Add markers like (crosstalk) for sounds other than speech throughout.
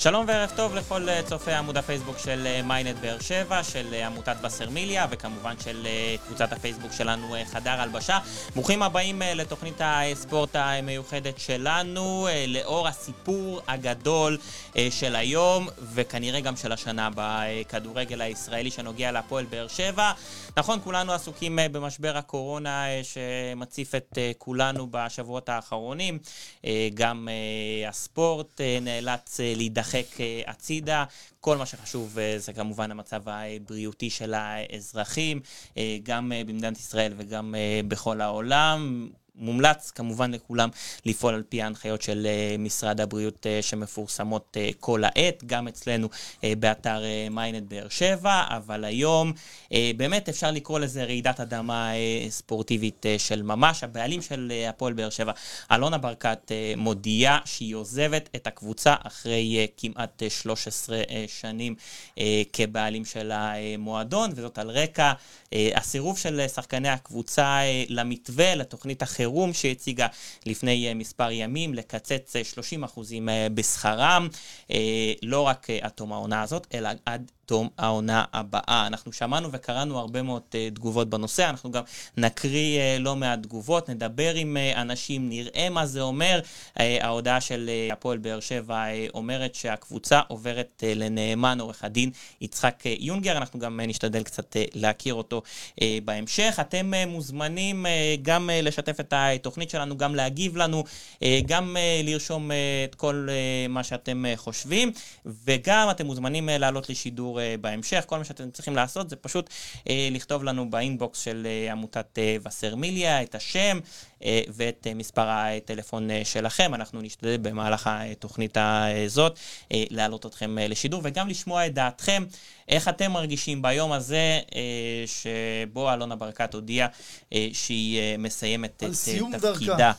שלום וערב טוב לכל אה, צופי עמוד הפייסבוק של מיינט אה, באר שבע, של אה, עמותת וסרמיליה, וכמובן של קבוצת הפייסבוק שלנו חדר הלבשה. ברוכים הבאים לתוכנית הספורט המיוחדת שלנו, לאור הסיפור הגדול של היום, וכנראה גם של השנה בכדורגל הישראלי שנוגע להפועל באר שבע. נכון, כולנו עסוקים במשבר הקורונה שמציף את כולנו בשבועות האחרונים. גם הספורט נאלץ להידחק. להידחק אה, הצידה. כל מה שחשוב אה, זה כמובן המצב הבריאותי של האזרחים, אה, גם במדינת ישראל וגם בכל העולם. מומלץ כמובן לכולם לפעול על פי ההנחיות של uh, משרד הבריאות uh, שמפורסמות uh, כל העת, גם אצלנו באתר מיינט uh, באר שבע, אבל היום באמת אפשר לקרוא לזה רעידת אדמה ספורטיבית של ממש. הבעלים של הפועל באר שבע, אלונה ברקת, מודיעה שהיא עוזבת את הקבוצה אחרי כמעט uh, 13 uh, שנים כבעלים של המועדון, וזאת על רקע הסירוב של שחקני הקבוצה למתווה, לתוכנית החירום. חירום שהציגה לפני אה, מספר ימים, לקצץ 30% אה, אה, בשכרם, לא רק עד תום העונה הזאת, אלא עד תום העונה הבאה. אנחנו שמענו וקראנו הרבה מאוד uh, תגובות בנושא, אנחנו גם נקריא uh, לא מעט תגובות, נדבר עם uh, אנשים, נראה מה זה אומר. Uh, ההודעה של uh, הפועל באר שבע uh, אומרת שהקבוצה עוברת uh, לנאמן עורך הדין יצחק uh, יונגר, אנחנו גם uh, נשתדל קצת uh, להכיר אותו uh, בהמשך. אתם uh, מוזמנים uh, גם uh, לשתף את התוכנית שלנו, גם להגיב לנו, uh, גם uh, לרשום uh, את כל uh, מה שאתם uh, חושבים, וגם אתם מוזמנים uh, לעלות לשידור uh, בהמשך. כל מה שאתם צריכים לעשות זה פשוט uh, לכתוב לנו באינבוקס של uh, עמותת וסרמיליה את השם ואת uh, מספר הטלפון uh, שלכם. אנחנו נשתדל במהלך התוכנית הזאת להעלות אתכם לשידור וגם לשמוע את דעתכם. איך אתם מרגישים ביום הזה אה, שבו אלונה ברקת הודיעה אה, שהיא אה, מסיימת את אה, תפקידה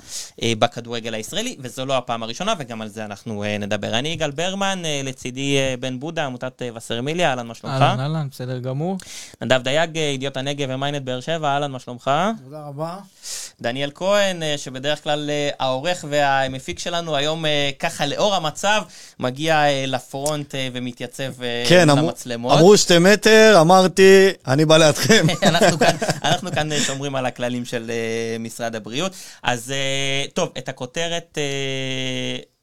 אה, בכדורגל הישראלי, וזו לא הפעם הראשונה, וגם על זה אנחנו אה, נדבר. אני יגאל ברמן, אה, לצידי אה, בן בודה, עמותת אה, וסרמיליה, אהלן, מה שלומך? אהלן, אהלן, בסדר גמור. נדב דייג, אה, ידיעות הנגב ומיינט באר שבע, אהלן, מה שלומך? תודה רבה. דניאל כהן, אה, שבדרך כלל אה, העורך והמפיק שלנו, היום אה, ככה לאור המצב, מגיע לפרונט ומתייצב כן, למצלמות. אמרו שתי מטר, אמרתי, אני בא לידכם. (laughs) אנחנו, כאן, אנחנו כאן שומרים על הכללים של משרד הבריאות. אז טוב, את הכותרת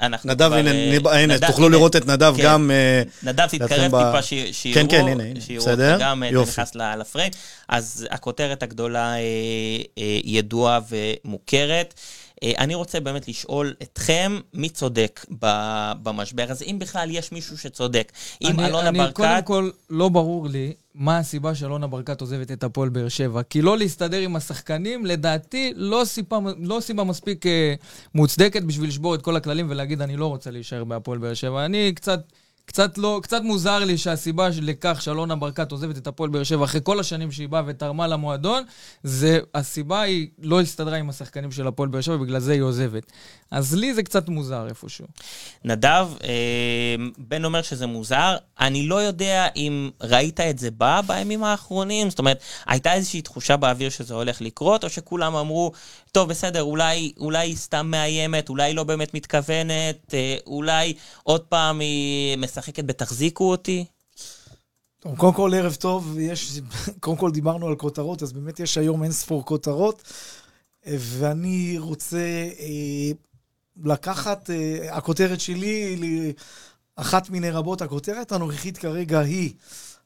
אנחנו נדב, כבר... הנה, uh, הנה נדב, תוכלו הנה, לראות את נדב כן, גם... Uh, נדב, תתקרב ב... טיפה שיראו. כן, כן, הנה, הנה, בסדר, גם יופי. נכנס לפריים. אז הכותרת הגדולה uh, uh, ידועה ומוכרת. אה, אני רוצה באמת לשאול אתכם, מי צודק במשבר הזה, אם בכלל יש מישהו שצודק. אם אלונה אני, ברקת... קודם כל, לא ברור לי מה הסיבה שאלונה ברקת עוזבת את הפועל באר שבע. כי לא להסתדר עם השחקנים, לדעתי, לא סיבה, לא סיבה מספיק אה, מוצדקת בשביל לשבור את כל הכללים ולהגיד, אני לא רוצה להישאר בהפועל באר שבע. אני קצת... קצת, לא, קצת מוזר לי שהסיבה לכך שאלונה ברקת עוזבת את הפועל באר שבע אחרי כל השנים שהיא באה ותרמה למועדון, זה הסיבה היא לא הסתדרה עם השחקנים של הפועל באר שבע, בגלל זה היא עוזבת. אז לי זה קצת מוזר איפשהו. נדב, אה, בן אומר שזה מוזר. אני לא יודע אם ראית את זה בא בימים האחרונים, זאת אומרת, הייתה איזושהי תחושה באוויר שזה הולך לקרות, או שכולם אמרו, טוב, בסדר, אולי, אולי היא סתם מאיימת, אולי היא לא באמת מתכוונת, אה, אולי עוד פעם היא משחקת בתחזיקו אותי? טוב, קודם כל, ערב טוב, יש, קודם כל דיברנו על כותרות, אז באמת יש היום אין ספור כותרות, ואני רוצה אה, לקחת, אה, הכותרת שלי, אחת מיני רבות, הכותרת הנוכחית כרגע היא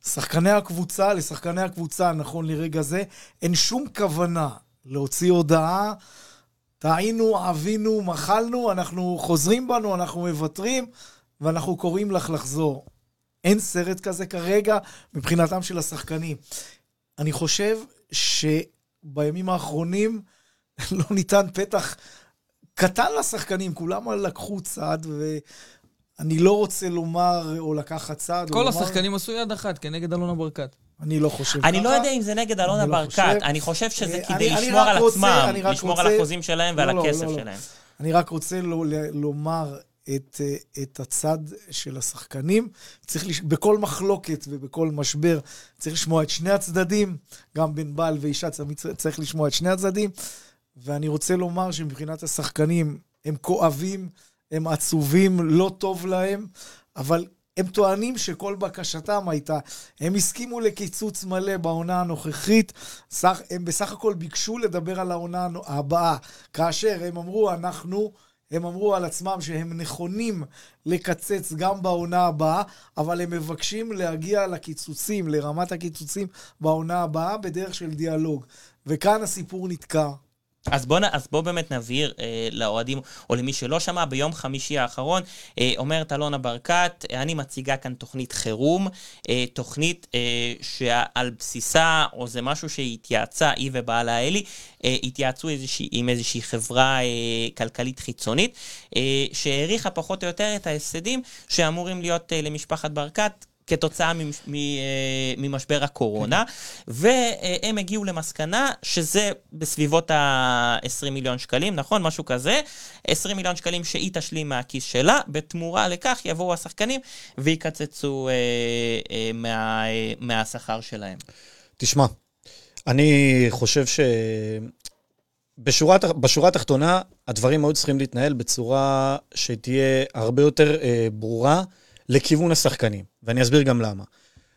שחקני הקבוצה, לשחקני הקבוצה, נכון לרגע זה, אין שום כוונה להוציא הודעה, טעינו, עווינו, מחלנו, אנחנו חוזרים בנו, אנחנו מוותרים, ואנחנו קוראים לך לחזור. אין סרט כזה כרגע מבחינתם של השחקנים. אני חושב שבימים האחרונים (laughs) לא ניתן פתח קטן לשחקנים, כולם לקחו צעד, ואני לא רוצה לומר או לקחת צעד. כל השחקנים עשו יד אחת כנגד אלונה ברקת. אני לא חושב ככה. אני לא יודע אם זה נגד אלונה לא ברקת, אני חושב שזה כדי לשמור על עצמם, לשמור על החוזים שלהם ועל לא, לא, הכסף שלהם. אני רק רוצה לומר את, את הצד של השחקנים. צריך, לש... בכל מחלוקת ובכל משבר צריך לשמוע את שני הצדדים, גם בין בעל ואישה צריך לשמוע את שני הצדדים. ואני רוצה לומר שמבחינת השחקנים, הם כואבים, הם עצובים, לא טוב להם, אבל הם טוענים שכל בקשתם הייתה, הם הסכימו לקיצוץ מלא בעונה הנוכחית, סך, הם בסך הכל ביקשו לדבר על העונה הבאה, כאשר הם אמרו, אנחנו... הם אמרו על עצמם שהם נכונים לקצץ גם בעונה הבאה, אבל הם מבקשים להגיע לקיצוצים, לרמת הקיצוצים בעונה הבאה, בדרך של דיאלוג. וכאן הסיפור נתקע. אז בוא, אז בוא באמת נבהיר אה, לאוהדים, או למי שלא שמע, ביום חמישי האחרון אה, אומרת אלונה ברקת, אה, אני מציגה כאן תוכנית חירום, אה, תוכנית אה, שעל בסיסה, או זה משהו שהתייעצה, היא ובעלה אלי, אה, התייעצו איזושהי, עם איזושהי חברה אה, כלכלית חיצונית, אה, שהעריכה פחות או יותר את ההפסדים שאמורים להיות אה, למשפחת ברקת. כתוצאה אה, ממשבר הקורונה, והם הגיעו למסקנה שזה בסביבות ה-20 מיליון שקלים, נכון? משהו כזה. 20 מיליון שקלים שהיא תשלים מהכיס שלה, בתמורה לכך יבואו השחקנים ויקצצו אה, אה, מה, אה, מהשכר שלהם. תשמע, אני חושב ש... בשורה, בשורה התחתונה, הדברים מאוד צריכים להתנהל בצורה שתהיה הרבה יותר אה, ברורה לכיוון השחקנים. ואני אסביר גם למה.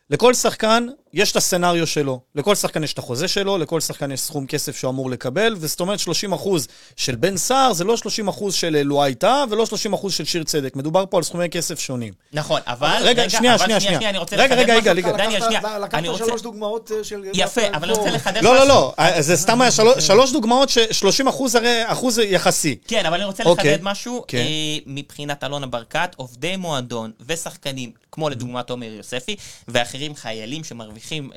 לכל שחקן יש את הסצנריו שלו. לכל שחקן יש את החוזה שלו, לכל שחקן יש סכום כסף שהוא אמור לקבל, וזאת אומרת 30 אחוז של בן סער זה לא 30 אחוז של לואי טאה ולא 30 אחוז של שיר צדק. מדובר פה על סכומי כסף שונים. נכון, אבל... רגע, שנייה, שנייה, שנייה. אני רוצה רגע, רגע, רגע, דניאל, שנייה. לקחת שלוש דוגמאות אה, של... יפה, אבל אני רוצה לחדש משהו. לא, לא, לא, אה, זה סתם היה שלוש דוגמאות ש-30 אחוז הרי אחוז יחסי. כן, אבל אני רוצה לחדד אוקיי. משהו. כן. אה, מבחינת אלונה ברקת, עובדי מועדון ושחקנים, כמו לדוגמת עומר יוספי, ואחרים חיילים שמרוויחים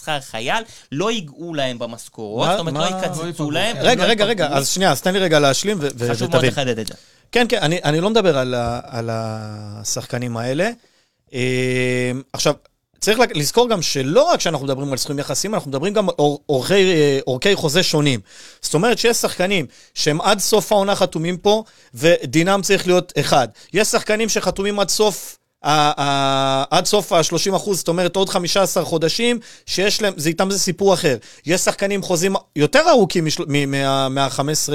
שכר חייל, לא ייגעו להם במשכורות, זאת אומרת, לא יקצצו להם. רגע, רגע, רגע, אז שנייה, אז תן לי רגע להשלים ותבין. חשוב מאוד לחדד את זה. כן, כן, אני לא מדבר על השחקנים האלה. אה, עכשיו, צריך לזכור גם שלא רק שאנחנו מדברים על סכומים יחסיים, אנחנו מדברים גם על אורכי, אה, אורכי חוזה שונים. זאת אומרת שיש שחקנים שהם עד סוף העונה חתומים פה, ודינם צריך להיות אחד. יש שחקנים שחתומים עד סוף עד סוף ה-30 אחוז, זאת אומרת עוד 15 חודשים, שיש להם, זה איתם זה סיפור אחר. יש שחקנים חוזים יותר ארוכים מה-15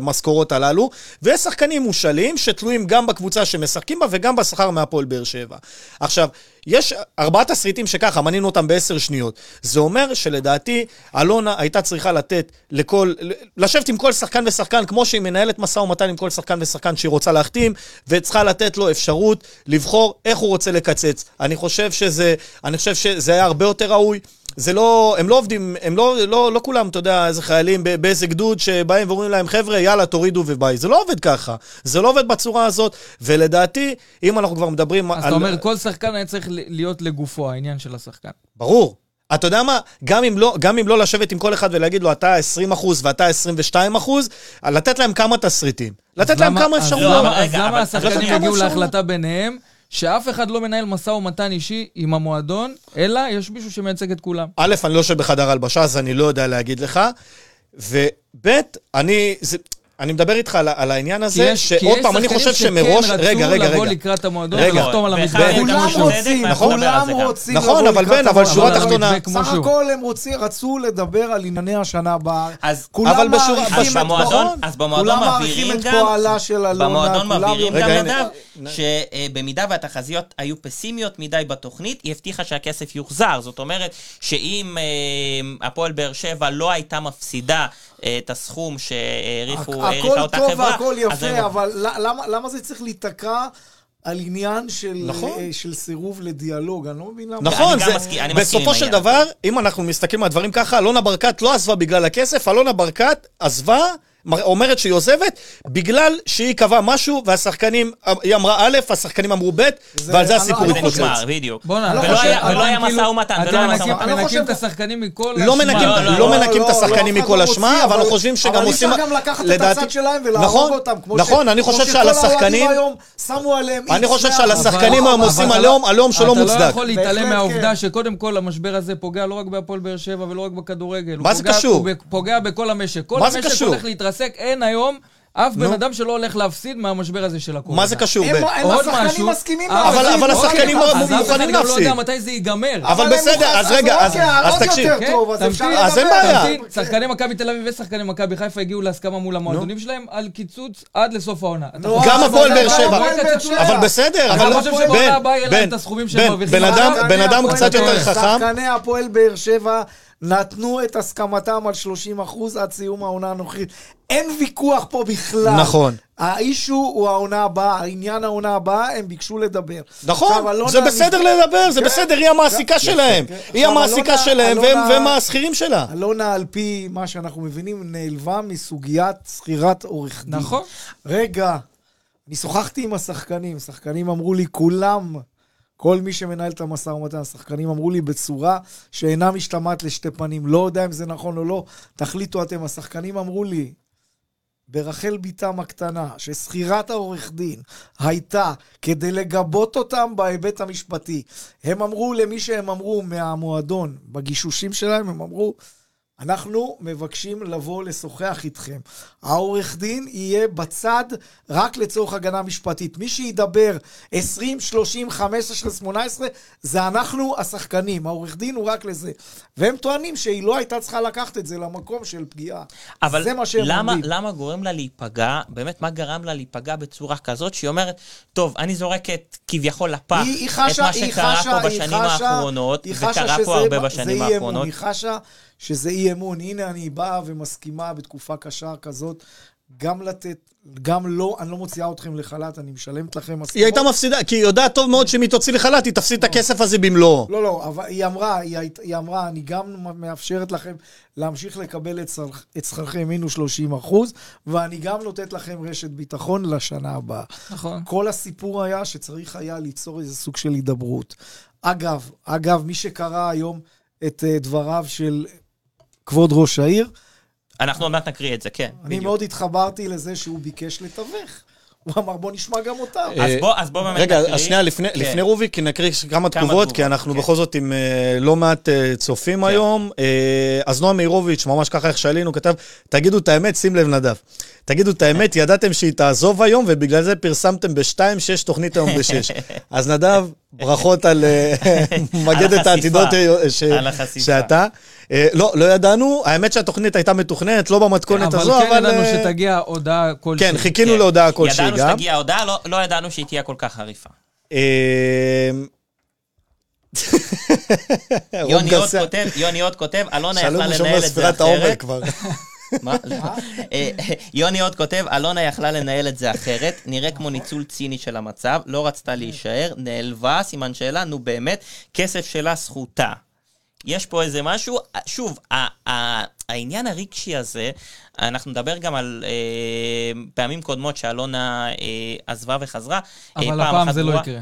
משכורות הללו, ויש שחקנים מושאלים שתלויים גם בקבוצה שמשחקים בה וגם בשכר מהפועל באר שבע. עכשיו, יש ארבעה תסריטים שככה, מנינו אותם בעשר שניות. זה אומר שלדעתי, אלונה הייתה צריכה לתת לכל, לשבת עם כל שחקן ושחקן, כמו שהיא מנהלת משא ומתן עם כל שחקן ושחקן שהיא רוצה להחתים, וצריכה לתת לו אפשרות לבחור איך הוא רוצה לקצץ. אני חושב שזה, אני חושב שזה היה הרבה יותר ראוי. זה לא, הם לא עובדים, הם לא, לא, לא כולם, אתה יודע, איזה חיילים באיזה גדוד שבאים ואומרים להם, חבר'ה, יאללה, תורידו וביי. זה לא עובד ככה. זה לא עובד בצורה הזאת, ולדעתי, אם אנחנו כבר מדברים אז על... אז אתה אומר, כל שחקן היה צריך להיות לגופו, העניין של השחקן. ברור. אתה יודע מה? גם אם, לא, גם אם לא לשבת עם כל אחד ולהגיד לו, אתה 20% ואתה 22%, לתת להם כמה תסריטים. לתת להם כמה אפשרויות. אז למה השחקנים יגיעו להחלטה ביניהם? שאף אחד לא מנהל משא ומתן אישי עם המועדון, אלא יש מישהו שמייצג את כולם. א', אני לא יושב בחדר הלבשה, אז אני לא יודע להגיד לך. וב', אני... זה, אני מדבר איתך על, על העניין הזה, שעוד פעם, אני חושב שמראש... רגע, רגע, רגע. לבוא לקראת המועדון ולחתום על המתווה. כולם רוצים, כולם רוצים נכון, אבל בן, אבל שורה תחתונה... סך הכל הם רצו לדבר על ענייני השנה הבאה. אז כולם מעריכים את פועלה. אז במועדון מבהירים גם... במועדון מבהירים גם נדב, שבמידה והתחזיות היו פסימיות מדי בתוכנית, היא הבטיחה שהכסף יוחזר. זאת אומרת, שאם אה, הפועל באר שבע לא הייתה מפסידה את הסכום שהעריכה אותה חברה. הכל טוב והכל יפה, אבל למה, למה זה צריך להיתקע? על עניין של, נכון. אה, של סירוב לדיאלוג, אני לא מבין למה. נכון, זה, מסכ... בסופו של דבר, אם אנחנו מסתכלים על דברים ככה, אלונה ברקת לא עזבה בגלל הכסף, אלונה ברקת עזבה אומרת שהיא עוזבת בגלל שהיא קבעה משהו והשחקנים, היא אמרה א', השחקנים אמרו ב', ועל זה הסיפור התפוצץ. בדיוק. בוא'נה, ולא היה משא ומתן, ולא היה משא ומתן. אתם מנקים את השחקנים מכל לא אשמה. לא מנקים את השחקנים מכל אשמה, אבל אנחנו חושבים שגם עושים... אבל אפשר גם לקחת את הצד שלהם ולהרוג נכון, אותם. נכון, אני חושב שעל השחקנים... אני חושב שעל השחקנים היום עושים עליהום, עליהום שלא מוצדק. אתה לא יכול להתעלם מהעובדה שקודם כל המשבר הזה פוגע לא רק בהפועל באר שבע ולא רק בכדורגל. מה זה קשור? הוא פוגע בכל המשק. כל המשק הולך להתרסק. אין היום אף בן. אדם שלא הולך להפסיד מהמשבר הזה של הקורונה. מה זה קשור? הם בן? הם עוד השחקנים משהו- מסכימים אבל- להפסיד. אבל אוקיי, השחקנים אז- מאוד אז אף אחד מוכנים גם לא להפסיד. יודע מתי זה ייגמר. אבל בסדר, אז רגע, אז- אוקיי, תקשיב. אז כן, אז אין. בעיה. שחקני מכבי תל אביב ושחקני מכבי חיפה הגיעו להסכמה מול המועדונים שלהם על קיצוץ עד לסוף העונה. חושב- גם הפועל באר שבע. אבל בסדר, אתה אבל... חושב בן, שבעונה הבאה יהיה להם בן, את הסכומים שהם בן, מרוויחים בן אדם- קצת יותר חכם. שחקני הפועל באר שבע נתנו את הסכמתם על 30 אחוז עד סיום העונה הנוכחית. אין ויכוח פה בכלל. נכון. האישו הוא העונה הבאה, העניין העונה הבאה, הם ביקשו לדבר. נכון, זה בסדר לדבר, זה כן. בסדר, היא המעסיקה שלהם. כן. היא עכשיו, המעסיקה אלונה- שלהם, והם- אלונה- והם השכירים שלה. אלונה, על פי מה שאנחנו מבינים, נעלבה מסוגיית שכירת עורך דין. נכון. רגע, אני שוחחתי עם השחקנים, שחקנים אמרו לי, כולם, כל מי שמנהל את המשא ומתן, השחקנים אמרו לי בצורה שאינה משתמעת לשתי פנים. לא יודע אם זה נכון או לא, תחליטו אתם. השחקנים אמרו לי, ברחל בתם הקטנה, ששכירת העורך דין הייתה כדי לגבות אותם בהיבט המשפטי. הם אמרו למי שהם אמרו מהמועדון, בגישושים שלהם, הם אמרו, אנחנו מבקשים לבוא לשוחח איתכם. העורך דין יהיה בצד רק לצורך הגנה משפטית. מי שידבר 20, 30, 15, 18, זה אנחנו השחקנים. העורך דין הוא רק לזה. והם טוענים שהיא לא הייתה צריכה לקחת את זה למקום של פגיעה. אבל זה מה שהם למה, אומרים. למה גורם לה להיפגע, באמת, מה גרם לה להיפגע בצורה כזאת, שהיא אומרת, טוב, אני זורקת כביכול לפח היא- היא את חשה- מה היא שקרה חשה- פה בשנים חשה- האחרונות, וקרה פה הרבה בשנים. האחרונות. היא חשה שזה אי אמון. הנה, אני באה ומסכימה בתקופה קשה כזאת, גם לתת, גם לא, אני לא מוציאה אתכם לחל"ת, אני משלמת לכם משכורות. היא הייתה מפסידה, כי היא יודעת טוב מאוד שאם היא תוציא לחל"ת, היא תפסיד את הכסף הזה במלואו. לא, לא, אבל היא אמרה, היא, היא אמרה, אני גם מאפשרת לכם להמשיך לקבל את, שכר- את שכרכם מינוס 30 אחוז, ואני גם נותנת לכם רשת ביטחון לשנה הבאה. נכון. כל הסיפור היה שצריך היה ליצור איזה סוג של הידברות. אגב, אגב, מי שקרא היום את uh, דבריו של כבוד ראש העיר, אנחנו עוד מעט נקריא את זה, כן, אני בדיוק. מאוד התחברתי לזה שהוא ביקש לתווך. הוא אמר, בוא נשמע גם אותם. אז בוא, אז בוא באמת רגע, נקריא. אז שנייה, לפני, כן. לפני רובי, כי נקריא כמה תגובות, תגובות, כי אנחנו כן. בכל זאת עם אה, לא מעט אה, צופים כן. היום. אה, אז נועם מאירוביץ', ממש ככה איך שעלינו, כתב, תגידו את האמת, שים לב נדב. תגידו את האמת, ידעתם שהיא תעזוב היום, ובגלל זה פרסמתם בשתיים, שש תוכנית היום בשש. (laughs) אז נדב, ברכות על אה, (laughs) מגדת. העתידות. שאתה. אה, לא, לא ידענו, האמת שהתוכנית הייתה מתוכננת, לא במתכונת הזו, אבל אבל... כן ידענו אה, שתגיע הודעה כלשהי. כן, חיכינו כן. להודעה כלשהי ידענו גם. שתגיע ההודעה, לא- לא ידענו שהיא תהיה כל כך חריפה. יוני עוד. כותב, יוני עוד כותב, אלונה יכלה לנהל את זה ספירת העומר אחרת. כבר. (laughs) מה? לא. אה, יוני עוד כותב, אלונה יכלה לנהל את זה אחרת, נראה כמו ניצול ציני של המצב, לא רצתה להישאר, נעלבה, סימן שאלה, נו באמת, כסף שלה זכותה. יש פה איזה משהו, שוב, העניין הרגשי הזה, אנחנו נדבר גם על אה, פעמים קודמות שאלונה אה, עזבה וחזרה. אה, אבל פעם הפעם זה לא. יקרה.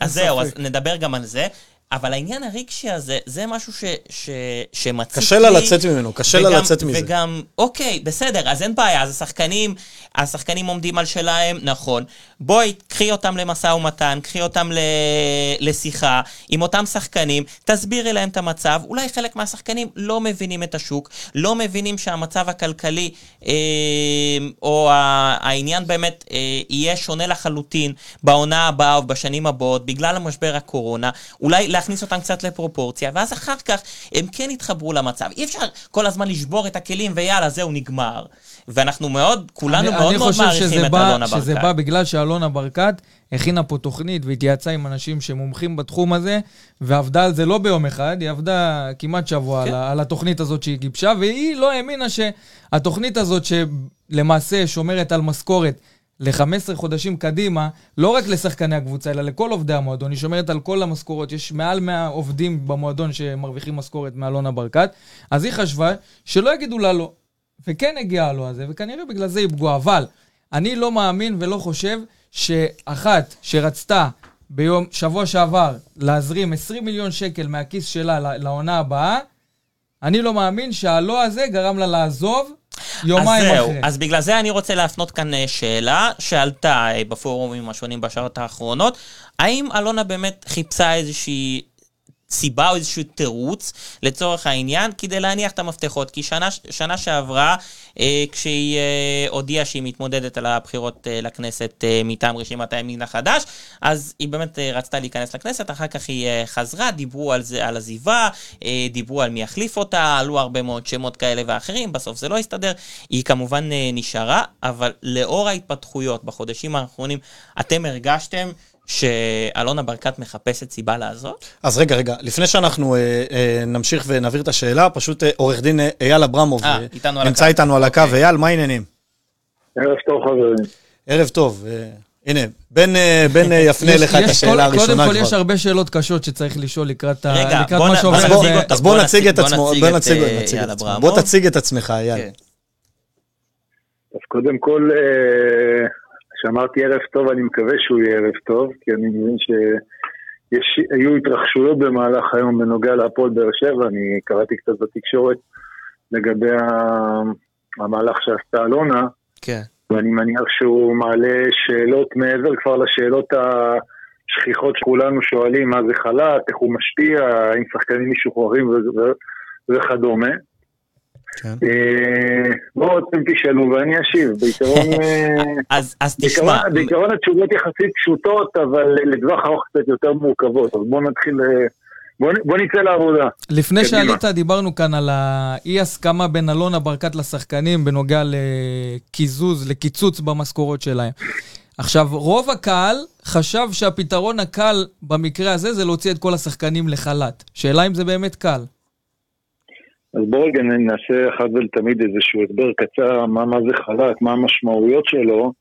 אז זהו, אז. נדבר גם על זה. אבל העניין הרגשי הזה, זה משהו ש, ש, שמציק לי. קשה לה לצאת ממנו, קשה לה לצאת מזה. וגם, אוקיי, בסדר, אז אין בעיה, אז השחקנים, השחקנים עומדים על שלהם, נכון. בואי, קחי אותם למשא ומתן, קחי אותם ל... לשיחה עם אותם שחקנים, תסבירי להם את המצב. אולי חלק מהשחקנים לא מבינים את השוק, לא מבינים שהמצב הכלכלי, אה, או העניין באמת אה, יהיה שונה לחלוטין בעונה הבאה או בשנים הבאות, בגלל המשבר הקורונה. אולי להכניס אותם קצת לפרופורציה, ואז אחר כך הם כן יתחברו למצב. אי אפשר כל הזמן לשבור את הכלים ויאללה, זהו, נגמר. ואנחנו מאוד, כולנו אני- מאוד אני מאוד חושב מעריכים שזה את בא- אלונה שזה ברקת. בא בגלל שאלונה ברקת הכינה פה תוכנית והתייעצה עם אנשים שמומחים בתחום הזה, ועבדה על זה לא ביום אחד, היא עבדה כמעט שבוע כן. על, על התוכנית הזאת שהיא גיבשה, והיא לא האמינה שהתוכנית הזאת שלמעשה שומרת על משכורת ל-15 חודשים קדימה, לא רק לשחקני הקבוצה, אלא לכל עובדי המועדון, היא שומרת על כל המשכורות, יש מעל 100 עובדים במועדון שמרוויחים משכורת מאלונה ברקת, אז היא חשבה שלא יגידו לה לא. וכן הגיע הלא הזה, וכנראה בגלל זה היא פגועה. אבל אני לא מאמין ולא חושב שאחת שרצתה ביום, שבוע שעבר, להזרים 20 מיליון שקל מהכיס שלה לעונה הבאה, אני לא מאמין שהלא הזה גרם לה לעזוב יומיים אז זהו, אחרי. אז בגלל זה אני רוצה להפנות כאן אה, שאלה שעלתה אה, בפורומים השונים בשעות האחרונות. האם אלונה באמת חיפשה איזושהי סיבה או איזשהו תירוץ לצורך העניין כדי להניח את המפתחות. כי שנה, שנה שעברה, אה, כשהיא אה, הודיעה שהיא מתמודדת על הבחירות אה, לכנסת אה, מטעם רשימת הימין החדש, אז היא באמת אה, רצתה להיכנס לכנסת, אחר כך היא אה, חזרה, דיברו על זה, על עזיבה, אה, דיברו על מי יחליף אותה, עלו הרבה מאוד שמות כאלה ואחרים, בסוף זה לא הסתדר. היא כמובן אה, נשארה, אבל לאור ההתפתחויות בחודשים האחרונים, אתם הרגשתם שאלונה ברקת מחפשת סיבה לעזוב? אז רגע, רגע, לפני שאנחנו אה, אה, נמשיך ונעביר את השאלה, פשוט אה, עורך דין אה, אייל אברמוב אה, אה, איתנו על נמצא הקו. איתנו על הקו. אוקיי. אייל, מה העניינים? ערב טוב חברים. ערב טוב. אה, הנה, בן אה, בן, אה, יפנה יש- לך את השאלה כל- הראשונה קודם כל, כבר. יש הרבה שאלות קשות שצריך לשאול לקראת ה- רגע, לקראת בוא מה נ- שעובר. בוא אז בוא-. אז בוא בוא נציג נציג- את בוא עצמו, בוא את, נציג נציג את אייל עצמו. אברמוב. בוא תציג את עצמך, אייל. כן. אז קודם כל, כשאמרתי ערב טוב, אני מקווה שהוא יהיה ערב טוב, כי אני מבין שהיו התרחשויות במהלך היום בנוגע להפועל באר שבע, אני קראתי קצת בתקשורת לגבי המהלך שעשתה אלונה, כן. ואני מניח שהוא מעלה שאלות מעבר כבר לשאלות השכיחות שכולנו שואלים, מה זה חל"ת, איך הוא משפיע, האם שחקנים משוחררים ו- ו- וכדומה. אה, בואו אתם תשאלו ואני אשיב. בעיקרון, אה, (laughs) אז, אז תשמע, בעיקרון, התשובות יחסית פשוטות, אבל לטווח ארוך קצת יותר מורכבות. אז בואו נתחיל, אה, בואו נצא לעבודה. לפני קדימה. שעלית, דיברנו כאן על האי-הסכמה בין אלונה ברקת לשחקנים בנוגע לקיזוז, לקיצוץ במשכורות שלהם. עכשיו, רוב הקהל חשב שהפתרון הקל במקרה הזה זה להוציא את כל השחקנים לחל"ת. שאלה אם זה באמת קל. אז בואו רגע נעשה אחת ולתמיד איזשהו הסבר קצר, מה, מה זה חל"ת, מה המשמעויות שלו,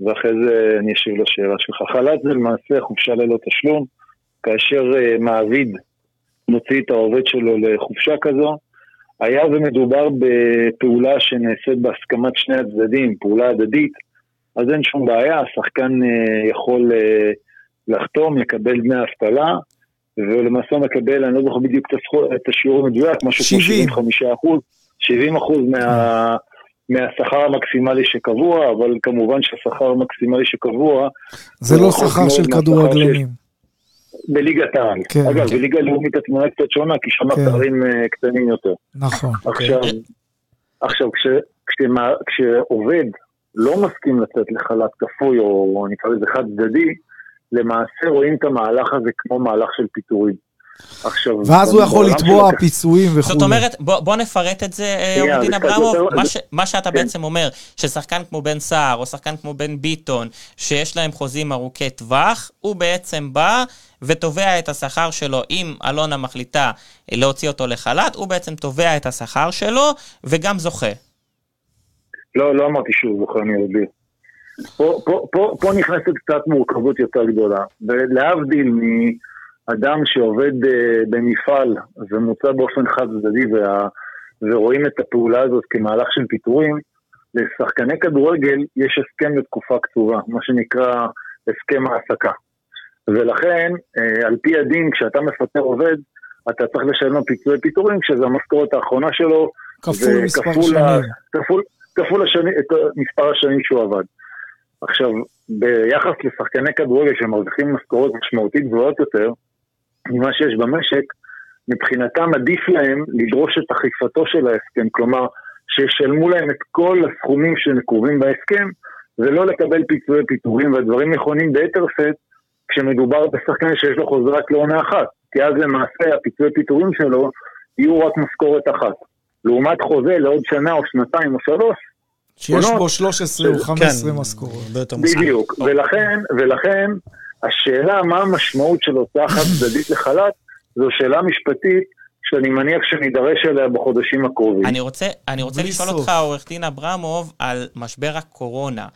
ואחרי זה אני אשיב לשאלה שלך. חל"ת זה למעשה חופשה ללא תשלום, כאשר uh, מעביד מוציא את העובד שלו לחופשה כזו. היה ומדובר בפעולה שנעשית בהסכמת שני הצדדים, פעולה הדדית, אז אין שום בעיה, השחקן uh, יכול uh, לחתום, לקבל דמי אבטלה, ולמעשה מקבל, אני לא זוכר בדיוק את השיעור המדויק, משהו כמו 70. 75 אחוז, 70 אחוז מה, מהשכר המקסימלי שקבוע, אבל כמובן שהשכר המקסימלי שקבוע, זה לא שכר של כדורגלנים. בליגת העל. כן, אגב, כן. בליגה לאומית התמונה קצת שונה, כי שם כן. הפערים אה, קטנים יותר. נכון. עכשיו, עכשיו כש, כשמה, כשעובד לא מסכים לצאת לחל"ת כפוי, או נקרא לזה חד צדדי, למעשה רואים את המהלך הזה כמו מהלך של פיטורים. עכשיו, ואז הוא יכול לתבוע פיצויים וכו'. זאת אומרת, בוא, בוא נפרט את זה, אה, עורך דין אברמוב. יותר- מה, ש, מה שאתה כן. בעצם אומר, ששחקן כמו בן סער, או שחקן כמו בן ביטון, שיש להם חוזים ארוכי טווח, הוא בעצם בא ותובע את השכר שלו. אם אלונה מחליטה להוציא אותו לחל"ת, הוא בעצם תובע את השכר שלו, וגם זוכה. לא, לא אמרתי שהוא זוכר, אני אסביר. פה, פה, פה, פה נכנסת קצת מורכבות יותר גדולה. ולהבדיל מאדם שעובד אה, במפעל ומוצא באופן חד צדדי וה, ורואים את הפעולה הזאת כמהלך של פיטורים, לשחקני כדורגל יש הסכם לתקופה קצובה, מה שנקרא הסכם העסקה. ולכן, אה, על פי הדין, כשאתה מפטר עובד, אתה צריך לשלם פיצויי פיטורים, כשזו המשכורת האחרונה שלו, כפול מספר שנים. כפול, כפול השני, מספר השנים שהוא עבד. עכשיו, ביחס לשחקני כדורגל שמרוויחים משכורות משמעותית גבוהות יותר ממה שיש במשק, מבחינתם עדיף להם לדרוש את אכיפתו של ההסכם, כלומר, שישלמו להם את כל הסכומים שנקובים בהסכם, ולא לקבל פיצויי פיטורים, והדברים נכונים ביתר שאת כשמדובר בשחקן שיש לו חוזה רק לעונה אחת, כי אז למעשה הפיצויי פיטורים שלו יהיו רק משכורת אחת. לעומת חוזה לעוד שנה או שנתיים או שלוש, שיש. בו 13 או 15 כן, משכורות. בדיוק, ולכן, ולכן השאלה מה המשמעות של הוצאה חד צדדית לחל"ת, זו שאלה משפטית שאני מניח שנידרש אליה בחודשים הקרובים. אני רוצה, אני רוצה לשאול. אותך, עורך דין אברמוב, על משבר הקורונה.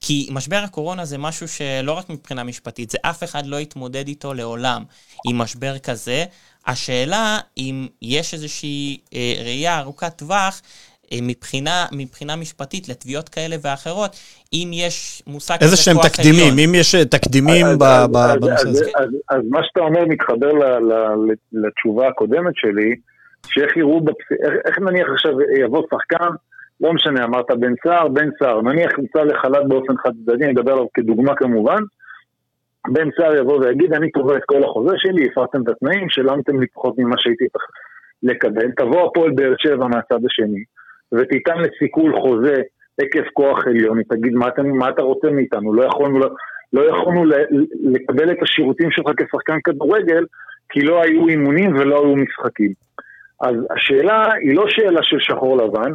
כי משבר הקורונה זה משהו שלא רק מבחינה משפטית, זה אף אחד לא יתמודד איתו לעולם עם משבר כזה. השאלה אם יש איזושהי אה, ראייה ארוכת טווח מבחינה, מבחינה משפטית לתביעות כאלה ואחרות, אם יש מושג איזה שהם כוח תקדימים, עליון. אם יש אה, תקדימים אז- ב- אז- ב- אז- בנושא אז- הזה. אז- אז מה שאתה אומר מתחבר ל- ל- לתשובה הקודמת שלי, שאיך יראו, בפס- איך- איך נניח עכשיו יבוא שחקן, לא משנה, אמרת בן סער, בן סער, נניח יוצא לחל"ת באופן חד צדדי, אני אדבר עליו כדוגמה כמובן, בן סער יבוא ויגיד, אני תובע את כל החוזה שלי, הפרתם את התנאים, שילמתם לי פחות ממה שהייתי צריך לקבל. תבוא הפועל באר שבע מהצד השני, ותיתן לסיכול חוזה עקב כוח עליון, היא תגיד, מה, אתם, מה אתה רוצה מאיתנו? לא יכולנו, לא יכולנו לקבל את השירותים שלך כשחקן כדורגל, כי לא היו אימונים ולא היו משחקים. אז השאלה היא לא שאלה של שחור לבן,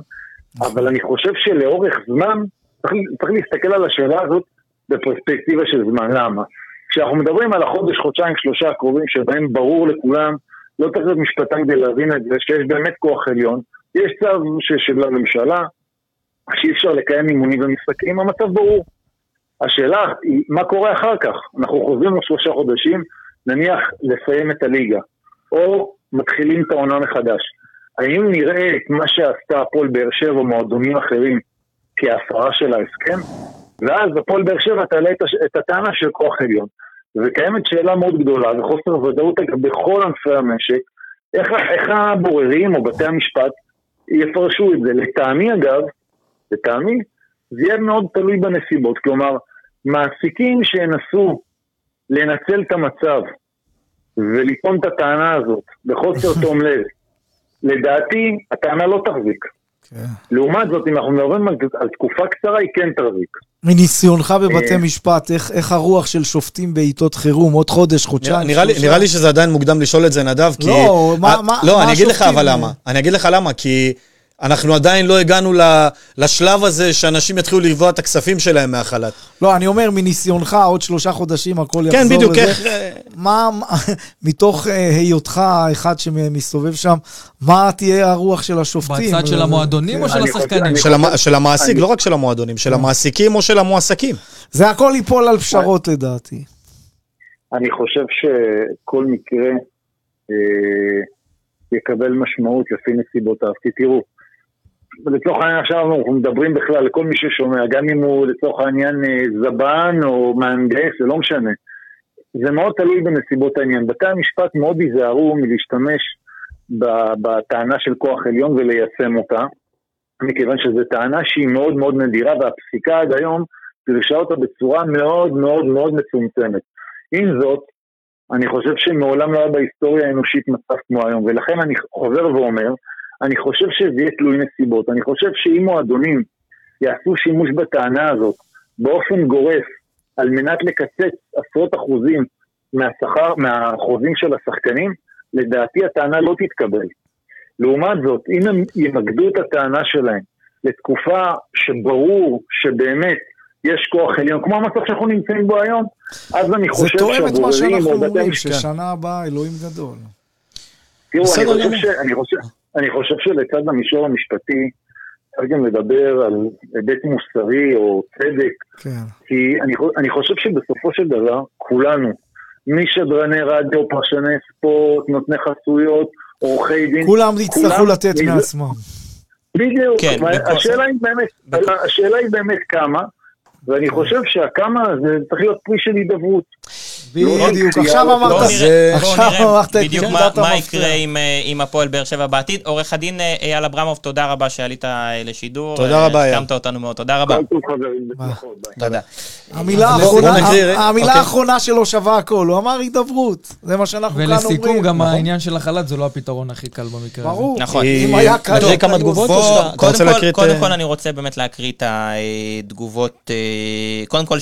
אבל אני חושב שלאורך זמן צריך, צריך להסתכל על השאלה הזאת בפרספקטיבה של זמן. למה? כשאנחנו מדברים על החודש, חודשיים, שלושה הקרובים, שבהם ברור לכולם, לא צריך להיות משפטן כדי להבין את זה, שיש באמת כוח עליון, יש צו של הממשלה, שאי אפשר לקיים אימונים ומשחקים, המצב ברור. השאלה היא, מה קורה אחר כך? אנחנו חוזרים לשלושה חודשים, נניח לסיים את הליגה, או מתחילים את העונה מחדש. האם נראה את מה שעשתה הפועל באר שבע או מועדונים אחרים כהפרה של ההסכם? ואז הפועל באר שבע תעלה את, הש... את הטענה של כוח עליון. וקיימת שאלה מאוד גדולה וחוסר ודאות בכל ענפי המשק, איך, איך הבוררים או בתי המשפט יפרשו את זה. לטעמי אגב, לטעמי, זה יהיה מאוד תלוי בנסיבות. כלומר, מעסיקים שינסו לנצל את המצב ולטעון את הטענה הזאת בחוסר תום לב, (laughs) לדעתי, הטענה לא תחזיק. כן. לעומת זאת, אם אנחנו מדברים על, על תקופה קצרה, היא כן תחזיק. מניסיונך בבתי אה, משפט, איך, איך הרוח של שופטים בעיתות חירום, עוד חודש, חודשיים, נראה, שלושה? נראה לי שזה עדיין מוקדם לשאול את זה, נדב, כי... לא, מה, מה, לא, מה אני אגיד לך אבל למה. אני אגיד לך למה, כי... אנחנו עדיין לא הגענו לשלב הזה שאנשים יתחילו לתבוע את הכספים שלהם מהחל"ת. לא, אני אומר, מניסיונך, עוד שלושה חודשים הכל כן, יחזור לזה. כן, בדיוק, איך... מה, (laughs) מתוך אה, היותך אחד שמסתובב שם, מה תהיה הרוח של השופטים? בצד של המועדונים או של השחקנים? של המעסיק, לא רק של המועדונים, של המעסיקים או של המועסקים. זה הכל ייפול על פשרות לדעתי. אני חושב שכל מקרה אה, יקבל משמעות לפי נסיבותיו. כי תראו, לצורך העניין עכשיו אנחנו מדברים בכלל לכל מי ששומע, גם אם הוא לצורך העניין אה, זבן או מהנדס, זה לא משנה. זה מאוד תלוי בנסיבות העניין. בתי המשפט מאוד ייזהרו מלהשתמש בטענה של כוח עליון וליישם אותה, מכיוון שזו טענה שהיא מאוד מאוד נדירה והפסיקה עד היום פירשה אותה בצורה מאוד מאוד מאוד מצומצמת. עם זאת, אני חושב שמעולם לא היה בהיסטוריה האנושית מצב כמו היום, ולכן אני חוזר ואומר, אני חושב שזה יהיה תלוי נסיבות. אני חושב שאם מועדונים יעשו שימוש בטענה הזאת באופן גורף, על מנת לקצץ עשרות אחוזים מהשכר, מהחוזים של השחקנים, לדעתי הטענה לא תתקבל. לעומת זאת, אם הם ימקדו את הטענה שלהם לתקופה שברור שבאמת יש כוח עליון, כמו המצב שאנחנו נמצאים בו היום, אז אני חושב שהבוררים... זה תואם את מה שאנחנו אומרים, ששנה הבאה אלוהים גדול. תראו, אני חושב, ש... אני, חושב, אני חושב שלצד המישור המשפטי, צריך גם לדבר על היבט מוסרי או צדק, כן. כי אני, אני חושב שבסופו של דבר, כולנו, משדרני רדיו, פרשני ספורט, נותני חסויות, עורכי דין, כולם יצטרכו לתת מעצמם. בדיוק, כן, השאלה, היא באמת, השאלה היא באמת כמה, ואני חושב שהכמה הזה צריך להיות פרי של הידברות. בדיוק, עכשיו אמרת, עכשיו אמרת בדיוק מה יקרה אה, עם הפועל באר שבע בעתיד. עורך הדין אה, אייל אברמוב, תודה רבה שעלית אה, לשידור. תודה רבה, אייל. הקמת אותנו מאוד, תודה רבה. תודה. המילה אוקיי. האחרונה שלו שווה הכל, הוא אמר הידברות. זה מה שאנחנו כאן אומרים. ולסיכום, גם נכון. העניין של החל"ת זה לא הפתרון הכי קל במקרה הזה. ברור. נכון. אם היה קל... נקריא כמה תגובות? קודם כל אני רוצה באמת להקריא את התגובות, קודם כל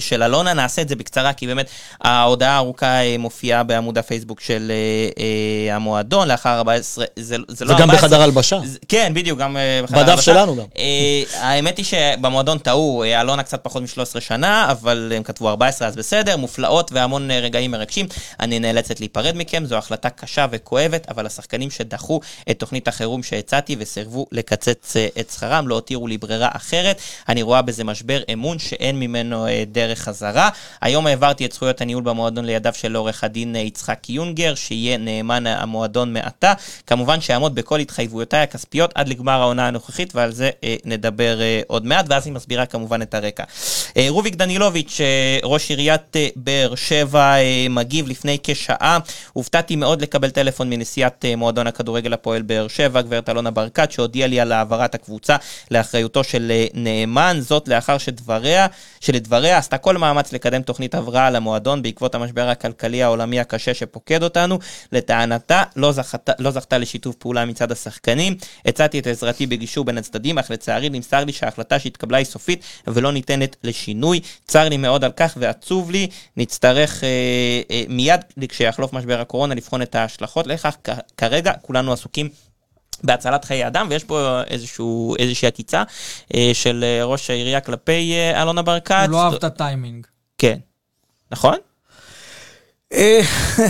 של אלונה, נעשה את זה בקצרה, כי באמת ההודעה הארוכה אה, מופיעה בעמוד הפייסבוק של אה, אה, המועדון, לאחר 14, זה, זה לא 14. וגם בחדר הלבשה. כן, בדיוק, גם בחדר הלבשה. בדף שלנו גם. האמת היא שבמועדון טעו, אלונה קצת פחות מ-13 שנה, אבל הם כתבו 14 אז בסדר, מופלאות והמון רגעים מרגשים. אני נאלצת להיפרד מכם, זו החלטה קשה וכואבת, אבל השחקנים שדחו את תוכנית החירום שהצעתי וסירבו לקצץ את שכרם, לא הותירו לי ברירה אחרת. אני רואה בזה משבר אמון שאין ממנו דרך חזרה. היום העברתי את זכויות הניהול במועדון לידיו של עורך הדין יצחק יונגר, שיהיה נאמן המועדון מעתה. כמובן שיעמוד בכל התחייבויותיי הכספיות עד לגמר העונה הנוכחית, ועל זה אה, נדבר אה, עוד מעט, ואז היא מסבירה כמובן את הרקע. אה, רוביק דנילוביץ', אה, ראש עיריית אה, באר שבע, מגיב לפני כשעה. הופתעתי מאוד לקבל טלפון מנשיאת מועדון הכדורגל הפועל באר שבע, גברת אלונה ברקת, שהודיעה לי על העברת הקבוצה לאחריותו של נאמן, זאת לאחר שדבריה, שלדבריה עשתה כל מאמץ לקדם תוכנית הבראה למועדון בעקבות המשבר הכלכלי העולמי הקשה שפוקד אותנו. לטענתה, לא זכתה, לא זכתה לשיתוף פעולה מצד השחקנים. הצעתי את עזרתי בגישור בין הצדדים, אך לצערי נמסר לי שההחלטה שהתקבלה היא סופית ולא ניתנת לשינוי. צר לי מאוד על כך ועצוב לי. נצטרך אה, אה, מיד כשיחלוף משבר הקורונה לבחון את ההשלכות לכך. כרגע כולנו עסוקים בהצלת חיי אדם, ויש פה איזשהו, איזושהי עקיצה אה, של אה, ראש העירייה כלפי אה, אלונה ברקת. הוא לא אהב את הטיימינג. כן. נכון? אה,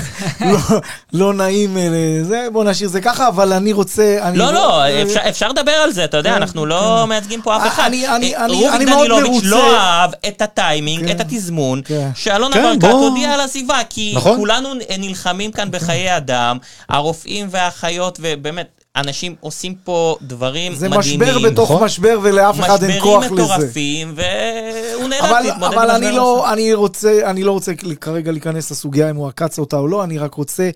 (laughs) לא- לא נעים אה, בוא נשאיר זה ככה, אבל אני רוצה... לא, לא, אה, אפשר, לדבר על זה, אתה יודע, כן, אנחנו לא מייצגים פה אף אחד. אני- אה, רוביק דנילוביץ'. לא אהב את הטיימינג, כן. את התזמון, כן. שאלונה כן, ברקת. הודיעה על עזיבה, כי נכון. כולנו נלחמים כאן בחיי אדם, הרופאים והאחיות, ובאמת, אנשים עושים פה דברים זה מדהימים. משבר בתוך נכון. משבר, ולאף אחד אין כוח משברים לזה. מטורפים, והוא נאלץ אבל, להתמודד אבל עם אני משבר לא, אני רוצה, אני לא רוצה כרגע להיכנס לסוגיה אם הוא עקץ אותה או לא, אני רק רוצה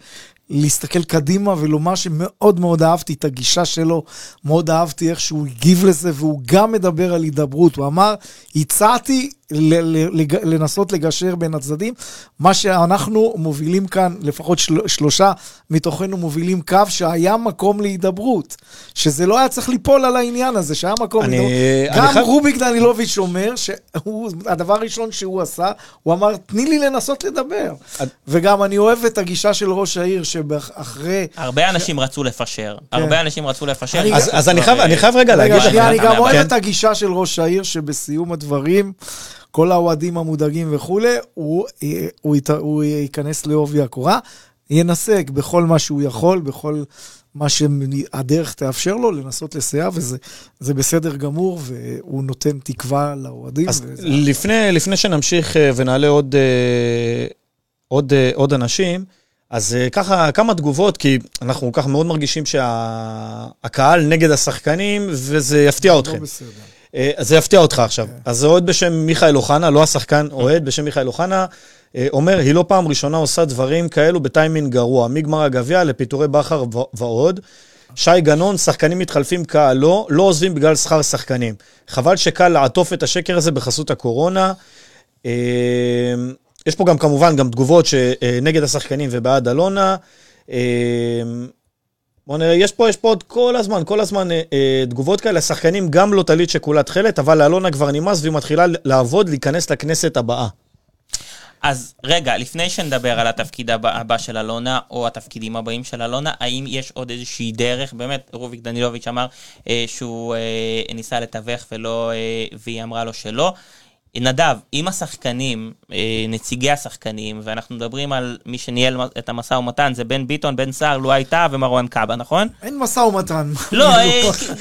להסתכל קדימה ולומר שמאוד מאוד אהבתי את הגישה שלו, מאוד אהבתי איך שהוא הגיב לזה, והוא גם מדבר על הידברות. הוא אמר, הצעתי לנסות לגשר בין הצדדים. מה שאנחנו מובילים כאן, לפחות של, שלושה מתוכנו מובילים קו שהיה מקום להידברות. שזה לא היה צריך ליפול על העניין הזה, שהיה מקום אני- להידברות. אני גם חייב- רוביק דנילוביץ' אומר שהדבר הראשון שהוא עשה, הוא אמר, תני לי לנסות לדבר. את- וגם אני אוהב את הגישה של ראש העיר, שאחרי... הרבה אנשים רצו לפשר, הרבה אנשים רצו לפשר. אני- אז, אז אני, חייב, אני חייב רגע רגע, להגיד... שנייה, אני גם אוהב כן. את הגישה של ראש העיר, שבסיום הדברים, כל האוהדים המודאגים וכולי, הוא, הוא, ית- הוא ייכנס לעובי הקורה, ינסה בכל מה שהוא יכול, בכל מה שהדרך תאפשר לו, לנסות לסייע, וזה זה בסדר גמור, והוא נותן תקווה לאוהדים. אז וזה- לפני, לפני שנמשיך אה, ונעלה עוד, אה, עוד, אה, עוד אנשים, אז ככה, כמה תגובות, כי אנחנו ככה מאוד מרגישים שהקהל נגד השחקנים, וזה יפתיע לא אתכם. בסדר. אה, אז זה יפתיע אותך עכשיו. אז זה אוהד בשם מיכאל אוחנה, לא השחקן, אוהד בשם מיכאל אוחנה, אה, אומר, היא לא פעם ראשונה עושה דברים כאלו בטיימינג גרוע, מגמר הגביע לפיטורי בכר ועוד. שי גנון, שחקנים מתחלפים קהל לא, לא עוזבים בגלל שכר שחקנים. חבל שקל לעטוף את השקר הזה בחסות הקורונה. אה, יש פה גם כמובן גם תגובות שנגד השחקנים ובעד אלונה. בוא נראה, יש פה, יש פה עוד כל הזמן, כל הזמן אה, אה, תגובות כאלה, השחקנים גם לא טלית שכולה תכלת, אבל לאלונה כבר נמאס והיא מתחילה לעבוד, להיכנס לכנסת הבאה. אז רגע, לפני שנדבר על התפקיד הבא, הבא של אלונה, או התפקידים הבאים של אלונה, האם יש עוד איזושהי דרך, באמת, רוביק דנילוביץ' אמר אה, שהוא אה, ניסה לתווך ולא, אה, והיא אמרה לו שלא. נדב, אם השחקנים, אה, נציגי השחקנים, ואנחנו מדברים על מי שניהל את המשא ומתן, זה בן ביטון, בן סער, לו הייתה ומרואן קאבה, נכון? אין משא ומתן. לא, (laughs) אה,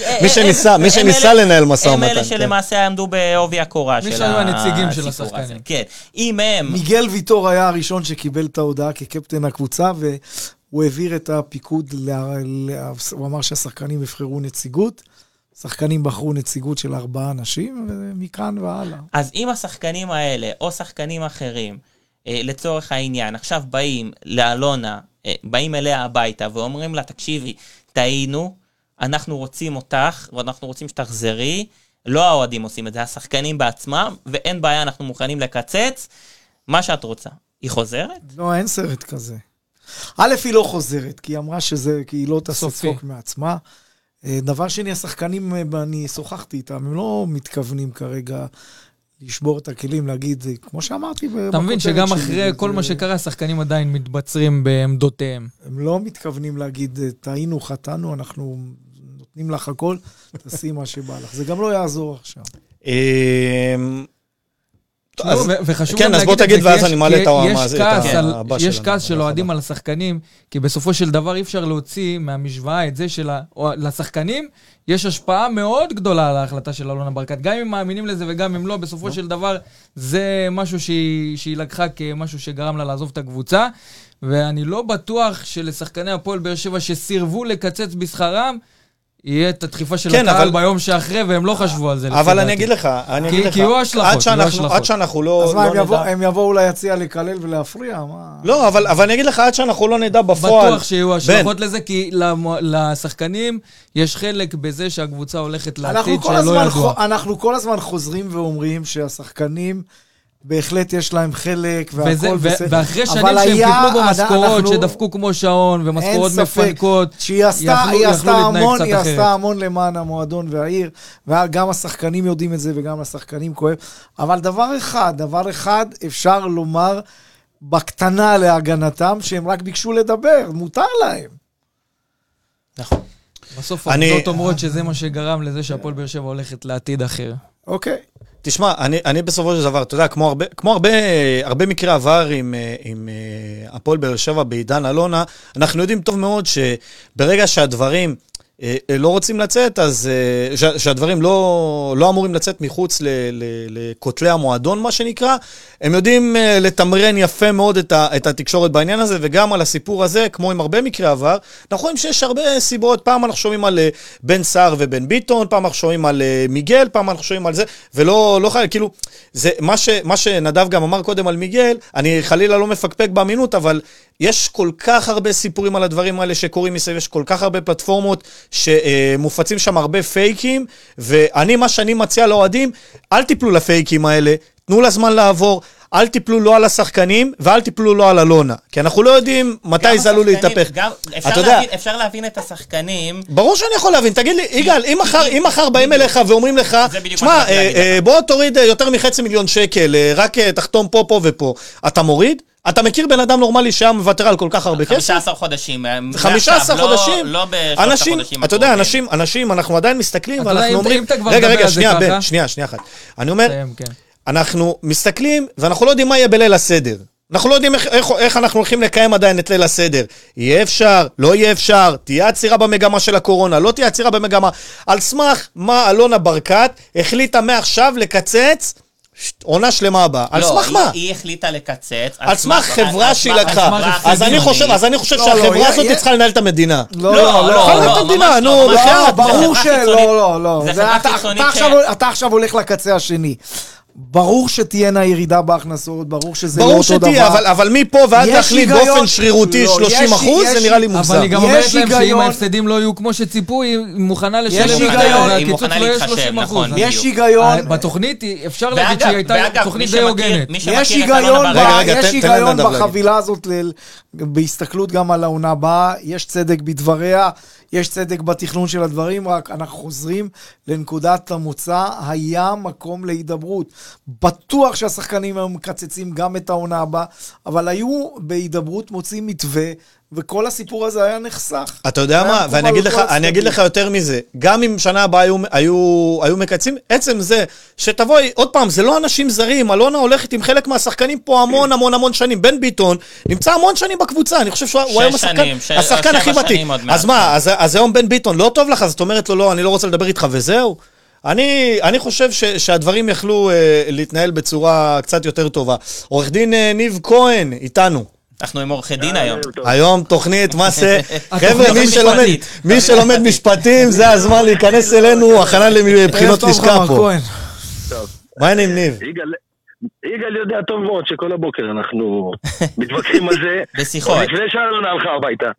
אה, מי שניסה- הם- מי הם שניסה לנהל משא הם ומתן, אלה כן. שלמעשה עמדו בעובי הקורה מי של שהיו הנציגים של הסיפור הזה. השחקנים. כן. אם הם... מיגל ויטור היה הראשון שקיבל את ההודעה כקפטן הקבוצה, והוא העביר את הפיקוד. הוא אמר שהשחקנים יבחרו נציגות. שחקנים בחרו נציגות של ארבעה אנשים, ומכאן והלאה. אז אם השחקנים האלה, או שחקנים אחרים, אה, לצורך העניין, עכשיו באים לאלונה, אה, באים אליה הביתה ואומרים לה, תקשיבי, טעינו, אנחנו רוצים אותך, ואנחנו רוצים שתחזרי, לא האוהדים עושים את זה, השחקנים בעצמם, ואין בעיה, אנחנו מוכנים לקצץ, מה שאת רוצה. היא חוזרת? לא, אין סרט כזה. א', היא לא חוזרת, כי היא אמרה שזה, כי היא לא תעשה. צחוק מעצמה. אה, דבר שני, השחקנים, אה, אני שוחחתי איתם, הם לא מתכוונים כרגע לשבור את הכלים, להגיד, אה, כמו שאמרתי אתה מבין שגם שלי, אחרי זה- כל מה שקרה, השחקנים עדיין מתבצרים בעמדותיהם. הם לא מתכוונים להגיד, טעינו, חטאנו, אנחנו נותנים לך הכל, תעשי מה שבא לך. זה גם לא יעזור עכשיו. אז- וחשוב כן, אז בוא תגיד, ואז אני מעלה את ה- יש כעס ה- של אוהדים. על השחקנים, כי בסופו של דבר אי אפשר להוציא מהמשוואה את זה שלשחקנים יש השפעה מאוד גדולה על ההחלטה של אלונה ברקת. גם אם מאמינים לזה וגם אם לא, בסופו של דבר זה משהו שהיא שהיא לקחה כמשהו שגרם לה לעזוב את הקבוצה. ואני לא בטוח שלשחקני הפועל באר שבע שסירבו לקצץ בשכרם, יהיה את הדחיפה של כן, הקהל אבל- ביום שאחרי, והם לא חשבו על זה. אבל אני. אגיד לך, אני כי- אגיד לך, כי יהיו השלכות, עד יהיו שאנחנו- השלכות. עד שאנחנו לא אז מה, הם לא יבואו- נדע... הם יבואו ליציע לקלל ולהפריע? מה? לא, אבל אבל אני אגיד לך, עד שאנחנו לא נדע בפועל... בטוח שיהיו השלכות לזה, כי למו- לשחקנים יש חלק בזה שהקבוצה הולכת לעתיד שלא ידוע. אנחנו כל הזמן חוזרים ואומרים שהשחקנים, בהחלט יש להם חלק וזה, והכל ו- בסדר. ואחרי שנים אבל שהם היה- קיבלו במשכורות, אנחנו- שדפקו כמו שעון, ומשכורות מפנקות, שהיא עשתה, יכלו- היא יכלו עשתה המון, היא אחרת. עשתה המון למען המועדון והעיר, וגם השחקנים יודעים את זה וגם לשחקנים כואב. אבל דבר אחד, דבר אחד אפשר לומר בקטנה להגנתם, שהם רק ביקשו לדבר, מותר להם. נכון. בסוף אני- העובדות אומרות שזה מה שגרם לזה שהפועל באר שבע הולכת לעתיד אחר. אוקיי. תשמע, אני, אני בסופו של דבר, אתה יודע, כמו הרבה, כמו הרבה, הרבה מקרי עבר עם, אה, עם אה, הפועל באר שבע בעידן אלונה, אנחנו יודעים טוב מאוד שברגע שהדברים לא רוצים לצאת, אז אה, שה- שהדברים לא, לא אמורים לצאת מחוץ לכותלי המועדון, מה שנקרא, הם יודעים אה, לתמרן יפה מאוד את, ה, את התקשורת בעניין הזה, וגם על הסיפור הזה, כמו עם הרבה מקרי עבר, אנחנו רואים שיש הרבה סיבות, פעם אנחנו שומעים על אה, בן סער ובן ביטון, פעם אנחנו שומעים על אה, מיגל, פעם אנחנו שומעים על זה, ולא לא חייב, כאילו, זה מה, ש, מה שנדב גם אמר קודם על מיגל, אני חלילה לא מפקפק באמינות, אבל יש כל כך הרבה סיפורים על הדברים האלה שקורים מסביב, יש כל כך הרבה פלטפורמות שמופצים שם הרבה פייקים, ואני, מה שאני מציע לאוהדים, אל תיפלו לפייקים האלה, תנו לזמן לעבור. אל תיפלו לא על השחקנים ואל תיפלו לא על אלונה, כי אנחנו לא יודעים מתי זה עלול להתהפך. גם- אפשר אתה יודע, אפשר להבין את השחקנים. ברור שאני יכול להבין, תגיד לי, יגאל, אם מחר, אם מחר באים אליך ואומרים לך, שמע, אה, אה, בוא תוריד אה, יותר מחצי מיליון שקל, רק תחתום פה, פה ופה, אתה מוריד? אתה מכיר בן אדם נורמלי שהיה מוותר על כל כך הרבה כסף? 15 חודשים. אה, 15 מעכשיו, לא- חודשים? לא בשלושת אנשים, החודשים אתה יודע. אנשים, אנשים, אנחנו עדיין מסתכלים ואנחנו אומרים, רגע, רגע, שנייה, בן, שנייה, שנייה אחת. אני אומר, כן. אנחנו מסתכלים ואנחנו לא יודעים מה יהיה בליל הסדר. אנחנו לא יודעים איך, איך, איך אנחנו הולכים לקיים עדיין את ליל הסדר. יהיה אפשר, לא יהיה אפשר, תהיה עצירה במגמה של הקורונה, לא תהיה עצירה במגמה. על סמך מה אלונה ברקת החליטה מעכשיו לקצץ עונה שלמה הבאה. על לא, סמך היא- מה? היא החליטה לקצץ. על סמך חברה שהיא לקחה. אז אני. חושב, אז אני חושב לא, לא, שהחברה הזאת צריכה לנהל את המדינה. לא, לא, לא, לא, לא. לא, לנהל את המדינה, נו, לא, בחייאת. לא, ברור שלא. לא, לא. אתה עכשיו הולך לקצה השני. ברור שתהיינה ירידה בהכנסות, ברור שזה לא ברור אותו דבר. שתהיה, אבל, אבל מפה ועד להחליט היגיון- באופן שרירותי לא, 30 יש- אחוז, זה יש- נראה לי מוגזם. אבל היא גם אומרת להם שאם ההפסדים לא יהיו כמו שציפו, היא מוכנה לשלם יש יותר, היגיון- היא והקיצוץ מוכנה לא יהיה להתחשב, 30 אחוז. נכון, יש. היגיון, בתוכנית היא- אפשר להגיד שהיא הייתה תוכנית די הוגנת. יש היגיון. בחבילה הזאת, ל- בהסתכלות גם על העונה הבאה, יש צדק בדבריה, יש צדק בתכנון של הדברים, רק אנחנו חוזרים לנקודת המוצא, היה מקום להידברות. בטוח שהשחקנים היו מקצצים גם את העונה הבאה, אבל היו בהידברות מוצאים מתווה, וכל הסיפור הזה היה נחסך. אתה יודע מה, ואני אגיד לך, אני אגיד. לך יותר מזה, גם אם שנה הבאה היו, היו, היו מקצים, עצם זה שתבואי, עוד פעם, זה לא אנשים זרים, אלונה הולכת עם חלק מהשחקנים פה המון המון המון שנים. בן ביטון נמצא המון שנים בקבוצה, אני חושב שהוא הוא היום השחקן, שנים, ש- השחקן הכי ותיק. אז מה, אז, אז היום בן ביטון לא טוב לך, אז את אומרת לו, לא, אני לא רוצה לדבר איתך וזהו? אני, אני חושב ש, שהדברים יכלו אה, להתנהל בצורה קצת יותר טובה. עורך דין אה, ניב כהן, איתנו. אנחנו עם עורכי דין היום. היום תוכנית, מה זה? (laughs) חבר'ה, מי שלומד, משפטים, זה הזמן להיכנס אלינו, הכנה לבחינות לשכה פה. מה העניינים, ניב? יגאל, יודע טוב מאוד שכל הבוקר אנחנו (laughs) מתווכחים על זה. בשיחות. לפני שאלונה הלכה הביתה.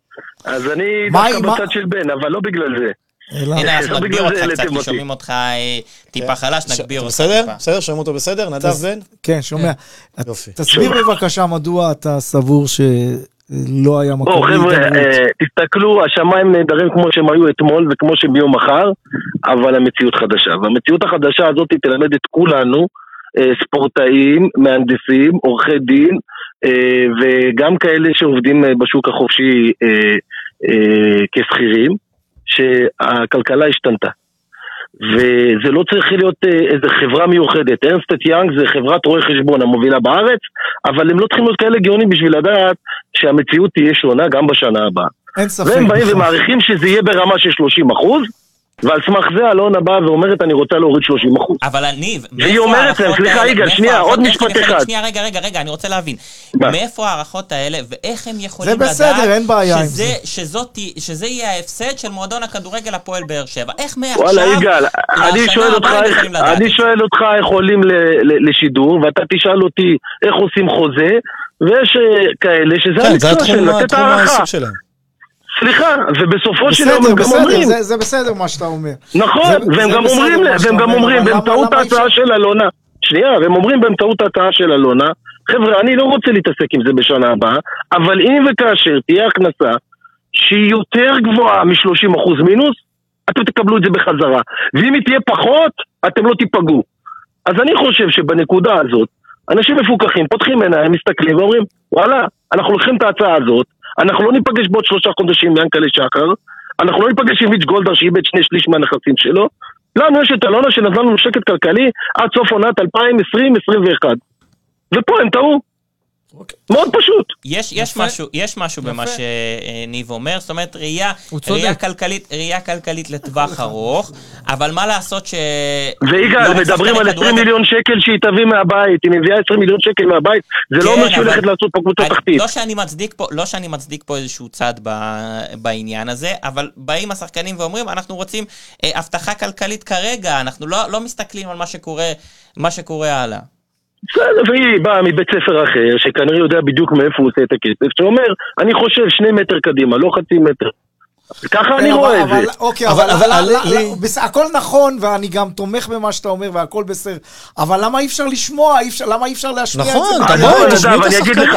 אז אני דווקא בצד של בן, אבל לא בגלל זה. אלא- הנה, אנחנו לא נגביר אותך קצת, כי. שומעים אותך אה, טיפה חלש, ש- נגביר אותך בסדר? טיפה. בסדר? שומעים אותו בסדר? נדב בן? כן, שומע. יופי. תסביר בבקשה מדוע אתה סבור שלא היה מקום בואו חבר'ה. אה, תסתכלו, השמיים נהדרים כמו שהם היו אתמול וכמו שהם ביום מחר, אבל המציאות חדשה. והמציאות החדשה הזאת תלמד את כולנו, אה, ספורטאים, מהנדסים, עורכי דין, אה, וגם כאלה שעובדים אה, בשוק החופשי אה, אה, כשכירים, שהכלכלה השתנתה. וזה לא צריך להיות אה, איזה חברה מיוחדת. ארנסטט יאנג זה חברת רואי חשבון המובילה בארץ, אבל הם לא צריכים להיות כאלה גאונים בשביל לדעת שהמציאות תהיה שונה גם בשנה הבאה. אין ספק. והם באים בכלל. ומעריכים שזה יהיה ברמה של 30 אחוז, ועל סמך זה אלונה באה ואומרת, אני רוצה להוריד 30 אחוז. אבל ניב, והיא אומרת להם, סליחה, יגאל, מאיפה שנייה, עוד משפט אחד. שנייה, רגע, רגע, רגע, אני רוצה להבין. מה? מאיפה ההערכות האלה, ואיך הם יכולים זה לדעת... בסדר, אין בעיה עם זה. שזאת- שזה יהיה ההפסד של מועדון הכדורגל הפועל באר שבע. איך מעכשיו... וואלה, יגאל, אני שואל אותך איך, אני זה? שואל אותך איך עולים ל- ל- לשידור, ואתה תשאל אותי איך עושים חוזה, ויש אה, כאלה שזה כן, זה המקצוע שלהם, לתת הערכה. סליחה, ובסופו של יום בסדר, הם גם בסדר, אומרים, זה- זה בסדר מה שאתה אומר. נכון, והם גם בסדר אומרים, והם גם אומר, אומרים באמצעות ההצעה של אלונה, שנייה, והם אומרים באמצעות ההצעה של אלונה, חבר'ה, אני לא רוצה להתעסק עם זה בשנה הבאה, אבל אם וכאשר תהיה הכנסה שהיא יותר גבוהה מ-30% מינוס, אתם תקבלו את זה בחזרה. ואם היא תהיה פחות, אתם לא תיפגעו. אז אני חושב שבנקודה הזאת, אנשים מפוקחים, פותחים עיניים, מסתכלים ואומרים, וואלה, אנחנו לוקחים את ההצעה הזאת, אנחנו לא ניפגש בעוד שלושה חודשים עם ינקלה שחר, אנחנו לא ניפגש עם מיץ' גולדהר שאיבד שני שליש מהנכסים שלו, לנו יש את אלונה שנתנה לנו שקט כלכלי עד סוף עונת 2020-2021. ופה הם טעו. מאוד פשוט. יש, יש יפה. משהו, יש משהו יפה. במה שניב אומר, זאת אומרת ראייה. ראייה כלכלית, ראייה כלכלית לטווח (laughs) ארוך, אבל מה לעשות ש... ויגאל, לא מדברים על 20 כדורגל- מיליון שקל שהיא תביא מהבית, היא מביאה 20 מיליון שקל מהבית, זה לא כן, אומר שהיא הולכת לעשות פה קבוצה תחתית. לא שאני מצדיק פה, לא שאני מצדיק פה איזשהו צד ב- בעניין הזה, אבל באים השחקנים ואומרים, אנחנו רוצים אה, הבטחה כלכלית כרגע, אנחנו לא, לא מסתכלים על מה שקורה, מה שקורה הלאה. בסדר, והיא באה מבית ספר אחר, שכנראה יודע בדיוק מאיפה הוא עושה את הכסף, שאומר, אני חושב שני מטר קדימה, לא חצי מטר. ככה אני רואה אבל- את זה. אוקיי, אבל- אבל אבל אבל- לי- אבל- לי- בס- הכל נכון, ואני גם תומך במה שאתה אומר, והכל בסדר. אבל למה אי אפשר לשמוע? אי אפשר- למה אי אפשר להשמיע את זה? נכון, אז תבואו, בוא, תשמעו נדב, את השחקנים.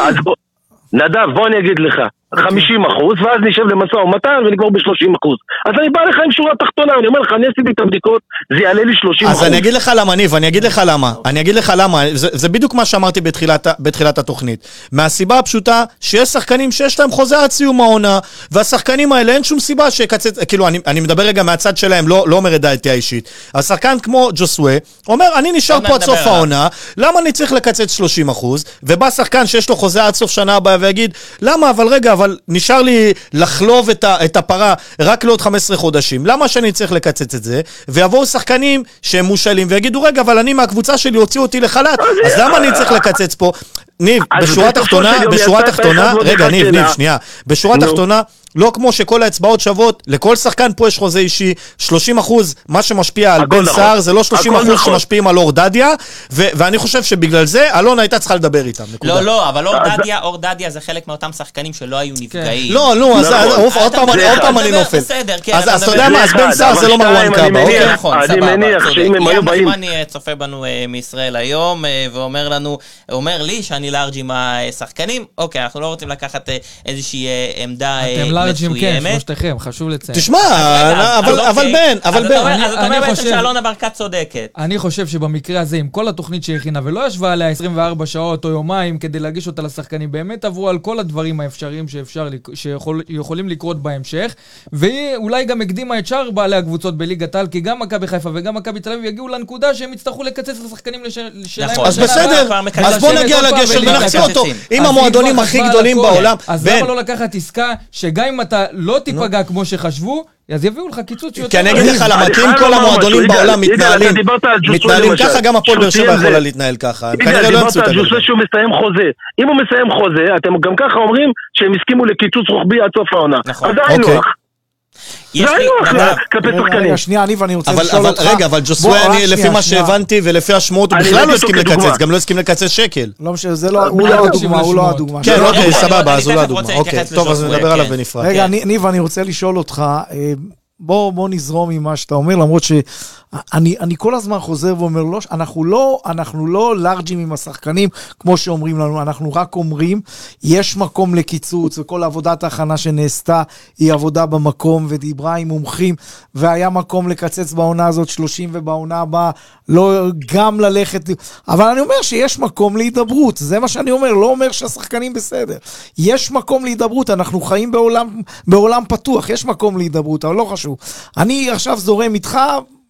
נדב, בוא אני אגיד לך, 50 אחוז, ואז נשב למשא ומתן ונגמור ב-30 אחוז. אז אני בא לך עם שורה תחתונה, אני אומר לך, אני עשיתי את הבדיקות, זה יעלה לי 30 אחוז. אז אני אגיד לך למה, ניב, אני אגיד לך למה. אני אגיד לך למה, זה, זה בדיוק מה שאמרתי בתחילת, בתחילת התוכנית. מהסיבה הפשוטה שיש שחקנים שיש להם חוזה עד סיום העונה, והשחקנים האלה אין שום סיבה שיקצץ, כאילו, אני, אני מדבר רגע מהצד שלהם, לא, לא אומר את דעתי האישית. אז שחקן כמו ג'וסווה, אומר, אני נשאר פה עד סוף. העונה, למה אני צריך לקצץ 30 אחוז? ובא שחקן שיש לו חוזה עד סוף שנה הבאה ויגיד, למה, אבל רגע, אבל נשאר לי לחלוב את, ה, את הפרה רק לעוד 15 חודשים, למה שאני צריך לקצץ את זה? ויבואו שחקנים שהם מושאלים ויגידו, רגע, אבל אני מהקבוצה שלי הוציאו אותי לחל"ת, אז למה אני צריך לקצץ פה? ניב, בשורה תחתונה, יום בשורה תחתונה, רגע, ניב. ניב, שנייה, בשורה נו. תחתונה, לא כמו שכל האצבעות שוות, לכל שחקן פה יש חוזה אישי, 30 אחוז, מה שמשפיע על בן נכון. סער זה לא 30 הכל אחוז נכון. שמשפיעים על אור דדיה, ואני חושב שבגלל זה אלונה הייתה צריכה לדבר איתם, נקודה. לא, לא, אבל אור דדיה, אור דדיה זה חלק מאותם שחקנים שלא היו נפגעים. לא, לא, אז נכון. עוד פעם אני- אני נופל. בסדר, כן, אז אתה יודע מה, אז בן סער זה לא מרואן אני קאבה, מניח- אוקיי? נכון, אני סבבה, מניח צודק. שאם הם היו ים באים- אה, צופה בנו אה, מישראל היום, אה, ואומר לנו, אומר לי שאני לארג' עם השחקנים, אוקיי, אנחנו לא רוצים לקחת אה, איזושהי אה, עמדה אה, אתם לארג'ים, כן, מסוימת. שלושתכם, חשוב לציין. תשמע, אבל אוקיי. בן, אבל בן. אז אתה אני אומר בעצם שאלונה ברקת צודקת. אני חושב שבמקרה הזה, עם כל התוכנית שהיא הכינה, ולא ישבה עליה 24 שעות או יומיים כדי להגיש אותה לשחקנים, באמת עברו על כל הדברים האפשריים שאפשר, שיכולים לקרות בהמשך, והיא אולי גם הקדימה את שאר בעלי הקבוצות בליגת העל, כי גם מכבי חיפה וגם מכבי תל אביב יגיעו לנקודה שהם יצטרכו לקצץ את השחקנים לש... שלהם. נכון. אז. בסדר. אז בוא נגיע לגשר בליגה. ונחצה אותו. עם המועדונים הכי גדולים. בעולם. אז למה לא לקחת עסקה, שגם אם אתה לא תיפגע כמו שחשבו, אז יביאו לך קיצוץ שיותר... כי אני אגיד לך למה, כי אם כל המועדונים בעולם מתנהלים, דיברת מתנהלים. ככה, גם הפועל באר שבע יכולה להתנהל ככה. הם כנראה לא דיברת ימצאו את על הגלגל. ג'וסוי שהוא מסיים חוזה. אם הוא מסיים חוזה, אתם גם ככה אומרים שהם הסכימו לקיצוץ רוחבי עד סוף העונה. נכון. אז היינו. יש זה לי- כלפי שחקנים. רגע, שנייה, ניב, אני רוצה אבל, לשאול אבל אותך. רגע, אבל ג'וסווה, אני, לפי מה. שהבנתי ולפי השמועות, הוא בכלל לא אותו הסכים. לקצץ, גם לא הסכים לקצץ שקל. לא משנה, זה לא, הוא לא הדוגמה, הוא לא. הדוגמה. כן, לא, אוקיי, סבבה, אז הוא לא הדוגמה. אוקיי, טוב, אז נדבר עליו כן. בנפרד. רגע, כן. אני- ניב, אני רוצה לשאול אותך, אה, בוא, בוא נזרום עם מה שאתה אומר, למרות שאני אני כל הזמן חוזר ואומר, לא, אנחנו לא, אנחנו לא לארג'ים עם השחקנים, כמו שאומרים לנו, אנחנו רק אומרים, יש מקום לקיצוץ, וכל עבודת ההכנה שנעשתה היא עבודה במקום, ודיברה עם מומחים, והיה מקום לקצץ בעונה הזאת 30 ובעונה הבאה, לא, גם ללכת, אבל אני אומר שיש מקום להידברות, זה מה שאני אומר, לא אומר שהשחקנים בסדר. יש מקום להידברות, אנחנו חיים בעולם, בעולם פתוח, יש מקום להידברות, אבל לא חשוב. אני עכשיו זורם איתך,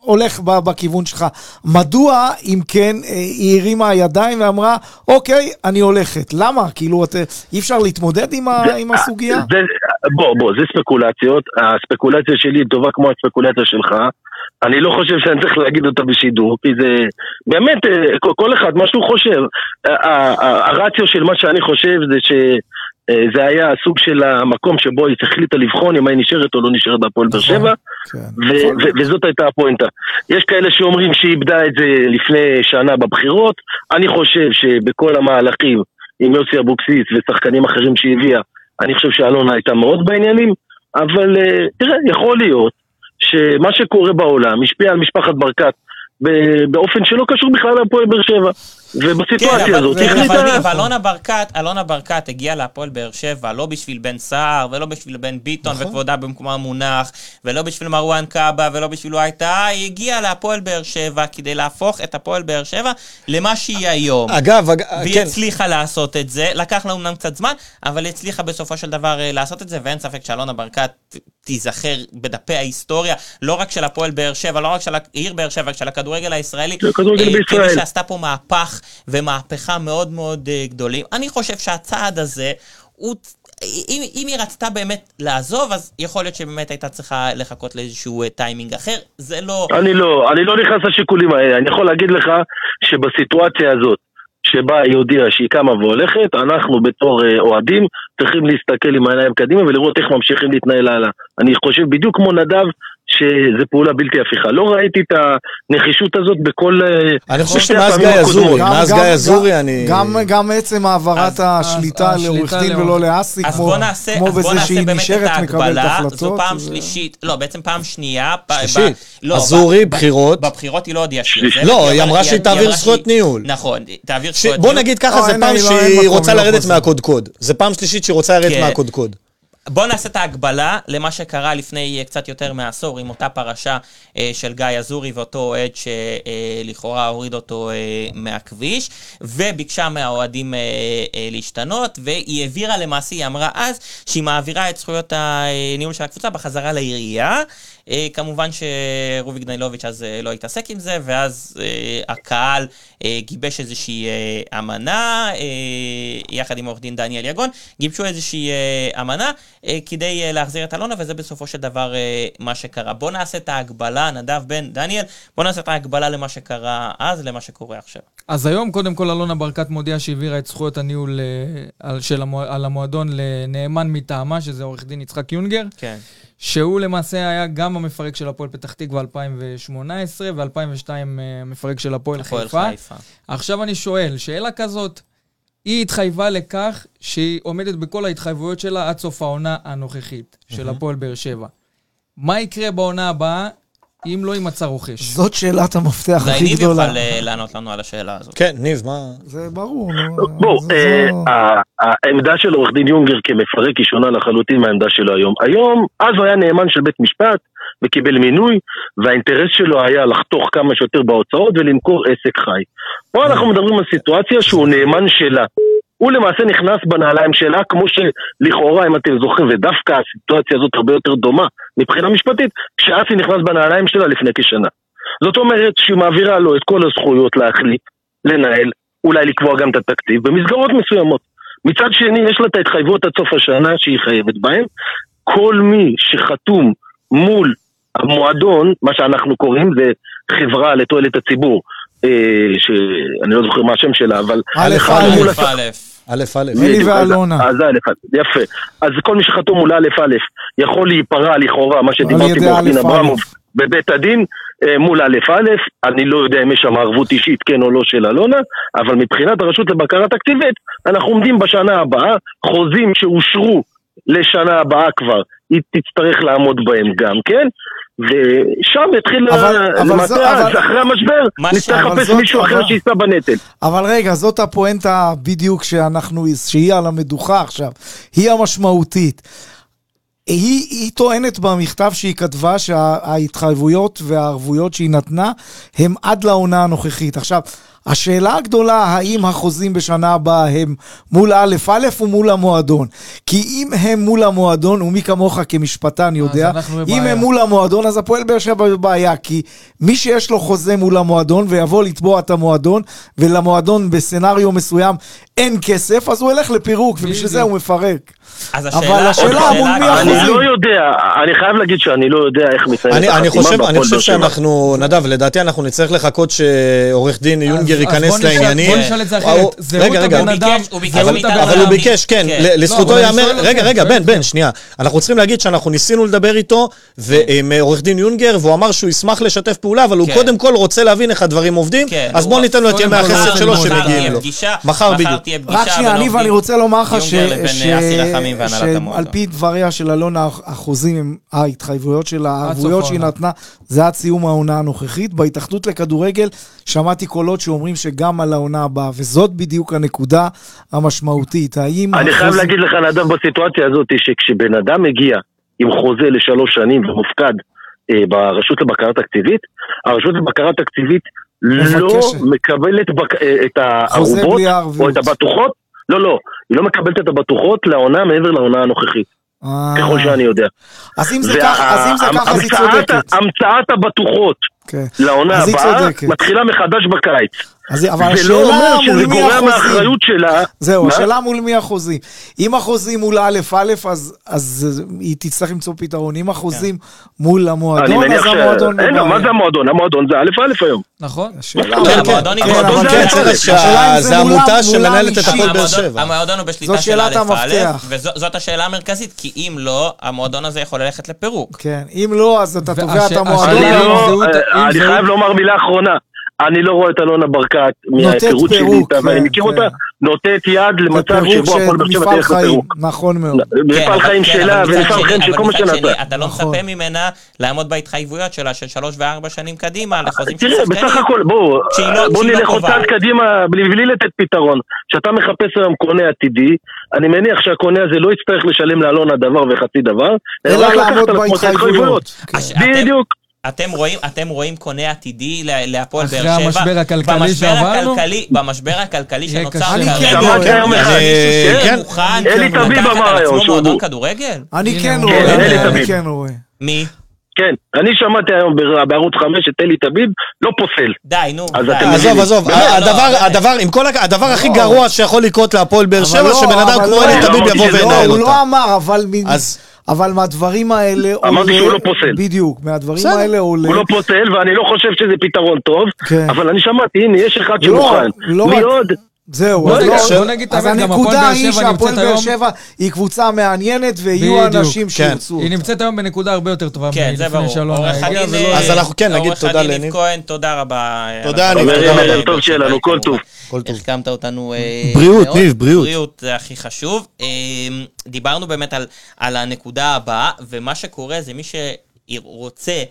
הולך בכיוון שלך. מדוע, אם כן, אה, היא הרימה ידיים ואמרה, אוקיי, אני הולכת. למה? כאילו, את, אי אפשר להתמודד עם, ה, עם הסוגיה? זה, בוא, בוא, זה ספקולציות. הספקולציה שלי היא טובה כמו הספקולציה שלך. אני לא חושב שאני צריך להגיד אותה בשידור, כי זה באמת, אה, כל- אחד, מה שהוא חושב. הרציו של מה שאני חושב זה שזה היה הסוג של המקום שבו היא החליטה לבחון אם היא נשארת או לא נשארת בהפועל באר שבע. כן. ו- ו- וזאת הייתה הפואנטה. יש כאלה שאומרים שהיא איבדה את זה לפני שנה בבחירות, אני חושב שבכל המהלכים עם יוסי אבוקסיס ושחקנים אחרים שהיא הביאה, אני חושב שאלונה הייתה מאוד בעניינים, אבל אה, תראה, יכול להיות שמה שקורה בעולם השפיע על משפחת ברקת ב- באופן שלא קשור בכלל להפועל באר שבע. כן, ובסיטואציה אבל, הזאת, היא כן, אבל, החליטה... אבל אלונה ברקת, אלונה ברקת הגיעה להפועל באר שבע לא בשביל בן סער, ולא בשביל בן ביטון נכון. וכבודה במקומה מונח, ולא בשביל מרואן קאבה, ולא בשביל וייטה, היא הגיעה להפועל באר שבע כדי להפוך את הפועל באר שבע למה שהיא היום. אגב, אג... והיא כן, הצליחה לעשות את זה, לקח לה אמנם קצת זמן, אבל היא הצליחה בסופו של דבר אה, לעשות את זה, ואין ספק שאלונה ברקת תיזכר בדפי ההיסטוריה, לא רק של הפועל באר שבע, לא רק של העיר באר שבע, של הכדורגל הישראלי, של הכדורגל אה, בישראל. כמי שעשתה פה מהפך ומהפכה מאוד מאוד אה, גדולים. אני חושב שהצעד הזה, הוא... אם, אם היא רצתה באמת לעזוב, אז יכול להיות שבאמת הייתה צריכה לחכות לאיזשהו אה, טיימינג אחר. זה לא... אני לא, אני לא נכנס לשיקולים האלה. אני יכול להגיד לך שבסיטואציה הזאת, שבה היא הודיעה שהיא קמה והולכת, אנחנו בתור אה, אוהדים צריכים להסתכל עם העיניים קדימה ולראות איך ממשיכים להתנהל הלאה. אני חושב בדיוק כמו נדב, שזו פעולה בלתי הפיכה. לא ראיתי את הנחישות הזאת בכל... אה, אני חושב שמאז גיא. אזורי, מאז גיא אזורי אני... גם, גם עצם העברת אז- השליטה אז לעורך דין ולא לאסי, כמו, בוא נעשה, כמו בוא בזה שהיא נשארת מקבלת החלטות. זו פעם שלישית, לא, בעצם פעם שנייה. שלישית. ב- לא, אזורי, ב- בחירות. בבחירות היא לא הודיעה שהיא שלישית. עוזבת, לא, היא אמרה שהיא תעביר זכויות ניהול. נכון, תעביר. זכויות בוא ניהול. נגיד ככה, לא, זה פעם לא, שהיא רוצה לרדת. מהקודקוד. זה פעם שלישית שהיא רוצה לרדת כן. מהקודקוד. בואו נעשה את ההקבלה למה שקרה לפני אה, קצת יותר מעשור עם אותה פרשה אה, של גיא אזורי ואותו אוהד שלכאורה הוריד אותו אה, מהכביש וביקשה מהאוהדים אה, אה, להשתנות והיא העבירה למעשה, היא אמרה אז שהיא מעבירה את זכויות הניהול של הקבוצה בחזרה לעירייה. אה, כמובן שרוביק דנילוביץ' אז אה, לא התעסק עם זה ואז אה, הקהל גיבש איזושהי אמנה יחד עם עורך דין דניאל יגון, גיבשו איזושהי אמנה כדי להחזיר את אלונה, וזה בסופו של דבר מה שקרה. בוא נעשה את ההגבלה, נדב בן דניאל, בוא נעשה את ההגבלה למה שקרה אז, למה שקורה עכשיו. אז היום, קודם כל, אלונה ברקת מודיעה שהעבירה את זכויות הניהול על, של על המועדון לנאמן מטעמה, שזה עורך דין יצחק יונגר, כן. שהוא למעשה היה גם המפרק של הפועל פתח תקווה 2018, ו-2002 המפרק של הפועל חיפה. חיפה. עכשיו אני שואל, שאלה כזאת, היא התחייבה לכך שהיא עומדת בכל ההתחייבויות שלה עד סוף העונה הנוכחית של הפועל באר שבע. מה יקרה בעונה הבאה אם לא יימצא רוכש? זאת שאלת המפתח אולי הכי ניב גדולה. יוכל אה, לענות לנו על השאלה הזאת. כן, ניב, מה... זה ברור, נו. בוא, זה- אה, ה- העמדה של עורך דין יונגר כמפרק היא שונה לחלוטין מהעמדה שלו היום. היום, אז הוא היה נאמן של בית משפט וקיבל מינוי, והאינטרס שלו היה לחתוך כמה שיותר בהוצאות ולמכור עסק חי. פה אנחנו מדברים על סיטואציה שהוא נאמן שלה. הוא למעשה נכנס בנעליים שלה, כמו שלכאורה, אם אתם זוכרים, ודווקא הסיטואציה הזאת הרבה יותר דומה מבחינה משפטית, כשאסי נכנס בנעליים שלה לפני כשנה. זאת אומרת שהיא מעבירה לו את כל הזכויות להחליט, לנהל, אולי לקבוע גם את התקציב, במסגרות מסוימות. מצד שני, יש לה את ההתחייבויות עד סוף השנה שהיא חייבת בהן. כל מי שחתום מול המועדון, מה שאנחנו קוראים זה חברה לתועלת הציבור, אה, שאני לא זוכר מה השם שלה, אבל... א', א'. א', א'. א'. אלי ואלונה. אז א', יפה. אז כל מי שחתום מול א', א', יכול להיפרע לכאורה, מה שדיברתי ידי בעורך. אברמוב, בבית הדין אה, מול א', א', אני לא יודע אם יש שם ערבות אישית, כן או לא, של אלונה, אבל מבחינת הרשות לבקרה תקציבית, אנחנו עומדים בשנה הבאה, חוזים שאושרו לשנה הבאה כבר, היא תצטרך לעמוד בהם גם, כן? ושם יתחיל, אבל- ה- אבל למעשה, זו- אבל- אז אחרי המשבר, נצטרך לחפש מישהו אחר שיישא בנטל. אבל רגע, זאת הפואנטה בדיוק שאנחנו, שהיא על המדוכה עכשיו. היא המשמעותית. היא, היא טוענת במכתב שהיא כתבה שההתחייבויות והערבויות שהיא נתנה הם עד לעונה הנוכחית. עכשיו, השאלה הגדולה, האם החוזים בשנה הבאה הם מול א' א' או מול המועדון? כי אם הם מול המועדון, ומי כמוך כמשפטן יודע, אם בבעיה. הם מול המועדון, אז הפועל באר שבע בבעיה, כי מי שיש לו חוזה מול המועדון ויבוא לתבוע את המועדון, ולמועדון בסצנריו מסוים אין כסף, אז הוא ילך לפירוק, ובשביל. זה הוא מפרק. אז אבל השאלה... השאלה מול מי אני החוזים? לא יודע, אני חייב להגיד שאני לא יודע איך מתנהלת אני, אני החתימה אני חושב. שאנחנו, נדב, לדעתי אנחנו נצטרך לחכות שעורך דין יונגר ייכנס לעניינים. בוא נשאל את זה אחרת. זהות רגע, רגע, הבן אדם, אבל. הוא ביקש, כן, כן. לא, לזכותו אני ייאמר, רגע, אתכם, רגע, שואל בן. בן, שנייה. אנחנו צריכים להגיד שאנחנו ניסינו לדבר איתו, ועם אה, עורך דין יונגר, והוא אמר שהוא ישמח לשתף פעולה, אבל הוא כן. קודם כל רוצה להבין איך הדברים עובדים, כן, אז בואו ניתן לו את ימי החסד שלו מחר שמגיעים תהיה לו. פגישה, מחר בדיוק. תהיה פגישה רק שנייה, אני רוצה לומר לך ש... רחמים והנהלת שעל המועדון. פי דבריה של אלונה, החוזים הם, ההתחייבויות של הערבויות שהיא. נתנה, זה עד סיום העונה הנוכחית. בהתאחדות לכדורגל שמעתי קולות שאומרים שגם על העונה הבאה, וזאת בדיוק הנקודה המשמעותית. האם... אני חייב להגיד לך, נדב, בסיטואציה הזאת, שכשבן אדם מגיע עם חוזה לשלוש שנים ומופקד אה, ברשות לבקרה תקציבית, הרשות לבקרה תקציבית לא. מקבלת בק... אה, את הערובות או. את הבטוחות, לא, לא, היא לא מקבלת את הבטוחות לעונה מעבר לעונה הנוכחית, אה, ככל שאני יודע. אז אם זה ככה, אז אם זה ככה, אז היא צודקת. המצאת הבטוחות כן. לעונה הבאה. מתחילה מחדש בקיץ. אז, אבל זה השאלה לא אומר מול שזה מי גורע החוזים. מהאחריות שלה. זהו, מה? השאלה מול מי החוזים. אם החוזים מול א' א', אז, אז היא תצטרך למצוא פתרון. אם החוזים מול אני המועדון, מניח אז ש... המועדון אין. מה זה המועדון? המועדון זה א' א' היום. נכון? השאלה- כן, המועדון כן, המועדון כן, זה- עמותה שמנהלת את הפועל באר. שבע. המועדון הוא בשליטה של א' א'. וזאת השאלה המרכזית, כי אם לא, המועדון הזה יכול ללכת לפירוק. כן, אם לא, אז אתה תובע את המועדון. אני לא, חייב לומר מילה אחרונה. אני לא רואה את אלונה ברקת מההיכרות שלי פירוק, איתה, ואני כן, מכיר כן. אותה, נותנת יד למצב שבו הפועל באר שבע תלך לפירוק. נכון מאוד. כן, מפעל אבל- חיים כן, שלה מצד ומפעל חיים של כל מה מצד שני, שנעשה. אתה לא נכון. מצפה ממנה לעמוד בהתחייבויות שלה של שלוש וארבע שנים קדימה לחוזים של תראה, שחקנים. בסך הכל, בואו, לא- בואו שהיא לא נלך עוד. צעד קדימה בלי לתת פתרון. כשאתה מחפש היום קונה עתידי, אני מניח שהקונה הזה לא יצטרך לשלם לאלונה דבר וחצי דבר, אלא רק לקחת על עצמו את בהתחייבויות. כן. בדיוק. אתם רואים, אתם רואים קונה עתידי להפועל אחרי באר שבע. המשבר הכלכלי במשבר שעברנו? הכלכלי- במשבר הכלכלי שנוצר קשה. אני כרגע. כן. מישהו כן. שמוכן אלי לקחת תביב על אמר היום עצמו שהוא- מועדון כדורגל? אני כן הוא- רואה, כן, אלי אני תביב. כן רואה. מי? כן, אני שמעתי היום בערוץ 5 את אלי טביב, לא פוסל. די, נו. אז די. אתם עזוב, מבינים. עזוב, באמת, לא, הדבר. הדבר, עם כל. הדבר הכי גרוע שיכול לקרות להפועל באר שבע, לא, שבן אדם כמו לא, אלי תביב יבוא וינהל הוא אותה. לא אמר, אבל... מ- אז- אבל מהדברים האלה עולה... אמרתי שהוא לא פוסל. בדיוק, מהדברים בסדר. האלה עולה... הוא לא פוסל, ואני לא חושב שזה פתרון טוב, כן. אבל אני שמעתי, הנה, יש אחד לא, שמוכן. לא מי רק- עוד? זהו, בוא אז נגיד- לא- בוא נגיד את אז האמת, גם הפועל הנקודה באר היא שבע שהפועל נמצאת באר היום- שבע היא קבוצה מעניינת, ויהיו בדיוק. אנשים כן. שירצו. היא נמצאת היום בנקודה הרבה יותר טובה כן, זה מלפני עורך הגיעה, הדין, ולא... אז אנחנו כן נגיד עורך תודה הדין לניב. ניב כהן, תודה רבה. תודה, אנחנו ניב, תודה אה, רבה. טוב שיהיה לנו, כל טוב. כל טוב. החכמת אותנו אה, בריאות. ניב, בריאות. בריאות זה הכי חשוב. אה, דיברנו באמת על, הנקודה הבאה, ומה שקורה זה מי שרוצה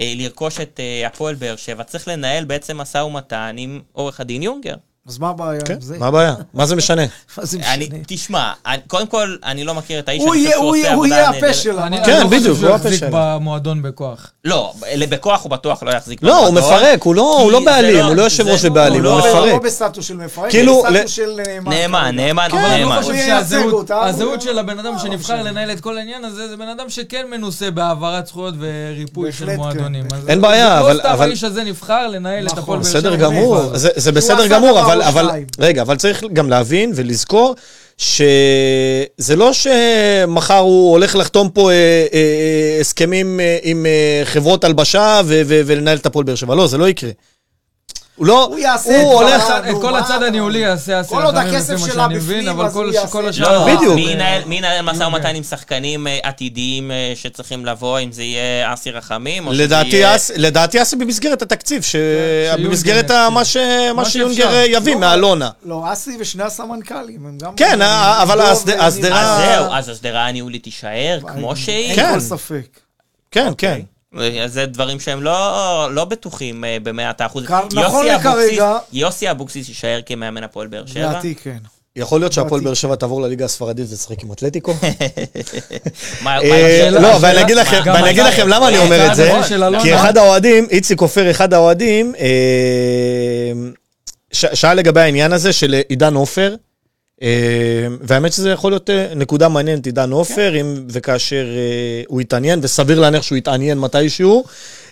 אה, לרכוש את אה, הפועל באר שבע, צריך לנהל בעצם משא ומתן עם עורך הדין יונגר. אז מה הבעיה כן, עם זה? מה הבעיה? מה זה משנה? (laughs) מה זה אני, משנה? תשמע, אני, קודם כל, אני לא מכיר את האיש, הוא אני יהיה- חושב שהוא הוא עושה יהיה- הוא יהיה הפה. שלה. אני? אני כן, לא בדיוק, הוא הפה יחזיק שלה. במועדון בכוח. לא, בכוח הוא בטוח לא יחזיק לא, הוא במועדון, מפרק, הוא לא- הוא לא בעלים, הוא לא יושב ראש ובעלים, הוא הוא לא- לא, מפרק. לא בסטטוס של מפרק, כאילו, בסטטוס של נאמן. נאמן. נאמן, כן, אני נאמן. לא הוא אותה, הזהות הוא- של הבן אדם לא שנבחר. לנהל את כל העניין הזה, זה בן אדם שכן מנוסה בהעברת זכויות וריפוי של כן, מועדונים. אין בעיה, אבל- לא סתם אבל- האיש הזה נבחר לנהל את נכון. הפועל באר בסדר שבע. גמור, כבר. זה, בסדר גמור, דבר אבל, אבל. רגע, אבל צריך גם להבין ולזכור שזה לא שמחר הוא הולך לחתום פה אה, אה, הסכמים אה, עם אה, חברות הלבשה ו- ו- ולנהל את הפועל באר שבע, לא, זה לא יקרה. הוא לא, הוא יעשה את הוא. הולך, את כל הצד? הניהולי יעשה אסי כל עוד הכסף שלה מבין, בפנים, אז כל הוא יעשה. לא, בדיוק. מי ינהל- מי ינהל משא ומתן עם שחקנים אה, עתידיים אה, שצריכים לבוא, אם זה יהיה אסי רחמים, או שזה לדעתי יהיה... אס- לדעתי אסי במסגרת התקציב, ש- שיונגר במסגרת מה ש- מה מה שיונגר. אה, יביא לא, מאלונה. לא, אסי ושני הסמנכ"לים, הם גם... כן, אה, אבל. ההסדרה- אז אה, זהו, אז השדרה הניהולית תישאר כמו שהיא. אין כן. כל ספק. כן, כן. זה דברים שהם לא, לא בטוחים אה, במאת האחוז. נכון לכרגע- יוסי אבוקסיס יישאר כמאמן הפועל באר שבע. לדעתי כן. יכול להיות שהפועל. באר שבע תעבור לליגה הספרדית ותשחק עם אתלטיקו? לא, ואני אגיד לכם, למה אני אומר את זה. כי אחד האוהדים, איציק עופר, אחד האוהדים, אה, שאל לגבי העניין הזה של עידן עופר, והאמת שזה יכול להיות אה, נקודה מעניינת, עידן עופר, אם וכאשר אה, הוא יתעניין, וסביר להניח שהוא יתעניין מתישהו,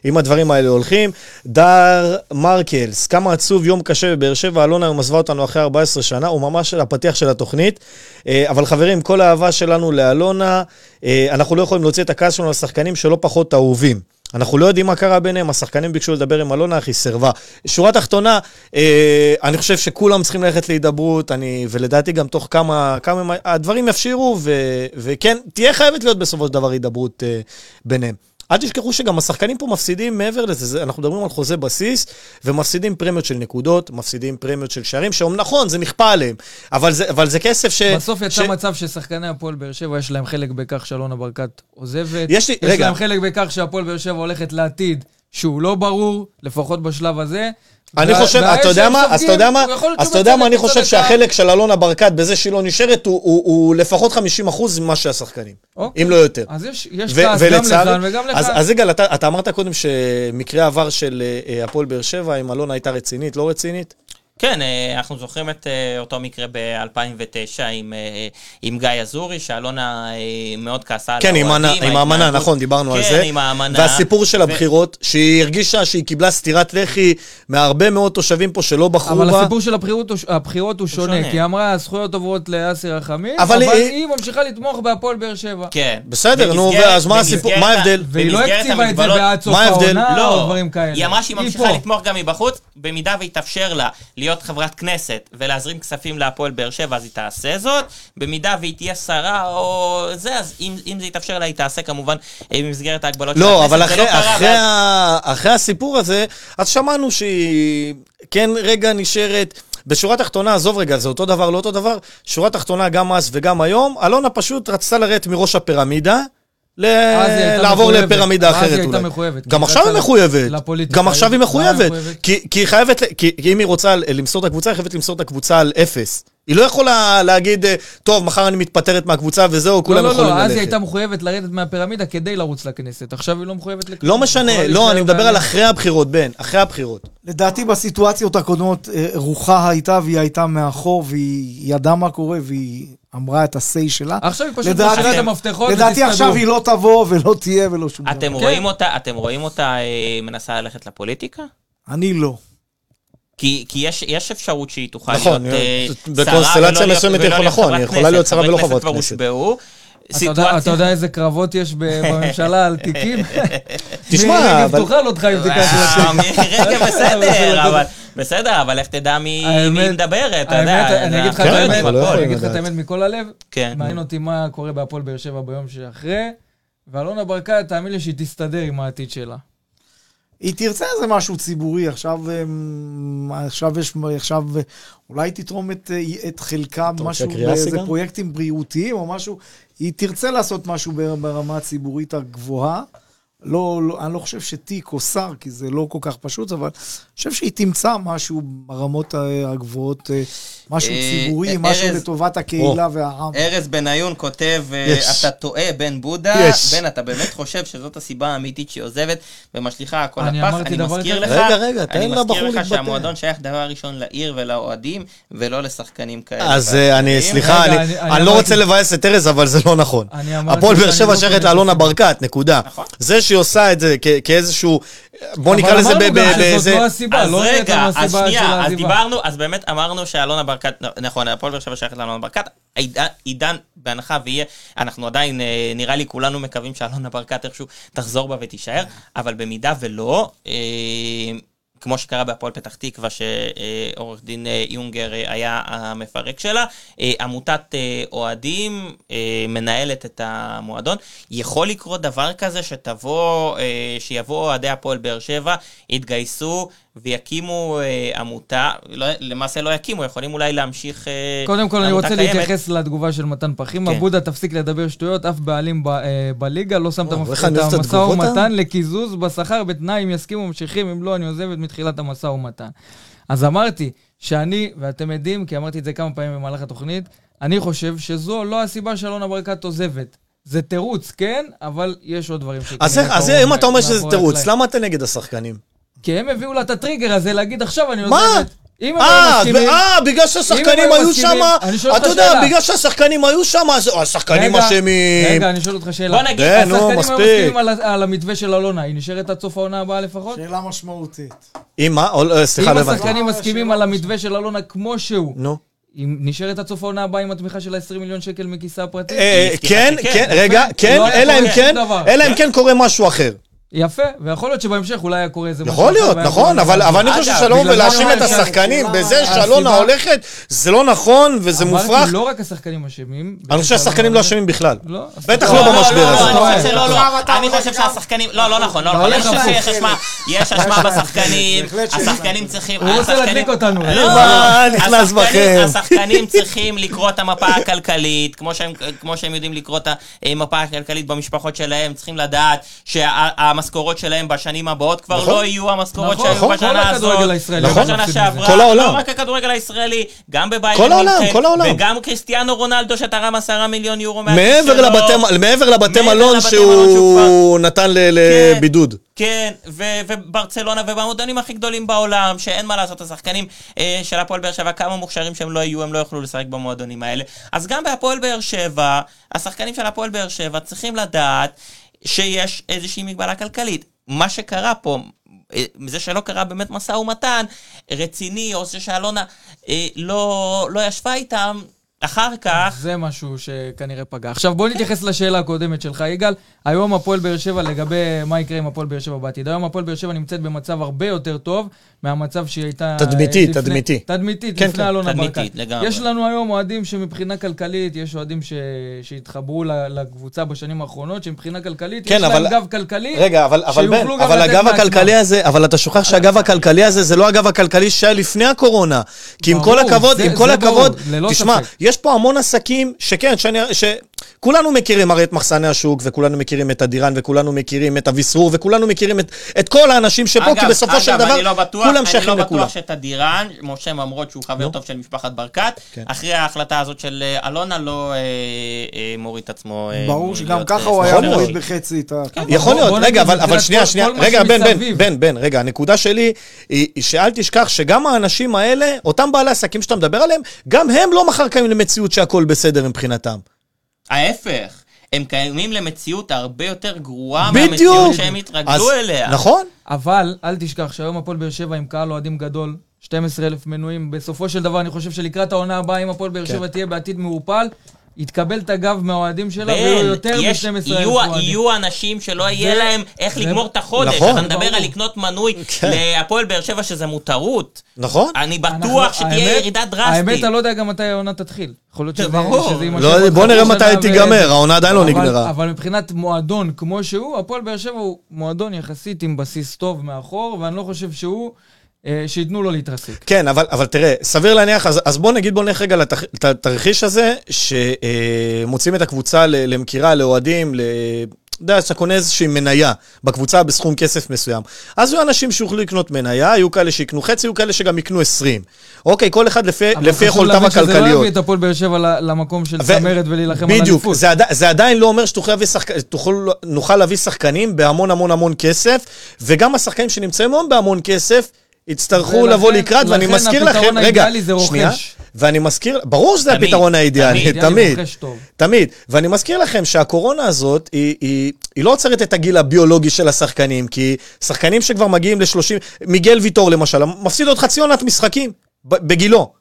אם הדברים האלה הולכים. דר מרקלס, כמה עצוב, יום קשה בבאר שבע, אלונה היום עזבה אותנו אחרי 14 שנה, הוא ממש הפתיח של התוכנית. אה, אבל חברים, כל האהבה שלנו לאלונה, אנחנו לא יכולים להוציא את הכעס שלנו לשחקנים שלא פחות אהובים. אנחנו לא יודעים מה קרה ביניהם, השחקנים ביקשו לדבר עם אלונה, אך היא סירבה. שורה תחתונה, אה, אני חושב שכולם צריכים ללכת להידברות, אני, ולדעתי גם תוך כמה, כמה, הדברים יפשירו, ו, וכן, תהיה חייבת להיות בסופו של דבר הידברות אה, ביניהם. אל תשכחו שגם השחקנים פה מפסידים מעבר לזה, זה, אנחנו מדברים על חוזה בסיס, ומפסידים פרמיות של נקודות, מפסידים פרמיות של שערים, שאומנם נכון, זה נכפה עליהם, אבל זה, אבל זה כסף ש... בסוף יצא ש... מצב ששחקני הפועל באר שבע, יש להם חלק בכך שאלונה ברקת עוזבת. יש לי- יש רגע. להם חלק בכך שהפועל באר שבע הולכת לעתיד שהוא לא ברור, לפחות בשלב הזה. אני חושב, אתה יודע מה, אז אתה יודע מה, אז אתה יודע מה, אני חושב. שהחלק של אלונה ברקת בזה שהיא לא נשארת, הוא- לפחות 50% ממה שהשחקנים, אוקיי. אם לא יותר. אז יש כעס גם לכאן וגם לכאן. אז, יגאל, אתה, אמרת קודם שמקרה עבר של אה, הפועל באר שבע, אם אלונה הייתה רצינית, לא רצינית? כן, אה, אנחנו זוכרים את אה, אותו מקרה ב-2009 עם, אה, עם גיא אזורי, שאלונה מאוד כעסה על כן, עם, האוהדים, האמנה- עם האמנה, נכון, דיברנו על כן, זה. עם האמנה. והסיפור של ו- הבחירות, שהיא הרגישה שהיא קיבלה סטירת לחי מהרבה מאוד תושבים פה שלא בחרו אבל בה. הסיפור של הבחירות, הוא- הבחירות הוא שונה, שונה. כי היא אמרה, הזכויות עוברות לאסי רחמים, אבל אבל היא- היא ממשיכה לתמוך בהפועל באר שבע. כן. בסדר, נו, אז מה הסיפור- מה ההבדל? והיא לא הקציבה את זה בעד סוף? העונה לא, או דברים כאלה. היא אמרה שהיא ממשיכה. לתמוך גם מבחוץ, במידה ויתאפשר לה להיות חברת כנסת ולהזרים כספים להפועל באר שבע, אז היא תעשה זאת. במידה והיא תהיה שרה או זה, אז אם, אם זה יתאפשר לה, היא תעשה כמובן אה, במסגרת ההגבלות של לא, הכנסת. אבל זה אחרי, לא קרה, אחרי, ואז- אחרי הסיפור הזה, אז שמענו שהיא כן רגע נשארת. בשורה התחתונה, עזוב רגע, זה אותו דבר, לא אותו דבר. שורה תחתונה, גם אז וגם היום, אלונה פשוט רצתה לרדת מראש הפירמידה, ל... אז היא לעבור מחויבת. לפירמידה אז אחרת היא אולי. הייתה מחויבת. גם עכשיו היא מחויבת. לפוליטיקה. גם עכשיו היא מחויבת. כי, כי היא חייבת, כי, כי אם היא רוצה למסור את הקבוצה, היא חייבת למסור את הקבוצה על אפס. היא לא יכולה להגיד, אה, טוב, מחר אני מתפטרת מהקבוצה וזהו, כולם לא, לא, יכולים לא, אז ללכת. היא הייתה מחויבת לרדת מהפירמידה כדי לרוץ לכנסת. עכשיו היא לא מחויבת לכלום. לא משנה, לא, אני מדבר על. אחרי הבחירות, בן, אחרי הבחירות. לדעתי בסיטואציות הקודמות אה, רוחה הייתה והיא הייתה מאחור והיא ידעה מה קורה והיא אמרה את ה-say שלה. עכשיו היא פשוט לדעתי- משאירה את המפתחות לדעתי. עכשיו היא לא תבוא ולא תהיה ולא שום דבר. אתם רואים אותה, אתם רואים אותה אה, מנסה ללכת לפוליטיקה? אני לא. כי, כי יש, יש אפשרות שהיא תוכל נכון, להיות אה, בקונסטלציה שרה ולא להיות- מסוימת יכול- נכון, היא יכולה. להיות שרה ולא חברי חברת כבר כנסת. הושבעו. אתה יודע- אתה סיטואציה- יודע איזה קרבות יש בממשלה על (laughs) תיקים? תשמע, מירי רגב אבל- תאכל אותך אם תיקח אה, לו תיק. מירי רגב בסדר, אבל בסדר, אבל לך תדע מי מדברת, אתה יודע. אני אגיד לך את כן, האמת, אבל לא אגיד לך את. האמת מכל הלב, כן. מעניין אותי מה קורה בהפועל באר שבע ביום שאחרי, ואלונה ברקת, תאמין לי שהיא תסתדר עם העתיד שלה. היא תרצה איזה משהו ציבורי, עכשיו, אמ, עכשיו יש, עכשיו אולי תתרום את, את חלקה, משהו, באיזה סיגל? פרויקטים בריאותיים או משהו, היא תרצה לעשות משהו בר- ברמה הציבורית הגבוהה. לא, לא, אני לא חושב שתיק או שר, כי זה לא כל כך פשוט, אבל אני חושב שהיא תמצא משהו ברמות ה- הגבוהות, אה, משהו אה, ציבורי, אה, משהו ארז- לטובת הקהילה והעם. ארז בניון כותב, אה, יש. אתה טועה, בן בודה. יש. בן, אתה באמת חושב שזאת הסיבה האמיתית שהיא עוזבת ומשליכה הכל אני לפח? אני מזכיר? לך, רגע, רגע, תן אני לבחור מזכיר לך להתבטא. שהמועדון שייך דבר ראשון לעיר ולאוהדים, ולא לשחקנים כאלה. אז אה, אני. סליחה, רגע, אני אני- אני אני לא רוצה לבאס את ארז, אבל זה לא נכון. אני הפועל באר שבע לא שייכת לאלונה. ברקת, נקודה. נכון. זה שהיא עושה את זה כ- כאיזשהו, בוא אבל נקרא לזה אמרנו ב- גם ב- שזאת באיזה... לא הסיבה, אז לא רגע, אז שנייה, אז. דיברנו, אז באמת אמרנו שאלונה ברקת, נכון, הפועל באר שבע שייכת לאלונה ברקת, עידן- עידן, בהנחה ויהיה, אנחנו עדיין, אה, נראה לי כולנו מקווים שאלונה ברקת איכשהו תחזור בה ותישאר, אבל במידה ולא, אה, כמו שקרה בהפועל פתח תקווה, שעורך דין אה, יונגר אה, היה המפרק שלה, אה, עמותת אוהדים מנהלת את המועדון. יכול לקרות דבר כזה שתבוא, שיבואו אוהדי הפועל באר שבע, יתגייסו ויקימו אה, עמותה, לא, למעשה לא יקימו, יכולים אולי להמשיך אה, קודם כל, אני עמותה רוצה קיימת. להתייחס לתגובה של מתן פחימה. כן. בודה, תפסיק לדבר שטויות, אף בעלים ב- אה, בליגה לא שם את המשא ומתן. לקיזוז בשכר בתנאי אם יסכימו ממשיכים, אם לא, אני עוזבת מתחילת המשא ומתן. אז אמרתי שאני, ואתם עדים, כי אמרתי את זה כמה פעמים במהלך התוכנית, אני חושב שזו לא הסיבה שאלונה ברקת עוזבת. זה תירוץ, כן, אבל יש עוד דברים שכנראה אז אז אם אתה אומר שזה תירוץ. למה אתה נגד השחקנים? כי הם הביאו לה את הטריגר הזה להגיד עכשיו אני מה? עוזבת. אם הם אה, היו מסכימים... אה, בגלל שהשחקנים אם היו שם, אתה יודע. בגלל שהשחקנים היו שם, אז השחקנים רגע, אשמים. רגע, אני שואל אותך שאלה. בוא נגיד, כן, השחקנים היו. מסכימים על המתווה של אלונה, היא נשארת עד סוף העונה הבאה לפחות? שאלה משמעותית. אם מה? או- אה, סליחה, אם לא הבנתי. השחקנים אה, מסכימים על המתווה של אלונה כמו שהוא, נו. היא נשארת עד סוף העונה הבאה עם התמיכה של ה-20 מיליון שקל מכיסה הפרטי? אה, כן, כן, יפה. רגע, כן, לא אלא אם כן. אלא אם כן קורה משהו אחר. יפה, ויכול להיות שבהמשך אולי היה קורה איזה משהו יכול להיות, נכון, אבל אני חושב שלום ולהאשים את השחקנים בזה שאלונה הולכת, זה לא נכון וזה מופרך. אמרתי, לא רק השחקנים אשמים. אני חושב שהשחקנים לא אשמים בכלל. לא. בטח לא, לא לא, במשבר לא, הזה. לא, אני חושב לא. שהשחקנים... לא, לא נכון, לא לא נכון. אני הולך חושב הפוך. שיש אשמה, יש אשמה (laughs) בשחקנים. השחקנים צריכים... הוא רוצה להדליק אותנו. לא, מה נכנס בכם? השחקנים צריכים לקרוא את המפה הכלכלית, כמו שהם- יודעים לקרוא את המפה הכלכלית במשפחות שלהם, צריכים לדעת שהמשכורות שלהם בשנים הבאות כבר נכון. לא יהיו המשכורות נכון, שהיו נכון, כל בשנה הזאת. הכדורגל הישראלי נכון. מפסיד שעברה. כל העולם. לא רק הכדורגל הישראלי, גם בביירן כל העולם, מינכן, כל העולם. וגם קריסטיאנו רונלדו שתרם עשרה מיליון יורו מהכיס מעבר שלו. לבתי- מעבר לבתי מעבר מלון שהוא שהוא נתן כן. לבידוד. כן, ו- וברצלונה ובמועדונים הכי גדולים בעולם, שאין מה לעשות, השחקנים אה, של הפועל באר שבע, כמה מוכשרים שהם לא יהיו, הם לא יוכלו לשחק במועדונים האלה. אז גם בהפועל באר שבע, השחקנים של הפועל באר שבע צריכים לדעת שיש איזושהי מגבלה כלכלית. מה שקרה פה, אה, זה שלא קרה באמת משא ומתן רציני, או זה שאלונה אה, לא, לא ישבה איתם, אחר כך... זה משהו שכנראה פגע. עכשיו בוא נתייחס לשאלה הקודמת שלך, יגאל. היום הפועל באר שבע, לגבי מה יקרה עם הפועל באר שבע בעתיד. היום הפועל באר שבע נמצאת במצב הרבה יותר טוב מהמצב שהיא הייתה... תדמיתי, לפני- תדמיתי. תדמיתית, כן, לפני כן. אלונה תדמיתית, ברקת. לגמרי. יש לנו היום אוהדים שמבחינה כלכלית, יש אוהדים ש... שהתחברו לקבוצה בשנים האחרונות, שמבחינה כלכלית, כן, יש אבל- להם גב כלכלי. רגע, אבל, אבל בן, אבל הגב. הכלכלי הזה, אבל אתה שוכח שהגב הכלכלי הזה זה לא הגב הכלכלי שהיה לפני הקורונה. כי עם כל ברור, הכבוד, זה- עם כל זה ברור, הכבוד, ללא תשמע, ספק. יש פה המון עסקים שכן, שאני, שכולנו מכירים הרי את מחסני השוק, וכולנו מכירים את הדירן, וכולנו מכירים את אביסרור, וכולנו מכירים את, את כל האנשים שפה, כי בסופו של אגב, דבר, אני לא בטוח, כולם אני שייכים לא לכולם. בטוח שאת הדירן, משה ממרות שהוא חבר. טוב של משפחת ברקת, כן. אחרי ההחלטה הזאת של אה, אלונה לא אה, אה, מוריד את עצמו. ברור שגם להיות, ככה הוא היה יכול להיות. מוריד בחצי את ה... יכול בוא- להיות, בוא רגע, אבל, שנייה, שנייה, רגע, בן, בן. בן, בן, רגע, הנקודה שלי היא שאל תשכח שגם האנשים האלה, אותם בעלי עסקים שאתה מדבר עליהם, גם הם לא מחר קיימים למציאות שהכל בסדר מבחינתם. ההפך, הם קיימים למציאות הרבה יותר גרועה. מהמציאות שהם אז- התרגלו אליה. נכון? אבל אל תשכח שהיום הפועל באר שבע עם קהל אוהדים גדול, 12,000 מנויים, בסופו של דבר אני חושב שלקראת העונה הבאה, אם הפועל באר כן. שבע תהיה בעתיד מעורפל, יתקבל את הגב מהאוהדים שלה, ויהיו יותר יש- מ-12,000 יהיו- אוהדים. יהיו אנשים שלא יהיה זה- להם איך זה- לגמור את החודש. נכון. אתה מדבר. על לקנות מנוי כן. להפועל באר שבע שזה מותרות. נכון? אני אנחנו- בטוח שתהיה האמת- ירידה האמת, דרסטית. אני לא יודע גם מתי העונה תתחיל. יכול להיות זה שזה ברור. שזה יימשך לא, בוא נראה מתי ו- תיגמר, העונה עדיין לא אבל- נגמרה. אבל מבחינת מועדון כמו שהוא, הפועל באר שבע הוא מועדון יחסית עם בסיס טוב מאחור, ואני לא חושב שהוא, שייתנו לו להתרסק. כן, אבל, אבל תראה, סביר להניח, אז, אז בוא נגיד, בוא נלך רגע התרחיש הזה, שמוצאים את הקבוצה למכירה, לאוהדים, ל... אתה יודע, שאתה קונה איזושהי מניה בקבוצה בסכום כסף מסוים. אז יהיו אנשים שיוכלו לקנות מניה, יהיו כאלה שיקנו חצי, יהיו כאלה שגם יקנו 20. אוקיי, כל אחד לפי, אבל לפי חשוב יכולתיו להבין שזה לא הכלכליות. יביא את הפועל באר שבע למקום של ו- צמרת ולהילחם על בדיוק, אליפות. זה, עדי, זה עדיין לא אומר שתוכל להביא שחק... תוכל, להביא שחקנים בהמון המון המון כסף, וגם השחקנים שנמצאים היום בהמון כסף, יצטרכו לבוא לקראת, ואני מזכיר לכם, הפתרון רגע, האידיאלי זה רוכש. שנייה, ואני מזכיר, ברור שזה תמיד, הפתרון האידיאלי, תמיד. תמיד. תמיד, ואני מזכיר לכם שהקורונה הזאת, היא, היא, היא לא עוצרת את הגיל הביולוגי של השחקנים, כי שחקנים שכבר מגיעים ל-30, מיגל ויטור למשל, מפסיד עוד חצי עונת משחקים, בגילו.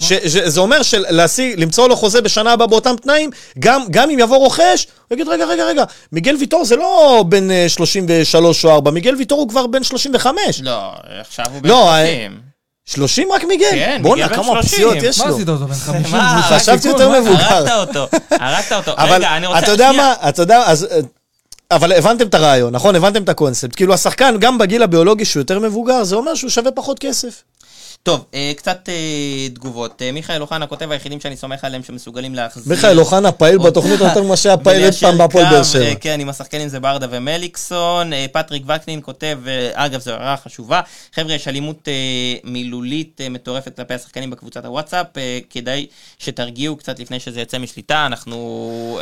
ש, ש, זה אומר שלהשיג, למצוא לו חוזה בשנה הבאה באותם תנאים, גם, גם אם יבוא רוכש, הוא יגיד, רגע, רגע, רגע, מיגל ויטור זה לא בן אה, 33 או 4, מיגל ויטור הוא כבר בן 35. לא, עכשיו הוא לא, בן 30. 30 רק מיגל? כן, בואנה, מיגל בן כמה 30. פציעות יש מה לו. עשית אותו בן 50? מה? קבוצת חשבתי יותר מה? מבוגר. הרגת אותו, הרגת אותו. אבל רגע, אני רוצה... אתה יודע שנייה. מה, אתה יודע, אז... אה, אבל הבנתם את הרעיון, נכון? הבנתם את הקונספט. כאילו השחקן, גם בגיל הביולוגי שהוא יותר מבוגר, זה אומר שהוא שווה פחות כסף. טוב, אה, קצת אה, תגובות. אה, מיכאל אוחנה כותב, היחידים שאני סומך עליהם שמסוגלים להחזיר... מיכאל אוחנה פעיל בתוכנית יותר ממה שהיה פעיל אי פעם בהפועל באר שבע. כן, עם השחקנים זה ברדה ומליקסון. פטריק וקנין כותב, אגב, זו הערה חשובה, חבר'ה, יש אלימות מילולית מטורפת כלפי השחקנים בקבוצת הוואטסאפ, כדאי שתרגיעו קצת לפני שזה יצא משליטה, אנחנו...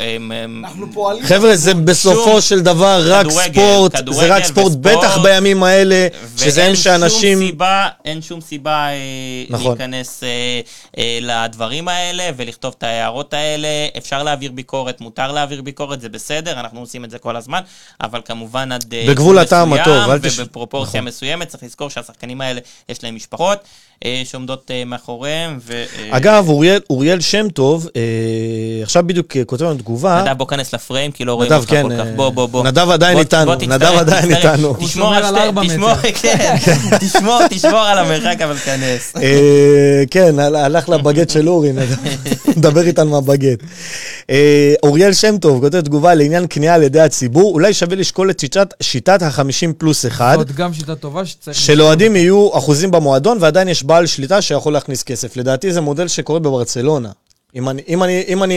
אנחנו פועלים... חבר'ה, זה בסופו של דבר רק ספורט, זה רק ספורט. בטח בימים האלה, שזה הם שאנשים... ואין שום סיבה, אה, נכון. להיכנס אה, אה, לדברים האלה ולכתוב את ההערות האלה. אפשר להעביר ביקורת, מותר להעביר ביקורת, זה בסדר, אנחנו עושים את זה כל הזמן, אבל כמובן עד אה, בגבול גבול הטעם הטוב, אל תש- ובפרופורציה נכון. מסוימת, צריך לזכור שהשחקנים האלה, יש להם משפחות אה, שעומדות אה, מאחוריהם. ו, אה, אגב, אוריאל- אוריאל שם טוב, אה, עכשיו בדיוק אה, כותב לנו תגובה. נדב, בוא כנס לפריים, כי לא רואים נדב, אותך כן, כל כך. בוא, בוא, בוא. נדב עדיין בוא- איתנו, בוא תצטרף, נדב עדיין. איתנו. תשמור על ארבע תשמור- מטר. (laughs) כן, תשמור- תשמור על המרחק, אבל כנס. אה, כן, הל- הלך לבגט של אורי, נדב. נדבר איתנו מהבגט. אה, אוריאל שם טוב כותב תגובה לעניין קנייה על ידי הציבור, אולי שווה לשקול את שיטת- שיטת ה-50 פלוס 1. זאת גם שיטה טובה שצריך... שלאוהדים יהיו אחוזים במועדון ועדיין יש בעל שליטה שיכול להכניס כסף. לדעתי זה מודל שקורה בברצלונה. אם אני, אם אני, אם אני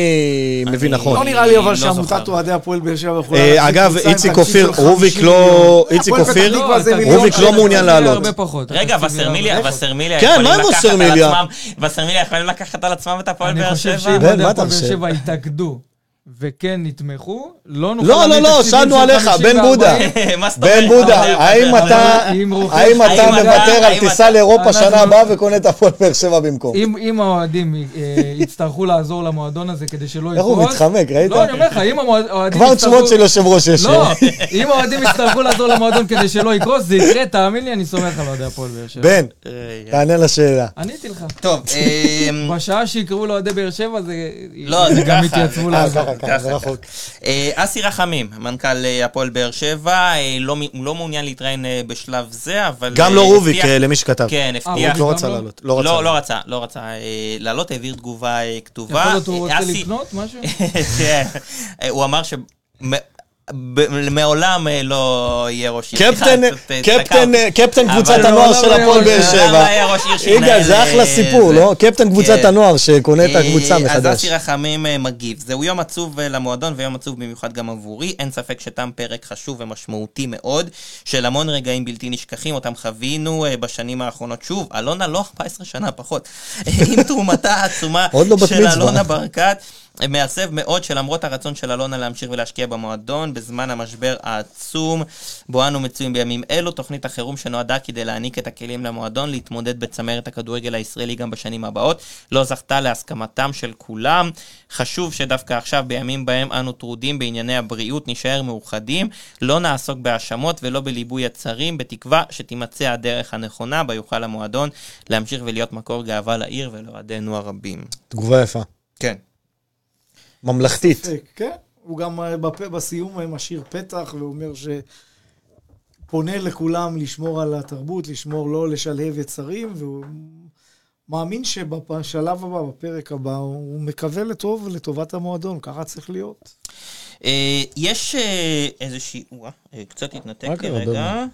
מבין אני- נכון. לא נראה לי אבל לא שעמותת. אוהדי הפועל באר שבע יכולה... אה, להחזיק אגב, איציק אופיר, רוביק 50 לא-. איציק אופיר- רוביק לא. מעוניין לעלות. רגע, וסרמיליה, וסרמיליה כן, יכולים מה עם לקחת על וסרמיליה? עצמם, וסרמיליה יכולים לקחת על עצמם את הפועל אני באר חושב שבע? שאם בן, אוהדי מה אתה הפועל באר חושב? שבע יתאגדו וכן יתמכו, לא נוכל... לא, לא, לא, שאלנו עליך, 50 בן בודה. ו-40. (laughs) מה זאת אומרת? בן בודה, האם אתה, האם אתה מוותר על טיסה לאירופה שנה הבאה וקונה את הפועל באר שבע במקום? אם, האוהדים אה, יצטרכו לעזור למועדון הזה כדי שלא איך הוא יקרוס... מתחמק, ראית? לא, אני אומר לך, אם האוהדים כבר תשומות של יושב ראש יש. לא, אם האוהדים יצטרכו לעזור למועדון כדי שלא יקרוס, זה יקרה, תאמין לי, אני סומך על אוהדי הפועל באר שבע. בן, רגע. תענה לשאלה. עניתי לך. טוב, (laughs) בשעה שיקראו לאוהדי באר שבע, זה... לא, זה גם ככה, ככה, זה רחוק. אה, אסי רחמים, מנכ"ל אה, הפועל באר שבע, אה, לא לא מעוניין להתראיין בשלב זה, אבל... גם לא רוביק, למי שכתב. כן, הבטיח... לא רצה לא? לעלות. לא רצה. לא, רצה, לא רצה לעלות, העביר תגובה כתובה. יכול להיות הוא רוצה לקנות משהו? (laughs) כן, הוא אמר ש... מעולם אה, לא יהיה ראש עיר. קפטן, אה, קפטן. אה, קפטן קבוצת אבל הנוער מעולם של לא הפועל באר שבע. לא יגאל, זה אחלה סיפור. לא? קפטן קבוצת כן. הנוער שקונה את הקבוצה אה, אז מחדש. אסי רחמים מגיב. זהו יום עצוב למועדון ויום עצוב במיוחד גם עבורי. אין ספק שתם פרק חשוב ומשמעותי מאוד, של המון רגעים בלתי נשכחים, אותם חווינו בשנים האחרונות. שוב, אלונה לא 14 שנה, פחות. (laughs) עם תרומתה העצומה לא של. אלונה ברקת. מעצב מאוד שלמרות הרצון של אלונה להמשיך ולהשקיע במועדון, בזמן המשבר העצום בו אנו מצויים בימים אלו, תוכנית החירום שנועדה כדי להעניק את הכלים למועדון להתמודד בצמרת הכדורגל הישראלי גם בשנים הבאות, לא זכתה להסכמתם של כולם. חשוב שדווקא עכשיו, בימים בהם אנו טרודים בענייני הבריאות, נישאר מאוחדים, לא נעסוק בהאשמות ולא בליבוי הצרים, בתקווה שתימצא הדרך הנכונה בה יוכל המועדון להמשיך ולהיות מקור גאווה לעיר ולאוהדינו הרבים. תגובה יפה. כן. ממלכתית. ספק, כן. הוא גם אה, בפ- בסיום אה, משאיר פתח ואומר ש... פונה לכולם לשמור על התרבות, לשמור לא לשלהב יצרים, והוא מאמין שבשלב הבא, בפרק הבא, הוא מקווה לטוב, לטובת המועדון, ככה צריך להיות. אה, יש איזושהי... וואה, אה, קצת התנתק לי רגע.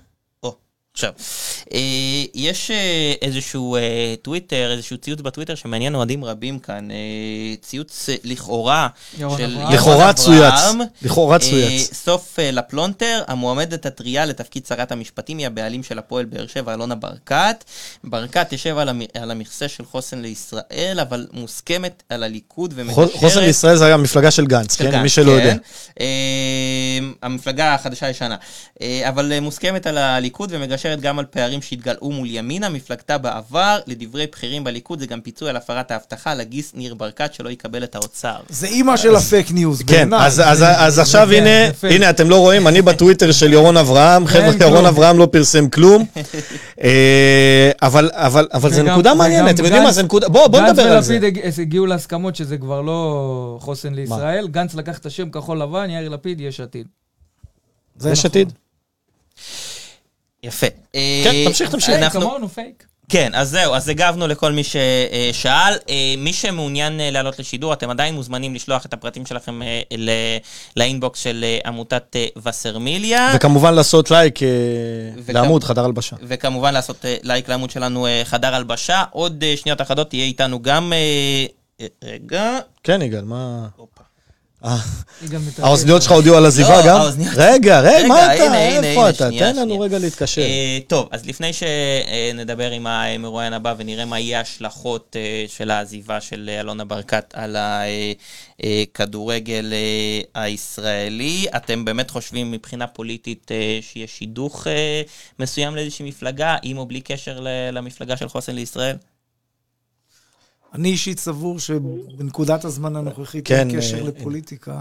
עכשיו. אה, יש אה, איזשהו אה, טוויטר, איזשהו ציוץ בטוויטר שמעניין אוהדים רבים כאן. ציוץ לכאורה של אברהם. לכאורה צויץ. לכאורה צויץ. סוף לפלונטר, המועמדת הטריה לתפקיד שרת המשפטים היא הבעלים של הפועל באר שבע, אלונה ברקת. ברקת תשב על, המ... על המכסה של חוסן לישראל, אבל מוסכמת על הליכוד ומגשרת... חוסן לישראל זה היה מפלגה של גנץ, כן? מי שלא יודע. אה, המפלגה החדשה הישנה. אה, אבל מוסכמת על הליכוד ומגשרת גם על פערים שהתגלעו מול ימינה, מפלגתה בעבר, לדברי בכירים בליכוד זה גם פיצוי על הפרת ההבטחה לגיס ניר ברקת שלא יקבל את האוצר. זה אימא של ה fake news, כן, בעיניי. אז, אז, אז עכשיו הנה, הנה, אתם לא רואים, אני בטוויטר של ירון אברהם, חבר'ה, כלום. ירון אברהם לא פרסם כלום, (laughs) אה, אבל, אבל, אבל זה נקודה מעניינת, אתם יודעים מה, זה נקודה, בואו בוא נדבר על זה. גנץ ולפיד הג- הגיעו להסכמות שזה כבר לא חוסן לישראל. גנץ לקח את השם כחול לבן, יאיר לפיד, יש עתיד. זה יש נכון. עתיד? יפה. כן, תמשיך, תמשיך. פייק, אנחנו- אמרנו פייק. כן, אז זהו, אז הגבנו לכל מי ששאל. אה, מי שמעוניין אה, לעלות לשידור, אתם עדיין מוזמנים לשלוח את הפרטים שלכם אה, לאינבוקס של עמותת וסרמיליה. וכמובן לעשות לייק לעמוד חדר הלבשה. וכמובן לעשות לייק לעמוד שלנו חדר הלבשה. עוד שניות אחדות תהיה איתנו גם... רגע. כן, יגאל, מה... האוזניות שלך הודיעו על עזיבה לא, גם? רגע, רגע, מה אתה? איפה אתה? תן לנו רגע להתקשר. אה, טוב, אז לפני שנדבר עם המרואיין הבא ונראה מה יהיה ההשלכות אה, של העזיבה של אלונה ברקת על הכדורגל אה, הישראלי, אתם באמת חושבים מבחינה פוליטית שיש שידוך מסוים לאיזושהי מפלגה, עם או בלי קשר למפלגה של חוסן לישראל? אני אישית סבור שבנקודת הזמן הנוכחית כן, אין קשר אה, לפוליטיקה.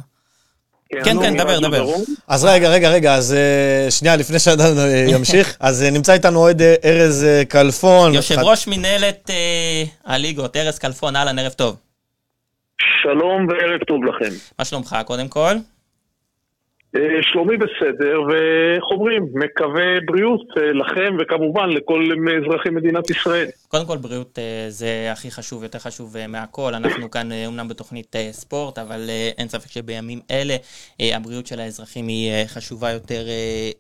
כן, כן, כן דבר, דבר. אז רגע, רגע, רגע, אז אה, שנייה, לפני שאדם אה, (laughs) ימשיך, אז נמצא איתנו אוהד ארז כלפון. יושב ראש מנהלת הליגות, ארז כלפון, אהלן, ערב טוב. שלום וערב טוב לכם. מה שלומך, קודם כל? אה, שלומי בסדר, ואיך אומרים, מקווה בריאות אה, לכם וכמובן לכל אזרחי מדינת ישראל. קודם כל בריאות אה, זה הכי חשוב, יותר חשוב מהכל. אנחנו כאן אומנם בתוכנית ספורט, אבל אין ספק שבימים אלה הבריאות של האזרחים היא חשובה יותר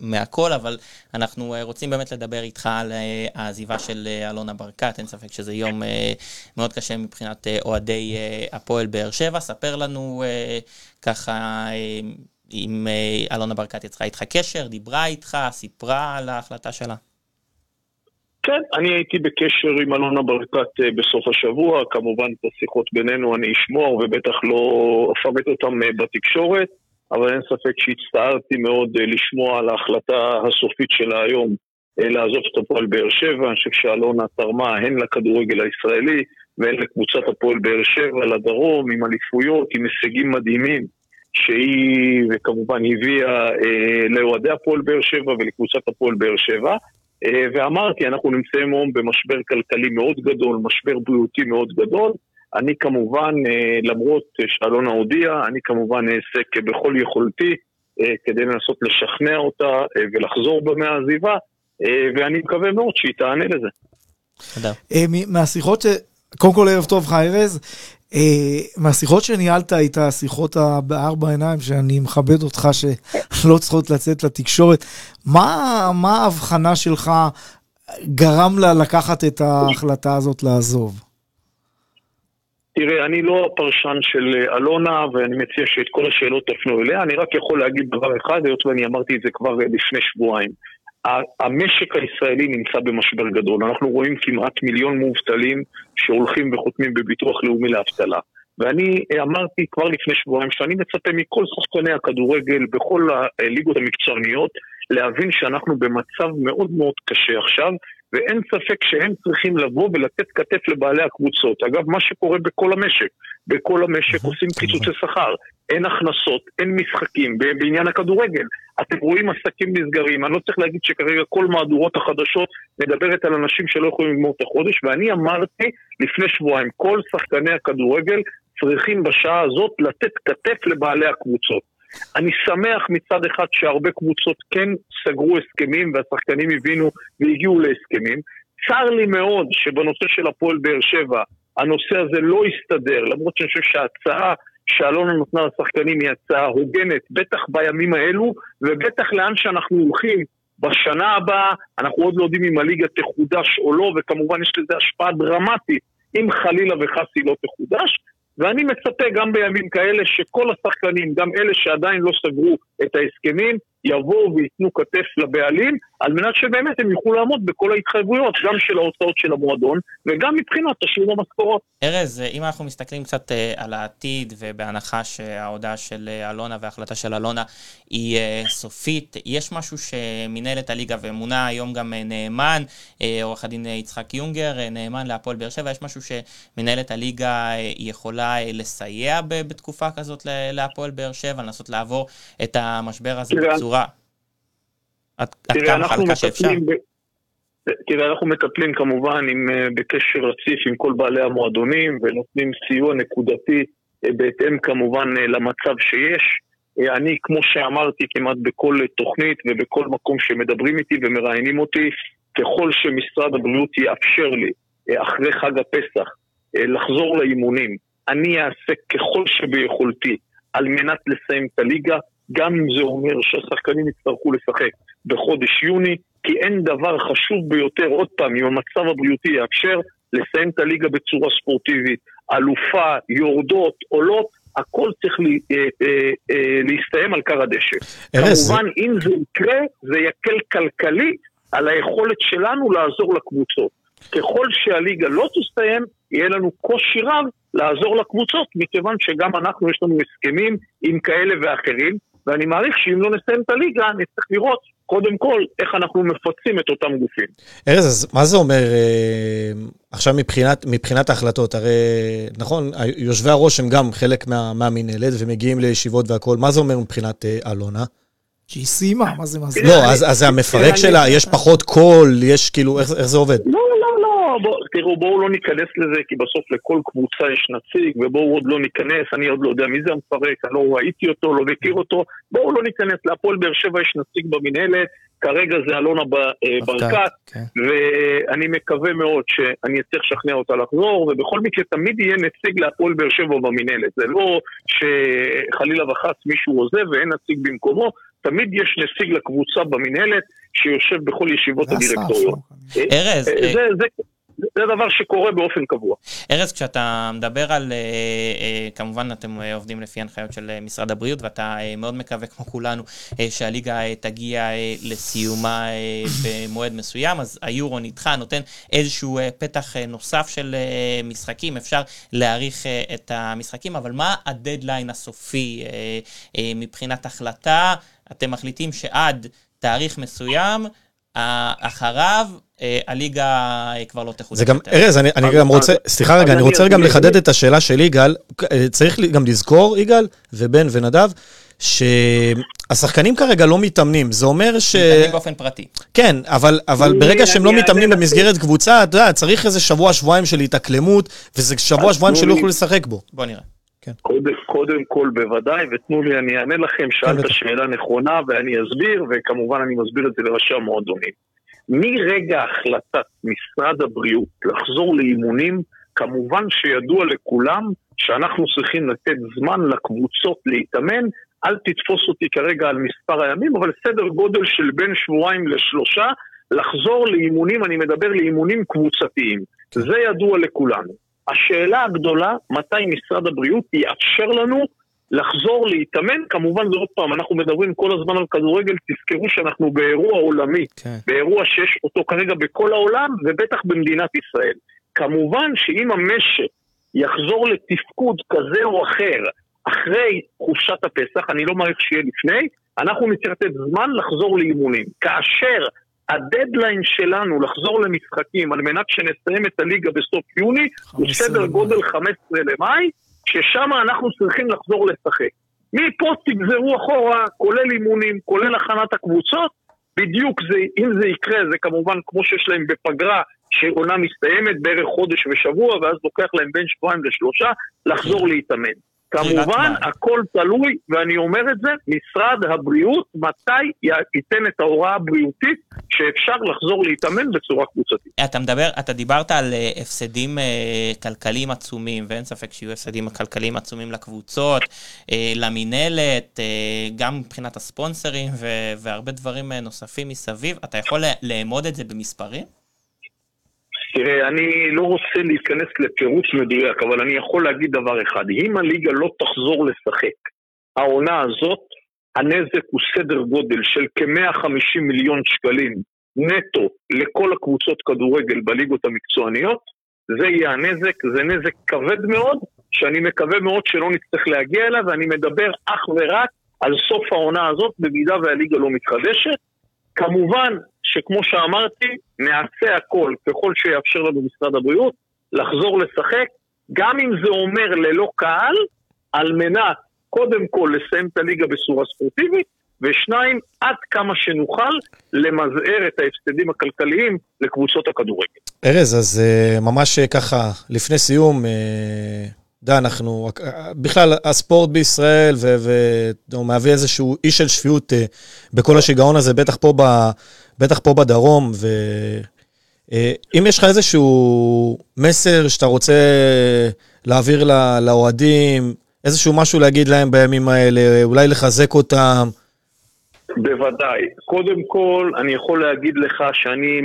מהכל, אבל אנחנו רוצים באמת לדבר איתך על העזיבה של אלונה ברקת, אין ספק שזה יום מאוד קשה מבחינת אוהדי הפועל באר שבע. ספר לנו ככה... אם אה, אלונה ברקת יצרה איתך קשר, דיברה איתך, סיפרה על ההחלטה שלה? כן, אני הייתי בקשר עם אלונה ברקת אה, בסוף השבוע, כמובן את השיחות בינינו אני אשמור ובטח לא אפרט אותם אה, בתקשורת, אבל אין ספק שהצטערתי מאוד לשמוע על ההחלטה הסופית שלה היום לעזוב את הפועל באר שבע, אני חושב שאלונה תרמה הן לכדורגל הישראלי והן לקבוצת הפועל באר שבע לדרום, עם אליפויות, עם הישגים מדהימים. שהיא כמובן הביאה אה, לאוהדי הפועל באר שבע ולקבוצת הפועל באר שבע. אה, ואמרתי, אנחנו נמצאים היום במשבר כלכלי מאוד גדול, משבר בריאותי מאוד גדול. אני כמובן, אה, למרות שאלונה הודיעה, אני כמובן אעשה כבכל יכולתי אה, כדי לנסות לשכנע אותה אה, ולחזור בה מהעזיבה, אה, ואני מקווה מאוד שהיא תענה לזה. תודה. אה, מהשיחות ש... קודם כל, ערב טוב לך, ארז. אה, מהשיחות שניהלת איתה, השיחות בארבע עיניים, שאני מכבד אותך, שלא צריכות לצאת לתקשורת, מה, ההבחנה שלך גרם לה לקחת את ההחלטה הזאת לעזוב? תראה, אני לא הפרשן של אלונה, ואני מציע שאת כל השאלות תפנו אליה, אני רק יכול להגיד דבר אחד, היות ואני אמרתי את זה כבר לפני שבועיים. המשק הישראלי נמצא במשבר גדול. אנחנו רואים כמעט מיליון מובטלים שהולכים וחותמים בביטוח לאומי לאבטלה. ואני אמרתי כבר לפני שבועיים שאני מצפה מכל שחקני הכדורגל בכל הליגות המקצועניות להבין שאנחנו במצב מאוד מאוד קשה עכשיו, ואין ספק שהם צריכים לבוא ולתת כתף לבעלי הקבוצות. אגב, מה שקורה בכל המשק, בכל המשק עושים קיצוצי שכר, אין הכנסות, אין משחקים, בעניין הכדורגל. אתם רואים עסקים נסגרים, אני לא צריך להגיד שכרגע כל מהדורות החדשות מדברת על אנשים שלא יכולים לגמור את החודש, ואני אמרתי לפני שבועיים, כל שחקני הכדורגל צריכים בשעה הזאת לתת כתף לבעלי הקבוצות. אני שמח מצד אחד שהרבה קבוצות כן סגרו הסכמים והשחקנים הבינו והגיעו להסכמים. צר לי מאוד שבנושא של הפועל באר שבע הנושא הזה לא הסתדר, למרות שאני חושב שההצעה שאלונה נתנה לשחקנים היא הצעה הוגנת, בטח בימים האלו, ובטח לאן שאנחנו הולכים בשנה הבאה, אנחנו עוד לא יודעים אם הליגה תחודש או לא, וכמובן יש לזה השפעה דרמטית אם חלילה וחס היא לא תחודש. ואני מצפה גם בימים כאלה שכל השחקנים, גם אלה שעדיין לא סגרו את ההסכמים, יבואו וייתנו כתף לבעלים, על מנת שבאמת הם יוכלו לעמוד בכל ההתחייבויות, גם של ההוצאות של המועדון, וגם מבחינת תשלום המשכורות. ארז, אם אנחנו מסתכלים קצת אה, על העתיד, ובהנחה שההודעה של אה, אלונה וההחלטה של אלונה היא אה, סופית, יש משהו שמנהלת הליגה, ומונה היום גם נאמן, עורך הדין יצחק יונגר, נאמן להפועל באר שבע, יש משהו שמנהלת הליגה יכולה לסייע בתקופה כזאת להפועל באר שבע, לנסות לעבור את המשבר הזה בצורה... בצורה עד כמה חלקה שאפשר. תראה, אנחנו מטפלים כמובן עם, אה, בקשר רציף עם כל בעלי המועדונים ונותנים סיוע נקודתי אה, בהתאם כמובן אה, למצב שיש. אני, כמו שאמרתי, כמעט בכל תוכנית ובכל מקום שמדברים איתי ומראיינים אותי, ככל שמשרד הבריאות יאפשר לי אחרי חג הפסח לחזור לאימונים, אני אעשה ככל שביכולתי על מנת לסיים את הליגה, גם אם זה אומר שהשחקנים יצטרכו לשחק בחודש יוני, כי אין דבר חשוב ביותר, עוד פעם, אם המצב הבריאותי יאפשר, לסיים את הליגה בצורה ספורטיבית, אלופה, יורדות, עולות, הכל צריך לי, אה, אה, אה, להסתיים על כר הדשא. כמובן, אם זה יקרה, זה יקל כלכלית על היכולת שלנו לעזור לקבוצות. ככל שהליגה לא תסתיים, יהיה לנו קושי רב לעזור לקבוצות, מכיוון שגם אנחנו, יש לנו הסכמים עם כאלה ואחרים, ואני מעריך שאם לא נסיים את הליגה, נצטרך לראות קודם כל איך אנחנו מפצים את אותם גופים. ארז, אז מה זה אומר אה, עכשיו מבחינת, מבחינת ההחלטות? הרי, נכון, יושבי הראש הם גם חלק מה, מהמינהלת ומגיעים לישיבות והכול. מה זה אומר מבחינת אה, אלונה? שהיא סיימה, מה זה, מה זה? לא, אז, אז זה המפרק שלה, יש פחות קול, יש כאילו, איך זה עובד? לא, לא, לא, בוא, תראו, בואו לא ניכנס לזה, כי בסוף לכל קבוצה יש נציג, ובואו עוד לא ניכנס, אני עוד לא יודע מי זה המפרק, אני לא ראיתי אותו, לא מכיר אותו, בואו לא ניכנס, להפועל באר שבע יש נציג במינהלת, כרגע זה אלונה אה, ברקת, כן. ואני מקווה מאוד שאני אצליח לשכנע אותה לחזור, ובכל מקרה תמיד יהיה נציג להפועל באר שבע במינהלת. זה לא שחלילה וחס מישהו עוזב ואין נציג במקומו, תמיד יש נציג לקבוצה במינהלת שיושב בכל ישיבות הדירקטוריון. ארז, אה, אה, זה, דבר שקורה באופן קבוע. ארז, כשאתה מדבר על, אה, אה, כמובן אתם אה, עובדים לפי הנחיות של משרד הבריאות, ואתה מאוד מקווה, כמו כולנו, שהליגה תגיע לסיומה במועד מסוים, אז היורו נדחה, נותן איזשהו פתח נוסף של משחקים, אפשר להאריך אה, את המשחקים, אבל מה הדדליין הסופי מבחינת החלטה? אתם מחליטים שעד תאריך מסוים, אחריו אה, הליגה אה, כבר לא תחודש זה גם. ארז, אני, אני גם רוצה, סליחה רגע, אני רוצה גם. לחדד את השאלה של יגאל. אה, צריך לי- גם לזכור, יגאל ובן ונדב, שהשחקנים כרגע לא מתאמנים. זה אומר ש... מתאמנים באופן פרטי. כן, אבל, אבל ברגע שהם לא מתאמנים במסגרת קבוצה, אתה יודע, צריך איזה שבוע, שבועיים של התאקלמות, וזה שבוע, אז שבועיים תנו שלא יוכלו לשחק בו. בוא נראה. קודם, קודם כל בוודאי, ותנו לי, אני אענה לכם, שאלת בטח. שאלה נכונה ואני אסביר, וכמובן אני מסביר את זה לראשי המועדונים. מרגע החלטת משרד הבריאות לחזור לאימונים, כמובן שידוע לכולם שאנחנו צריכים לתת זמן לקבוצות להתאמן, אל תתפוס אותי כרגע על מספר הימים, אבל סדר גודל של בין שבועיים לשלושה, לחזור לאימונים, אני מדבר לאימונים קבוצתיים. זה ידוע לכולנו. השאלה הגדולה, מתי משרד הבריאות יאפשר לנו לחזור להתאמן, כמובן זה עוד פעם, אנחנו מדברים כל הזמן על כדורגל, תזכרו שאנחנו באירוע עולמי, כן. באירוע שיש אותו כרגע בכל העולם, ובטח במדינת ישראל. כמובן שאם המשק יחזור לתפקוד כזה או אחר אחרי חופשת הפסח, אני לא מעריך שיהיה לפני, אנחנו נצטרך לתת זמן לחזור לאימונים. כאשר הדדליין שלנו לחזור למשחקים על מנת שנסיים את הליגה בסוף יוני, הוא 15 סדר. גודל 15 למאי, ששם אנחנו צריכים לחזור לשחק. מפה תגזרו אחורה, כולל אימונים, כולל הכנת הקבוצות, בדיוק זה, אם זה יקרה, זה כמובן כמו שיש להם בפגרה, שעונה מסתיימת בערך חודש ושבוע, ואז לוקח להם בין שבועיים לשלושה לחזור להתאמן. כמובן. הכל תלוי, ואני אומר את זה, משרד הבריאות, מתי ייתן את ההוראה הבריאותית שאפשר לחזור להתאמן בצורה קבוצתית. אתה מדבר, אתה דיברת על אה, הפסדים אה, כלכליים עצומים, ואין ספק שיהיו הפסדים כלכליים עצומים לקבוצות, אה, למינהלת, גם מבחינת הספונסרים והרבה דברים נוספים מסביב. אתה יכול לאמוד את זה במספרים? תראה, אני לא רוצה להיכנס לפירוט מדויק, אבל אני יכול להגיד דבר אחד. אם הליגה לא תחזור לשחק, העונה הזאת, הנזק הוא סדר גודל של כ-150 מיליון שקלים נטו לכל הקבוצות כדורגל בליגות המקצועניות. זה יהיה הנזק, זה נזק כבד מאוד, שאני מקווה מאוד שלא נצטרך להגיע אליו, ואני מדבר אך ורק על סוף העונה הזאת, במידה והליגה לא מתחדשת. כמובן שכמו שאמרתי, נעשה הכל ככל שיאפשר לנו משרד הבריאות לחזור לשחק, גם אם זה אומר ללא קהל, על מנת קודם כל לסיים את הליגה בצורה ספורטיבית, ושניים, עד כמה שנוכל למזער את ההפסדים הכלכליים לקבוצות הכדורגל. ארז, אז אה, ממש אה, ככה, לפני סיום, אה, יודע, אנחנו, בכלל, הספורט בישראל, והוא מהווה איזשהו אי של שפיות אה, בכל השיגעון הזה, בטח פה, ב, בטח פה בדרום, ואם יש לך איזשהו מסר שאתה רוצה להעביר לאוהדים, איזשהו משהו להגיד להם בימים האלה, אולי לחזק אותם, בוודאי. קודם כל, אני יכול להגיד לך שאני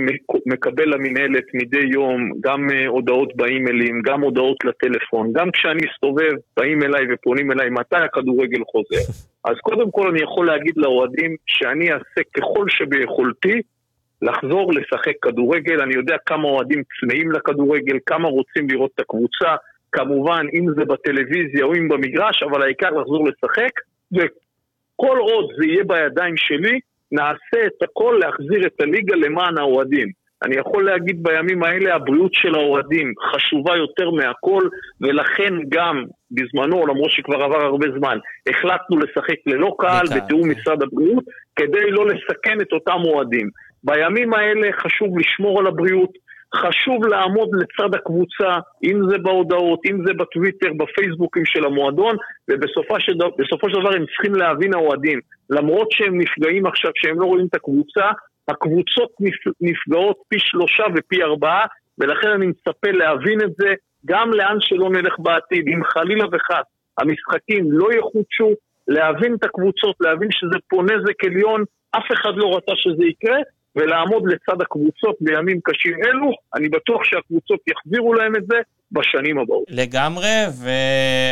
מקבל למינהלת מדי יום גם אה, הודעות באימיילים, גם הודעות לטלפון, גם כשאני מסתובב, באים אליי ופונים אליי מתי הכדורגל חוזר. (laughs) אז קודם כל אני יכול להגיד לאוהדים שאני אעשה ככל שביכולתי לחזור לשחק כדורגל. אני יודע כמה אוהדים צמאים לכדורגל, כמה רוצים לראות את הקבוצה, כמובן אם זה בטלוויזיה או אם במגרש, אבל העיקר לחזור לשחק. כל עוד זה יהיה בידיים שלי, נעשה את הכל להחזיר את הליגה למען האוהדים. אני יכול להגיד בימים האלה הבריאות של האוהדים חשובה יותר מהכל ולכן גם בזמנו, למרות שכבר עבר הרבה זמן, החלטנו לשחק ללא קהל בתיאום משרד הבריאות כדי לא לסכן את אותם אוהדים. בימים האלה חשוב לשמור על הבריאות, חשוב לעמוד לצד הקבוצה, אם זה בהודעות, אם זה בטוויטר, בפייסבוקים של המועדון, ובסופו של, דבר הם צריכים להבין האוהדים. למרות שהם נפגעים עכשיו, שהם לא רואים את הקבוצה, הקבוצות נפגעות פי שלושה ופי ארבעה, ולכן אני מצפה להבין את זה גם לאן שלא נלך בעתיד. אם חלילה וחס המשחקים לא יחודשו, להבין את הקבוצות, להבין שזה פה נזק עליון, אף אחד לא רצה שזה יקרה, ולעמוד לצד הקבוצות בימים קשים אלו, אני בטוח שהקבוצות יחזירו להם את זה בשנים הבאות. לגמרי,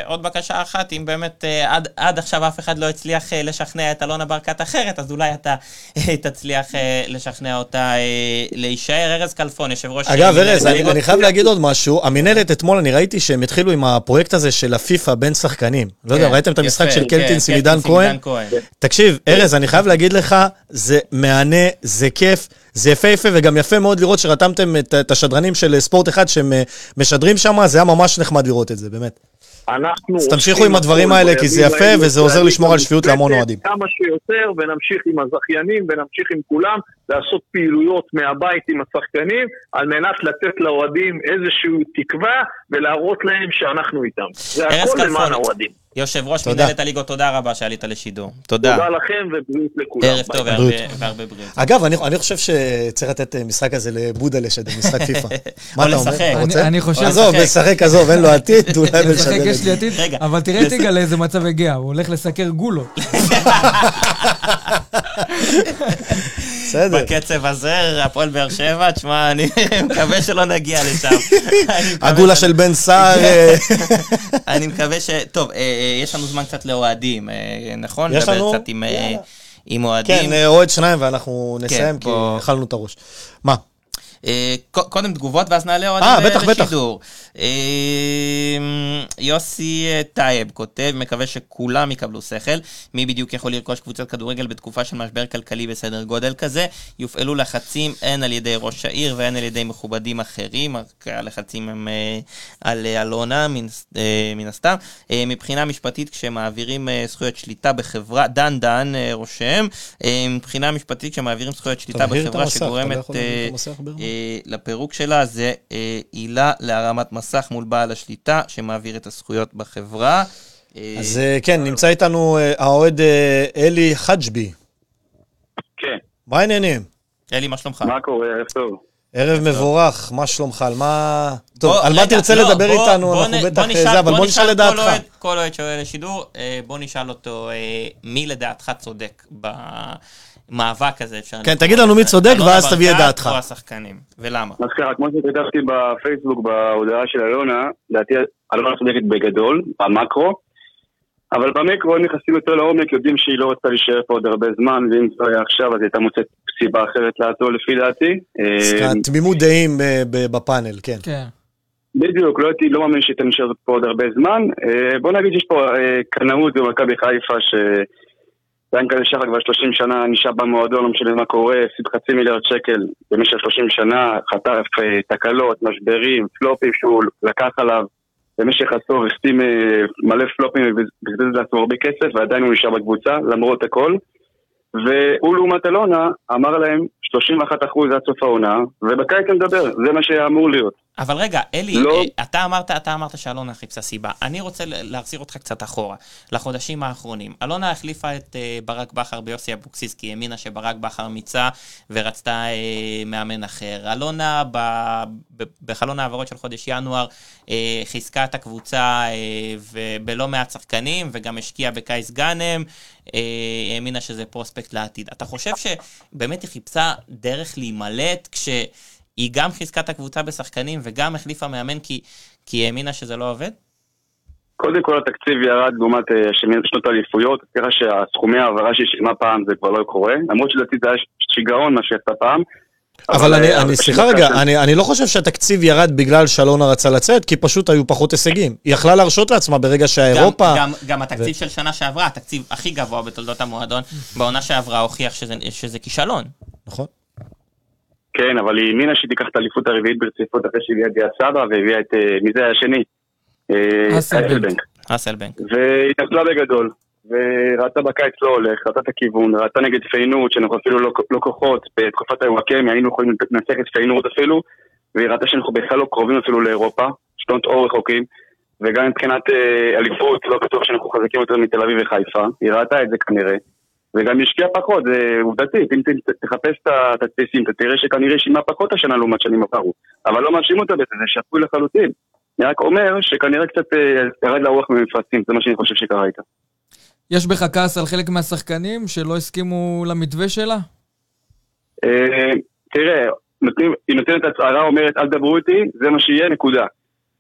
ועוד בקשה אחת, אם באמת אה, עד, עד עכשיו אף אחד לא הצליח אה, לשכנע את אלונה ברקת אחרת, אז אולי אתה אה, תצליח לשכנע אותה להישאר. ארז כלפון, יושב ראש... אגב, ארז, אני, אני חייב להגיד עוד משהו. המינהלת אתמול, אני ראיתי שהם התחילו עם הפרויקט הזה של הפיפא בין שחקנים. לא יודע, כן, ראיתם את המשחק של קלטינס עם עידן כהן? תקשיב, ארז, אני חייב להגיד לך, זה מהנה, זה כיף. זה יפה וגם יפה מאוד לראות שרתמתם את, את השדרנים של ספורט אחד שהם אה, משדרים שם, זה היה ממש נחמד לראות את זה, באמת. אנחנו... אז תמשיכו עם הדברים האלה, כי זה יפה וזה עוזר לשמור על שפיות להמון אוהדים. כמה שיותר, ונמשיך עם הזכיינים, ונמשיך עם כולם, לעשות פעילויות מהבית עם השחקנים, על מנת לתת לאוהדים איזושהי תקווה, ולהראות להם שאנחנו איתם. זה הכל למען האוהדים. יושב ראש מנהלת הליגות, תודה רבה שעלית לשידור. תודה. תודה לכם ובריאות לכולם. ערב טוב והרבה בריאות. אגב, אני חושב שצריך לתת אה, משחק כזה לבודה לשדר, משחק (laughs) פיפא. מה אתה אומר? אני חושב... עזוב, לשחק, עזוב, אין לו עתיד, (laughs) אולי לשדר. לשחק יש לי עתיד, אבל תראה תיגה לאיזה מצב הגיע, הוא הולך לסקר גולות. (laughs) בסדר. בקצב הזה, הפועל באר שבע, תשמע, אני (laughs) מקווה שלא נגיע לשם. (laughs) הגולה של בן סער. (laughs) אה. אני מקווה ש... טוב, אה, יש לנו זמן קצת לאוהדים, אה, נכון? יש לנו? קצת עם אוהדים. כן, אוהד שניים ואנחנו נסיים, כן, כי אכלנו את הראש. מה? אה, קודם תגובות ואז נעלה עוד אה, בטח, בטח. אה, יוסי טייב כותב, מקווה שכולם יקבלו שכל. מי בדיוק יכול לרכוש קבוצת כדורגל בתקופה של משבר כלכלי בסדר גודל כזה? יופעלו לחצים הן על ידי ראש העיר והן על ידי מכובדים אחרים. הלחצים הם על אלונה, מן הסתם. מבחינה משפטית, כשמעבירים זכויות שליטה בחברה, דן דן רושם, מבחינה משפטית, כשמעבירים זכויות שליטה בחברה שגורמת... לפירוק שלה זה אה, עילה להרמת מסך מול בעל השליטה שמעביר את הזכויות בחברה. אה, אז אה, כן, נמצא איתנו האוהד אלי חג'בי. כן. מה העניינים? אלי, מה שלומך? מה קורה? ערב טוב. ערב מבורך, מה שלומך? על מה... טוב, על מה תרצה לא, לדבר איתנו? אנחנו בטח זה, אבל בוא נשאל לדעתך. כל אוהד שעולה לשידור, בוא נשאל אותו מי לדעתך צודק המאבק הזה, אפשר... כן, תגיד לנו מי צודק, ואז תביא את דעתך. או השחקנים, ולמה? אז ככה, כמו שכתבתי בפייסבוק בהודעה של אלונה, לדעתי אלונה צודקת בגדול, במקרו, אבל במיקרו הם נכנסים יותר לעומק, יודעים שהיא לא רוצה להישאר פה עוד הרבה זמן, ואם זה היה עכשיו, אז היא הייתה מוצאת סיבה אחרת לעצור לפי דעתי. אה, תמימות דעים בפאנל, כן. כן. בדיוק, לא הייתי, לא מאמין שהיא תנשאר פה עוד הרבה זמן. אה, בוא נגיד שיש פה אה, קנאות במכבי חיפה, ש... ינקלה שחר כבר 30 שנה נשאר במועדון, לא משנה מה קורה, הפסיד חצי מיליארד שקל במשך 30 שנה, חטף אה, תקלות, משברים, פלופים שהוא לקח עליו במשך עשור, החתים אה, מלא פלופים ובזבז לעצמו הרבה כסף ועדיין הוא נשאר בקבוצה, למרות הכל. והוא לעומת אלונה אמר להם 31 אחוז עד סוף העונה, ובקיץ נדבר, זה מה שאמור להיות. אבל רגע, אלי, לא. אה, אתה אמרת, אתה אמרת שאלונה חיפשה סיבה. אני רוצה להחזיר אותך קצת אחורה, לחודשים האחרונים. אלונה החליפה את אה, ברק בכר ביוסי אבוקסיס, כי האמינה שברק בכר מיצה ורצתה אה, מאמן אחר. אלונה ב, ב, בחלון העברות של חודש ינואר אה, חיזקה את הקבוצה אה, בלא מעט שחקנים, וגם השקיעה בקייס גאנם, אה, האמינה שזה פרוספקט לעתיד. אתה חושב שבאמת היא חיפשה דרך להימלט כש... היא גם חיזקה את הקבוצה בשחקנים וגם החליפה מאמן כי, כי היא האמינה שזה לא עובד? קודם כל התקציב ירד לעומת אה, שנות האליפויות, ככה שהסכומי ההעברה שהיא שילמה פעם זה כבר לא קורה, למרות שלדעתי זה היה שיגעון מה שעשתה פעם. אבל אני, אני, סליחה רגע, אני, אני לא חושב שהתקציב ירד בגלל שאלונה רצה לצאת, כי פשוט היו פחות הישגים. היא יכלה להרשות לעצמה ברגע שהאירופה... גם, גם, גם התקציב של שנה שעברה, התקציב הכי גבוה בתולדות המועדון, בעונה שעברה הוכיח שזה, שזה כישלון. נכון. כן, אבל היא האמינה שהיא תיקח את האליפות הרביעית ברציפות אחרי שהביאה את סבא והביאה את... אה, מי זה היה השני? אה. אסלבנק. אסלבנק. והיא נפלה בגדול, וראתה בקיץ לא הולך, ראתה את הכיוון, ראתה נגד פיינורד, שאנחנו אפילו לא, לא כוחות, בתקופת נוואקמה היינו יכולים לנצח את פיינורד אפילו, והיא ראתה שאנחנו בכלל לא קרובים אפילו לאירופה, שנות אור רחוקים, וגם מבחינת אה, אליפות, לא בטוח שאנחנו חזקים יותר מתל אביב וחיפה, היא ראתה את זה כנראה. וגם השקיעה פחות, זה עובדתית, אם תחפש את התדפיסים, אתה תראה שכנראה שילמה פחות השנה לעומת שנים עברו. אבל לא מאשים אותה בזה, זה שפוי לחלוטין. אני רק אומר שכנראה קצת אה, ירד לה רוח ממפרצים, זה מה שאני חושב שקרה איתה. יש בך כעס על חלק מהשחקנים שלא הסכימו למתווה שלה? אה, תראה, היא נותנת הצהרה, אומרת אל דברו איתי, זה מה שיהיה, נקודה.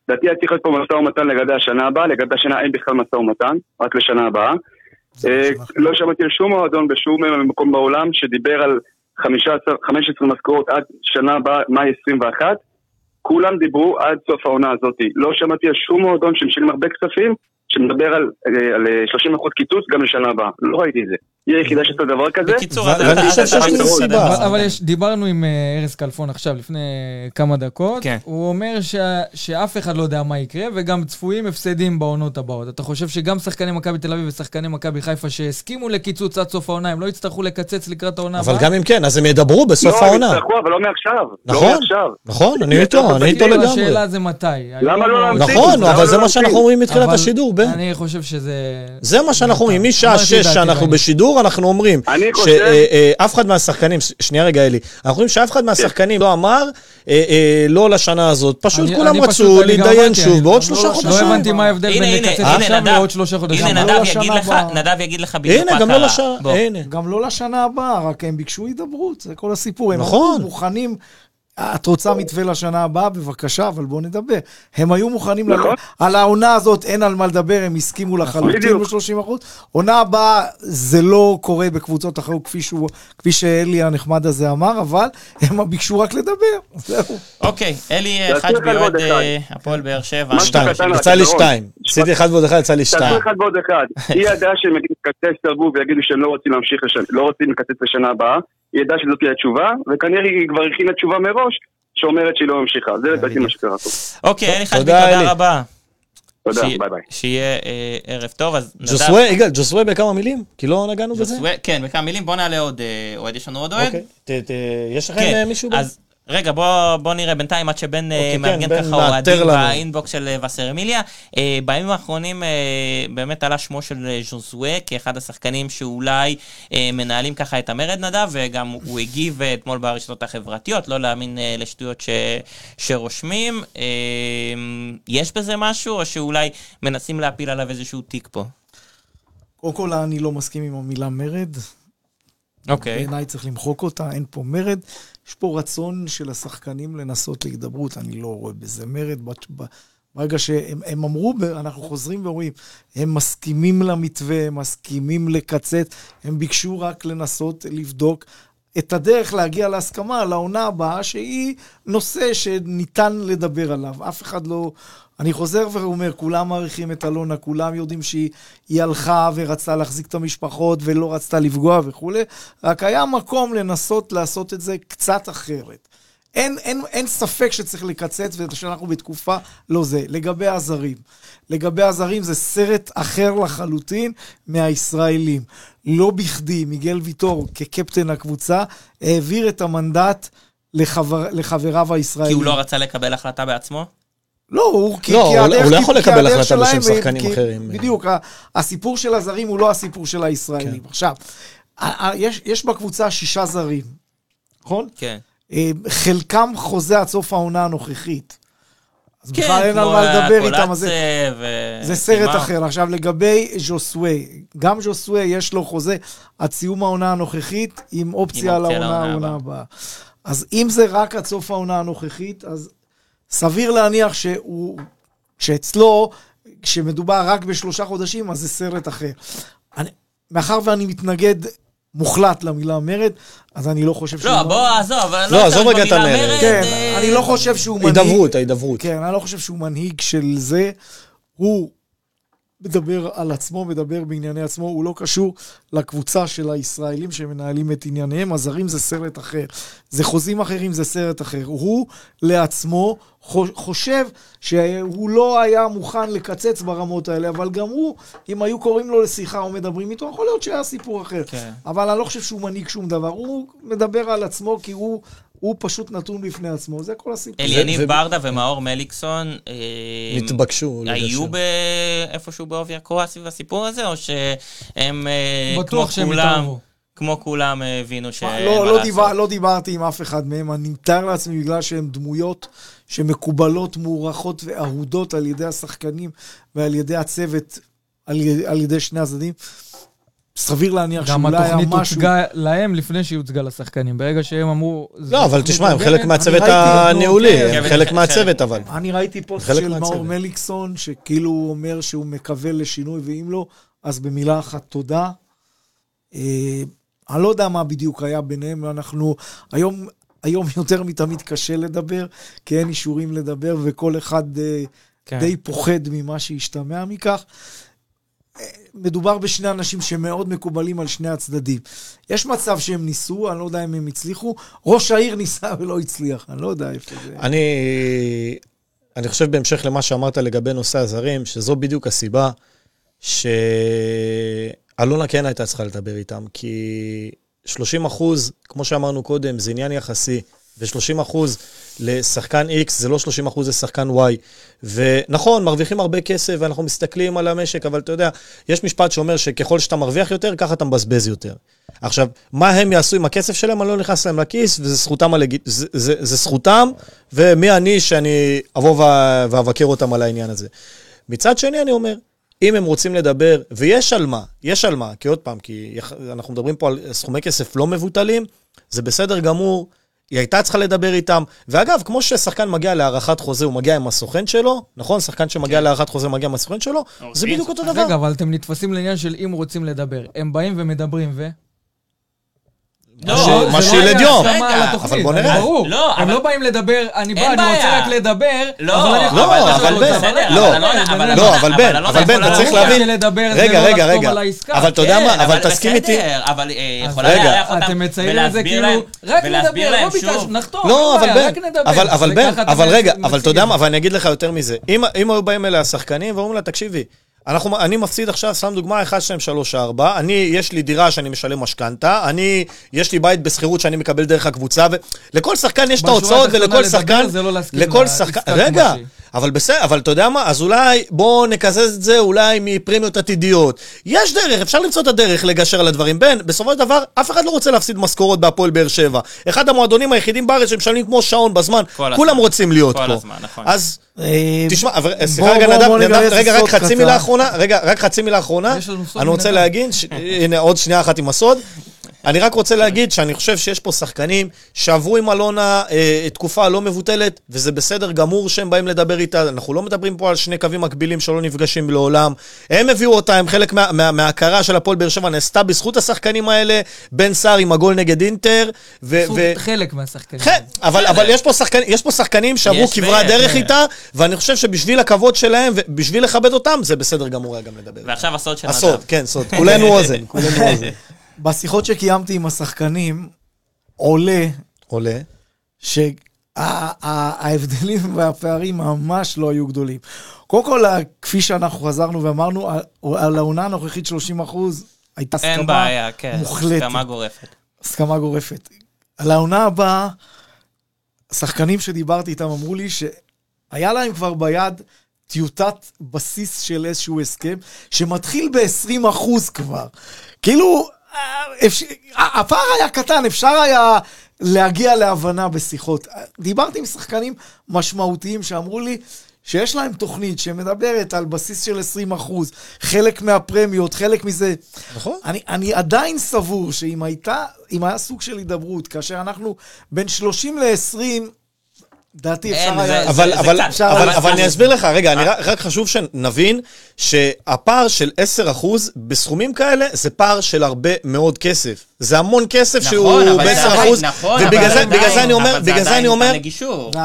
לדעתי היה צריך להיות פה משא ומתן לגבי השנה הבאה, לגבי השנה אין בכלל משא ומתן, רק לשנה הבאה. אה, לא שמעתי על שום מועדון בשום מקום בעולם שדיבר על 15 15 משכורות עד שנה הבאה, מאי 21. כולם דיברו עד סוף העונה הזאת. לא שמעתי על שום מועדון שמשלם הרבה כספים, שמדבר על, אה, על אה, 30% קיצוץ גם לשנה הבאה. לא ראיתי את זה. היא היחידה שעשתה דבר כזה. בקיצור, אתה- חושב שיש לזה סיבה. אבל, אבל יש, דיברנו עם אה, ארז כלפון עכשיו, לפני כמה דקות. כן. הוא אומר שה, שאף אחד לא יודע מה יקרה, וגם צפויים הפסדים בעונות הבאות. אתה חושב שגם שחקני מכבי תל אביב ושחקני מכבי חיפה שהסכימו לקיצוץ עד סוף העונה, הם לא יצטרכו לקצץ לקראת העונה אבל הבאה? גם אם כן, אז הם ידברו בסוף לא, הם העונה. יצטרכו, אבל לא מעכשיו. לא נכון, מעכשיו. נכון, אני איתו, אני איתו לגמרי. השאלה זה מתי. למה לא להמציא? נכון, למה אבל לא זה מה? שאנחנו אומרים מתחילת אבל השידור, בן. אני חושב שזה... זה מה שאנחנו אומרים, משעה אמרתי את 6 דעתי שאנחנו. בשידור, אנחנו אומרים אני חושב- שאף אחד מהשחקנים, שנייה רגע אלי, אנחנו אומרים שאף אחד מהשחקנים לא אמר אה, אה, לא לשנה הזאת, פשוט כולם רצו להתדיין שוב בעוד לא- שלושה לא חודשים. הבנתי מה ההבדל בין לקצץ עכשיו. לעוד שלושה חודשים. הנה, לא נדב יגיד לך, בדיוק מה גם קרה. לא. הנה. גם לא לשנה הבאה, רק הם ביקשו הידברות, זה כל הסיפור. הם נכון. אמרו, מוכנים, את רוצה מתווה לשנה הבאה? בבקשה, אבל בואו נדבר. הם היו מוכנים, נכון. ל... על העונה הזאת אין על מה לדבר, הם הסכימו לחלוטין בדיוק. ב-30 אחוז. עונה הבאה, זה לא קורה בקבוצות אחרות, כפי, שהוא, כפי שאלי הנחמד הזה אמר, אבל הם ביקשו רק לדבר, זהו. אוקיי, אלי חג'בי, אחד אוהד ועוד הפועל באר שבע. שתיים, יצא לי. שתיים. עשיתי אחד ועוד אחד, יצא לי שתיים. תעשו אחד ועוד אחד. (laughs) היא ידעה שהם יגידו לקצץ תרבו ויגידו שהם לא רוצים להמשיך, לא רוצים לקצץ לשנה הבאה. היא ידעה שזאת תהיה התשובה, וכנראה היא כבר הכינה תשובה מראש, שאומרת שהיא לא ממשיכה. זה לדעתי מה שקרה פה. אוקיי, אלי חג'בי, תודה, רבה. תודה, ביי ביי. שיהיה אה, ערב טוב, אז נדב... ג'וסווה, יגאל, ג'וסווה בכמה מילים? כי לא נגענו בזה? כן, בכמה מילים, בוא נעלה עוד אה, אוהד, יש לנו עוד אוהד? אוקיי. ת- ת- יש לכם כן, אה, מישהו? אז רגע, בוא, בוא נראה בינתיים עד שבן אה, אוקיי, מארגן כן, ככה אוהדים. באינבוקס של אה, וסרמיליה. אה, בימים האחרונים אה, באמת עלה שמו של אה, ז'וזווה כאחד השחקנים שאולי אה, מנהלים ככה את המרד נדב, וגם הוא הגיב אתמול ברשתות החברתיות, לא להאמין אה, לשטויות ש, שרושמים. אה, יש בזה משהו, או שאולי מנסים להפיל עליו איזשהו תיק פה? קודם כל, אני לא מסכים עם המילה מרד. אוקיי. בעיניי צריך למחוק אותה, אין פה מרד. יש פה רצון של השחקנים לנסות להידברות, אני לא רואה בזה מרד. ברגע שהם הם אמרו, אנחנו חוזרים ואומרים, הם מסכימים למתווה, הם מסכימים לקצץ, הם ביקשו רק לנסות לבדוק את הדרך להגיע להסכמה על העונה הבאה, שהיא נושא שניתן לדבר עליו. אף אחד לא... אני חוזר ואומר, כולם מעריכים את אלונה, כולם יודעים שהיא היא הלכה ורצתה להחזיק את המשפחות ולא רצתה לפגוע וכולי, רק היה מקום לנסות לעשות את זה קצת אחרת. אין, אין, אין ספק שצריך לקצץ, ושאנחנו בתקופה לא זה. לגבי הזרים, לגבי הזרים זה סרט אחר לחלוטין מהישראלים. לא בכדי, מיגל ויטור, כקפטן הקבוצה, העביר את המנדט לחבר, לחבריו הישראלים. כי הוא לא רצה לקבל החלטה בעצמו? לא, הוא... כי- לא, כי הוא- הדרך- הוא לא יכול כי לקבל החלטה בשם שחקנים כי- אחרים. בדיוק, הסיפור של הזרים הוא לא הסיפור של הישראלים. כן. עכשיו, יש- יש בקבוצה שישה זרים, נכון? כן. אה, חלקם חוזה עד סוף העונה הנוכחית. אז כן, בכלל אין על מה לדבר איתם, אז זה- ו... זה סרט קימה. אחר. עכשיו, לגבי ז'וסווה, גם ז'וסווה יש לו חוזה עד סיום העונה הנוכחית, עם אופציה לעונה. הבאה. אז אם זה רק עד סוף העונה הנוכחית, אז סביר להניח שהוא, שאצלו, כשמדובר רק בשלושה חודשים, אז זה סרט אחר. אני, מאחר ואני מתנגד מוחלט למילה מרד, אז אני לא חושב שהוא... לא, בוא, עזוב, אבל לא, לא עזוב רגע את המרד. מרד, כן, אה, אני לא חושב שהוא מנהיג... הידברות, ההידברות. כן, אני לא חושב שהוא מנהיג של זה. הוא מדבר על עצמו, מדבר בענייני עצמו, הוא לא קשור לקבוצה של הישראלים שמנהלים את ענייניהם. הזרים זה סרט אחר. זה חוזים אחרים, זה סרט אחר. הוא לעצמו חו- חושב שהוא לא היה מוכן לקצץ ברמות האלה, אבל גם הוא, אם היו קוראים לו לשיחה או מדברים איתו, יכול להיות שהיה סיפור אחר. כן. אבל אני לא חושב שהוא מנהיג שום דבר. הוא מדבר על עצמו כי הוא, הוא פשוט נתון בפני עצמו. זה כל הסיפור. אליניב ו- ברדה ומאור מליקסון אה, נתבקשו. היו. ב- איפשהו בעובי הקורה סביב הסיפור הזה, או שהם אה, כמו כולם. כמו כולם אה, הבינו שאין לא, לא? דיבר, לא דיברתי עם אף אחד מהם, אני מתאר לעצמי בגלל שהם דמויות שמקובלות, מוערכות ואהודות על ידי השחקנים ועל ידי הצוות, על, י- על ידי שני הצדדים. סביר להניח גם שאולי היה התוכנית משהו... הוצגה להם לפני שהיא הוצגה לשחקנים. ברגע שהם אמרו... "זו לא, אבל תשמע, הם הוגנת", חלק מהצוות הניהולי, הם כן, חלק כן, מהצוות אבל. אני ראיתי פוסט של מאור. מליקסון, שכאילו הוא אומר שהוא מקווה לשינוי, ואם לא, אז במילה אחת תודה. אה, אני לא יודע מה בדיוק היה ביניהם, אנחנו היום, היום יותר מתמיד קשה לדבר, כי אין אישורים לדבר, וכל אחד אה, כן. די פוחד ממה שהשתמע מכך. מדובר בשני אנשים שמאוד מקובלים על שני הצדדים. יש מצב שהם ניסו, אני לא יודע אם הם הצליחו. ראש העיר ניסה (laughs) ולא הצליח, אני לא יודע איפה זה. אני, אני חושב בהמשך למה שאמרת לגבי נושא הזרים, שזו בדיוק הסיבה שאלונה כן הייתה צריכה לדבר איתם, כי 30 אחוז, כמו שאמרנו קודם, זה עניין יחסי, ו-30 אחוז לשחקן X זה לא 30 אחוז לשחקן Y. ונכון, מרוויחים הרבה כסף ואנחנו מסתכלים על המשק, אבל אתה יודע, יש משפט שאומר שככל שאתה מרוויח יותר, ככה אתה מבזבז יותר. עכשיו, מה הם יעשו עם הכסף שלהם, אני לא נכנס להם לכיס, וזה זכותם, הלג... זה, זה, זה זכותם, ומי אני שאני אבוא ואבקר אותם על העניין הזה. מצד שני, אני אומר, אם הם רוצים לדבר, ויש על מה, יש על מה, כי עוד פעם, כי אנחנו מדברים פה על סכומי כסף לא מבוטלים, זה בסדר גמור, היא הייתה צריכה לדבר איתם. ואגב, כמו ששחקן מגיע להארכת חוזה, הוא מגיע עם הסוכן שלו, נכון? שחקן שמגיע כן. להארכת חוזה מגיע עם הסוכן שלו, זה דין. בדיוק אותו דבר. רגע, אבל אתם נתפסים לעניין של אם רוצים לדבר. הם באים ומדברים ו... לא, מה לא שילד היה יום. אבל בוא נראה. ברור. לא, הם לא באים לדבר, אני בא, אני רוצה. רק לדבר, לא, אבל אני יכול לא, אבל בן, אבל לא. לא, אבל בן, אבל בן, אתה צריך. להבין- רגע, לא רגע, רגע. אבל אתה יודע כן, מה, אבל תסכים איתי. בסדר, אבל אה, יכולה רגע. לארח אותם אתם מציירים את זה ולהסביר כאילו, רק להם לא ביקשנו. נחתום, לא, אבל בן, נדבר. אבל, בן, אבל רגע, אבל אתה יודע מה, זה. אבל אני אגיד לך יותר מזה. אם, אם היו באים אלה השחקנים ואומרים לה, תקשיבי, אנחנו, אני מפסיד עכשיו, סתם דוגמה, 1, 2, 3, 4, אני, יש לי דירה שאני משלם משכנתה, אני, יש לי בית בשכירות שאני מקבל דרך הקבוצה, ולכל שחקן יש את ההוצאות, ולכל שחקן, לא לכל שחקן, רגע, שהיא. אבל בסדר, אבל אתה יודע מה, אז אולי בואו נקזז את זה אולי מפרמיות עתידיות. יש דרך, אפשר למצוא את הדרך לגשר על הדברים. בן, בסופו של דבר, אף אחד לא רוצה להפסיד משכורות בהפועל באר שבע. אחד המועדונים היחידים בארץ שמשלמים כמו שעון בזמן, כל כולם הזמן. רוצים להיות כל פה. הזמן, נכון. אז אה, תשמע, בוא- סליחה רגע, נדב, רגע, רק חצי. מילה אחרונה, רגע, רק חצי מילה אחרונה. אני רוצה. להגיד, הנה עוד שנייה אחת עם הסוד. אני רק רוצה להגיד שאני חושב שיש פה שחקנים שעברו עם אלונה אה, תקופה לא מבוטלת, וזה בסדר גמור שהם באים לדבר איתה. אנחנו לא מדברים פה על שני קווים מקבילים שלא נפגשים לעולם. הם הביאו אותה, הם חלק מה- מה- מההכרה של הפועל באר שבע, נעשתה בזכות השחקנים האלה, בן סער עם הגול נגד אינטר. ו- ו- חלק מהשחקנים. כן, אבל, אבל יש, פה שחקנים, יש פה שחקנים שעברו כברת דרך איתה, ואני חושב שבשביל הכבוד שלהם ובשביל לכבד אותם, זה בסדר גמור היה גם לדבר. ועכשיו הסוד של נדב. הסוד, כן, סוד. כולנו אוזן, כולנו (laughs) אוזן. בשיחות שקיימתי עם השחקנים, עולה עולה. ה- ההבדלים והפערים ממש לא היו גדולים. קודם כל, כפי שאנחנו חזרנו ואמרנו, על- העונה הנוכחית 30 אחוז, הייתה הסכמה אין בעיה, כן. מוחלטת. הסכמה גורפת. הסכמה גורפת. על העונה הבאה, השחקנים שדיברתי איתם אמרו לי שהיה להם כבר ביד טיוטת בסיס של איזשהו הסכם, שמתחיל ב-20 אחוז כבר. כאילו, הפער היה קטן, אפשר היה להגיע להבנה בשיחות. דיברתי עם שחקנים משמעותיים שאמרו לי שיש להם תוכנית שמדברת על בסיס של 20 אחוז, חלק מהפרמיות, חלק מזה. נכון. אני, אני עדיין סבור שאם הייתה, אם היה סוג של הידברות, כאשר אנחנו בין 30 ל-20, דעתי אפשר היה... אבל, אבל, אבל, אבל- אני אסביר לך, רגע, אני רק, רק חשוב שנבין שהפער של 10% בסכומים כאלה זה פער של הרבה מאוד כסף. זה המון כסף נכון, שהוא אבל זה ב-10%, עדיין- נכון, אבל ובגלל זה זה, בגלל זה עדיין- אני אומר, זה בגלל זה עדיין אני אומר,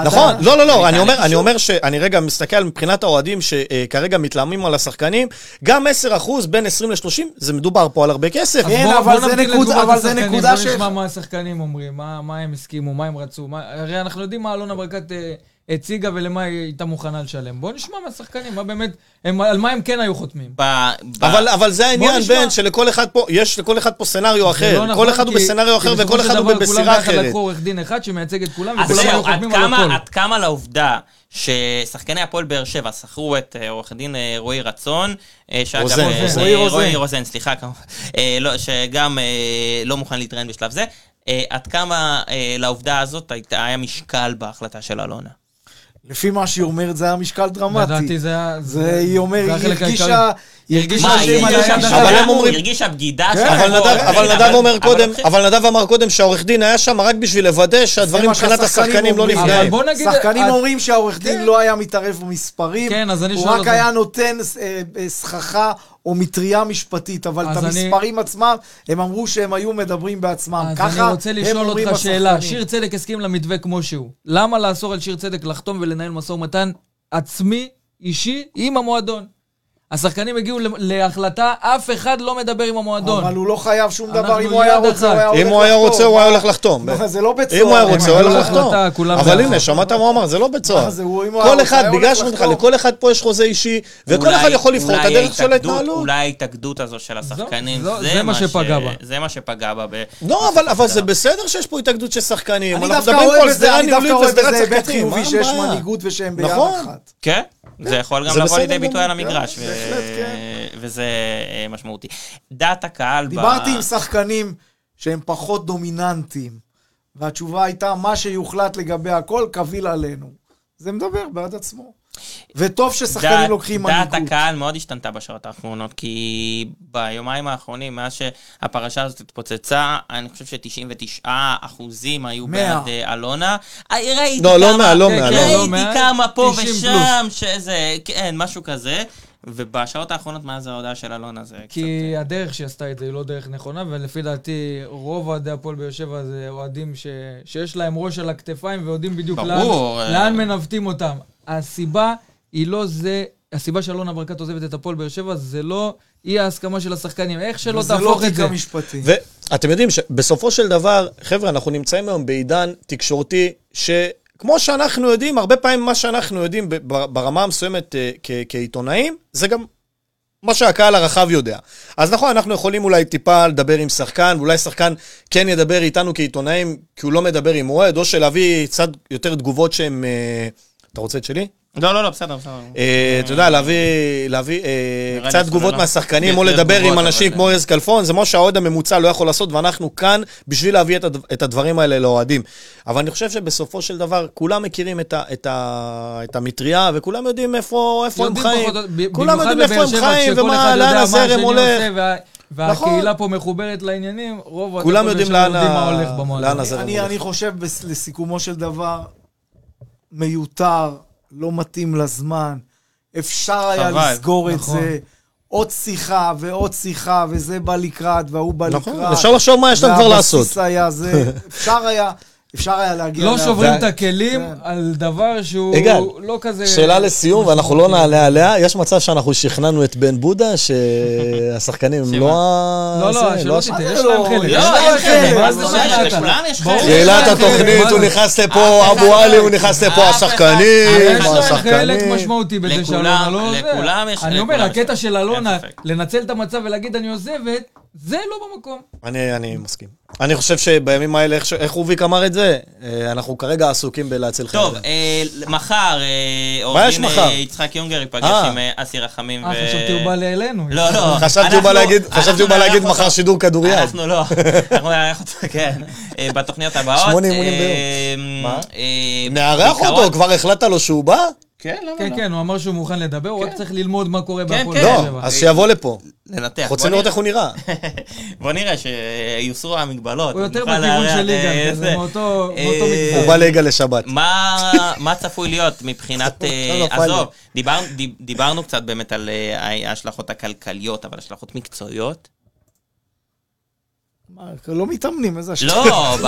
נכון, לא, לא, לא, אני אומר, אני. אומר שאני רגע מסתכל מבחינת האוהדים שכרגע מתלהמים על השחקנים, גם 10% בין 20 ל-30, זה מדובר פה על הרבה כסף. כן, בוא- אבל בוא זה נקודה- אבל זה נקודה בוא ש- נשמע מה השחקנים אומרים, מה מה הם הסכימו, מה הם רצו. מה- הרי אנחנו יודעים מה אלונה ברקת אה, הציגה ולמה היא הייתה מוכנה לשלם. בואו נשמע מהשחקנים, מה באמת, הם- על מה הם כן היו חותמים. ב- ב- אבל, אבל זה העניין. בן, שלכל אחד פה, יש לכל אחד פה סצנריו זה אחר. לא כל נכון, אחד הוא בסצנריו אחר וכל אחד הוא דבר בבסירה כולם אחרת. לקחו עורך דין אחד שמייצג את כולם, וכולם היו חותמים על כמה, הכל. עד כמה לעובדה ששחקני הפועל באר שבע שכרו את אה, עורך הדין אה, רועי רצון, אה, שאגב, רוזן, רועי רוזן. סליחה, לא, שגם לא מוכן להתראיין בשלב זה, עד כמה לעובדה הזאת הייתה- היה משקל בהחלטה של אלונה. לפי מה שהיא אומרת, זה היה משקל דרמטי. לדעתי זה היה... זה, היא אומרת, היא הרגישה. היא הרגישה מה, אבל הם אומרים- היא הרגישה בגידה כן, של אבל נדב, אומר קודם. אבל נדב אמר קודם שהעורך דין היה שם רק בשביל לוודא שהדברים מבחינת השחקנים לא אומרים. נפגעים. שחקנים את- אומרים שהעורך דין לא היה מתערב במספרים, כן, אז אני הוא רק. היה נותן אה, אה, סככה או מטריה משפטית, אבל את אז אני- המספרים עצמם, הם אמרו שהם היו מדברים בעצמם. אז ככה אני רוצה הם לשאול אומרים אותך שאלה. השחקנים. שיר צדק הסכים למתווה כמו שהוא. למה לאסור על שיר צדק לחתום ולנהל משא ומתן עצמי, אישי, עם המועדון? השחקנים הגיעו להחלטה, אף אחד לא מדבר עם המועדון. אבל הוא לא חייב שום דבר, אם הוא היה רוצה, הוא. היה הולך אם הוא היה לחתום. רוצה, הוא היה? הולך לחתום. זה לא בית אם הוא היה סוהר. רוצה, הוא היה הולך לחתום. אבל. הנה, שמעת מה הוא אמר, זה לא בית סוהר. כל אחד, בגלל שאומרים לך, לחתום. לכל אחד פה יש חוזה אישי, וכל אחד יכול לבחור את הדרך של ההתנהלות. אולי ההתאגדות הזו של השחקנים, זה מה ש- שפגע בה. זה מה שפגע בה. לא, אבל, אבל זה בסדר שיש פה התאגדות של שחקנים. אני דווקא אוהב את זה, אני דווקא אוהב היבט. חיובי שיש? מנהיגות ושהם ביד נכון. אחת. כן, זה יכול גם לבוא לידי ביטוי על המגרש, כן, כן. וזה אה, משמעותי. דעת הקהל. דיברתי עם שחקנים שהם פחות דומיננטיים, והתשובה הייתה, מה שיוחלט לגבי הכל, קביל עלינו. זה מדבר בעד עצמו. וטוב ששחקנים דעת- לוקחים דעת מנהיגות. הקהל מאוד השתנתה בשעות האחרונות, כי ביומיים האחרונים, מאז שהפרשה הזאת התפוצצה, אני חושב ש-99 אחוזים היו מאה. בעד אלונה. ראיתי לא, לא כמה- לא כן, כן, לא. לא כמה פה 90 ושם, שזה, כן, משהו כזה. ובשעות האחרונות, מאז ההודעה של אלונה, זה קצת... כי הדרך שהיא עשתה את זה היא לא דרך נכונה, ולפי דעתי רוב אוהדי הפועל באר שבע זה אוהדים ש... שיש להם ראש על הכתפיים ויודעים בדיוק ברור, לאן, אה. לאן מנווטים אותם. הסיבה היא לא זה, הסיבה שאלונה ברקת עוזבת את הפועל באר שבע זה לא אי ההסכמה של השחקנים. איך שלא וזה לא תהפוך את זה. המשפטי. ואתם יודעים שבסופו של דבר, חבר'ה, אנחנו נמצאים היום בעידן תקשורתי, שכמו שאנחנו יודעים, הרבה פעמים מה שאנחנו יודעים ברמה המסוימת אה, כעיתונאים, זה גם מה שהקהל הרחב יודע. אז נכון, אנחנו יכולים אולי טיפה לדבר עם שחקן, ואולי שחקן כן ידבר איתנו כעיתונאים, כי הוא לא מדבר עם אוהד, או שלהביא קצת יותר תגובות שהן... אה, אתה רוצה את שלי? לא, לא, לא, בסדר, בסדר. אה, אתה יודע, להביא, אה, קצת תגובות לא. מהשחקנים, או לדבר עם אנשים זה- כמו ארז כלפון, זה מה שהאוהד הממוצע לא יכול לעשות, ואנחנו כאן בשביל להביא את הד- את הדברים האלה לאוהדים. אבל אני חושב שבסופו של דבר, כולם מכירים את המטריה, וכולם יודעים איפה הם חיים. כולם יודעים איפה הם חיים, ומה, לאן הזרם הולך. נכון. והקהילה פה מחוברת לעניינים, רוב כולם יודעים לאן מה הולך במועדון. הזרם אני, הולך. אני חושב, לסיכומו של דבר, מיותר, לא מתאים לזמן. אפשר היה חבל, לסגור את נכון. זה. עוד שיחה ועוד שיחה, וזה בא לקראת, וההוא בא נכון, לקראת. אפשר לחשוב מה יש להם כבר לעשות. והבסיס היה זה, (laughs) אפשר היה אפשר היה להגיע... לא שוברים את הכלים כן. על דבר שהוא יגאל, לא כזה... שאלה לסיום, ואנחנו לא נעלה עליה. יש מצב שאנחנו שכנענו את בן בודה שהשחקנים הם? (laughs) לא ה... לא, לא, זה, שלא תטעה, יש להם לא? חלק. יש להם חלק, מה זה להם חלק, התוכנית, מה הוא זה? נכנס לפה, אבו עלי, לא- הוא נכנס לפה, השחקנים, יש להם השחקנים. חלק משמעותי בזה שאלונה לא. לכולם יש- אני אומר, הקטע של אלונה. לנצל את המצב ולהגיד אני עוזבת, זה לא במקום. אני, אני מסכים. אני חושב שבימים האלה, איך, איך רוביק אמר את זה, אה, אנחנו כרגע עסוקים בלהציל חיים. טוב, אה, מחר אה, עורך יש דין מחר? אה, יצחק יונגר ייפגש אה. עם אה, אסי רחמים. אה, ו- חשבתי הוא בא אלינו. לא, לא. (laughs) חשבתי הוא בא להגיד, חשבתי הוא בא להגיד. מחר שידור כדוריד. אנחנו לא, (laughs) אנחנו נארח אותו, כן, בתוכניות הבאות. שמונה אימונים ביום. מה? נארח אותו, כבר החלטת לו שהוא בא? כן, למה כן, לא? כן, הוא אמר שהוא מוכן לדבר, הוא רק צריך ללמוד מה קורה כן, בהפועל כן. לא, שבע. אז שיבוא לפה. לנתח. רוצים לראות איך הוא נראה. (laughs) בוא נראה שיוסרו המגבלות. הוא יותר בכיוון של ליגה, אה, זה. מאותו אה, מגזר. הוא בא ליגה לשבת. מה, מה צפוי להיות מבחינת... (laughs) אה, לא נפל לי. עזוב, דיבר, דיב, דיברנו קצת באמת על אה, ההשלכות הכלכליות, אבל השלכות מקצועיות? מה, לא מתאמנים, איזה השקעה. לא, ב,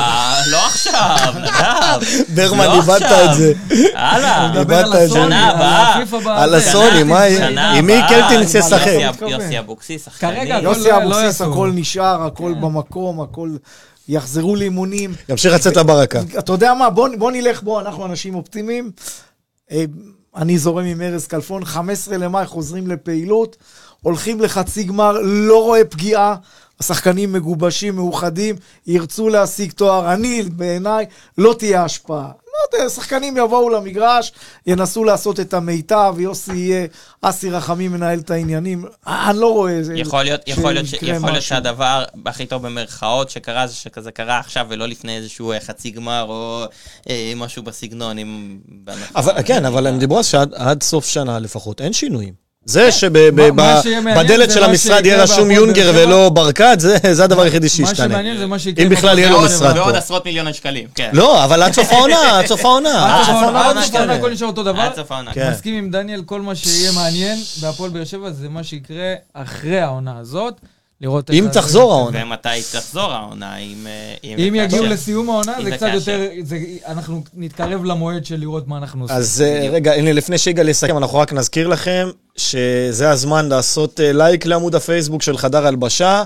לא עכשיו, נדב. (laughs) ברמן, לא איבדת. את זה. הלאה. איבדת את זה. שנה הבאה. הפיפ"א בזה. על הסוני, מה יהיה? עם מי קלטינס ישחק? יוסי- אבוקסיס, שחקנים. יוסי לא- לא אבוקסיס, יעשו. הכל נשאר, הכל כן. במקום, הכל... יחזרו לאימונים. ימשיך לצאת הברקה. אתה יודע מה, בוא, בוא נלך, בוא, אנחנו אנשים אופטימיים. אה, אני זורם עם ארז כלפון, 15 למאי חוזרים לפעילות, הולכים לחצי גמר, לא רואה פגיעה. השחקנים מגובשים, מאוחדים, ירצו להשיג תואר. אני, בעיניי, לא תהיה השפעה. לא יודע, שחקנים יבואו למגרש, ינסו לעשות את המיטב, יוסי יהיה, אסי רחמים מנהל את העניינים. אני לא רואה איזה... יכול להיות, יכול להיות, ש- יכול להיות. שהדבר הכי טוב במרכאות שקרה זה שכזה קרה עכשיו ולא לפני איזשהו אה, חצי גמר או אה, משהו בסגנון. עם... אבל כן, אבל הם דיברו אז שעד עד סוף שנה לפחות אין שינויים. זה מה- מה מעניין שבדלת של מה המשרד יהיה רשום יונגר. ולא ברקת, זה- זה הדבר היחידי מה שישתנה. שמעניין זה מה שיקרה. אם בכלל יהיה לו באר משרד שבע. ועוד פה. עשרות מיליוני שקלים, כן. לא, אבל עד סוף העונה, עד סוף העונה. עד סוף העונה, העונה עד סוף העונה משתנה. הכל נשאר אותו דבר. עד סוף העונה. כן. מסכים עם דניאל, כל מה שיהיה מעניין בהפועל באר שבע זה מה שיקרה אחרי העונה הזאת. לראות אם תחזור. העונה. ומתי תחזור העונה, אם... אה, אם יגיעו. לסיום העונה, אם זה קצת. יותר, זה- אנחנו נתקרב למועד של לראות מה אנחנו עושים. אז אה, רגע, הנה, לפני שיגאל יסכם, אנחנו רק נזכיר לכם שזה הזמן לעשות אה, לייק לעמוד הפייסבוק של חדר הלבשה.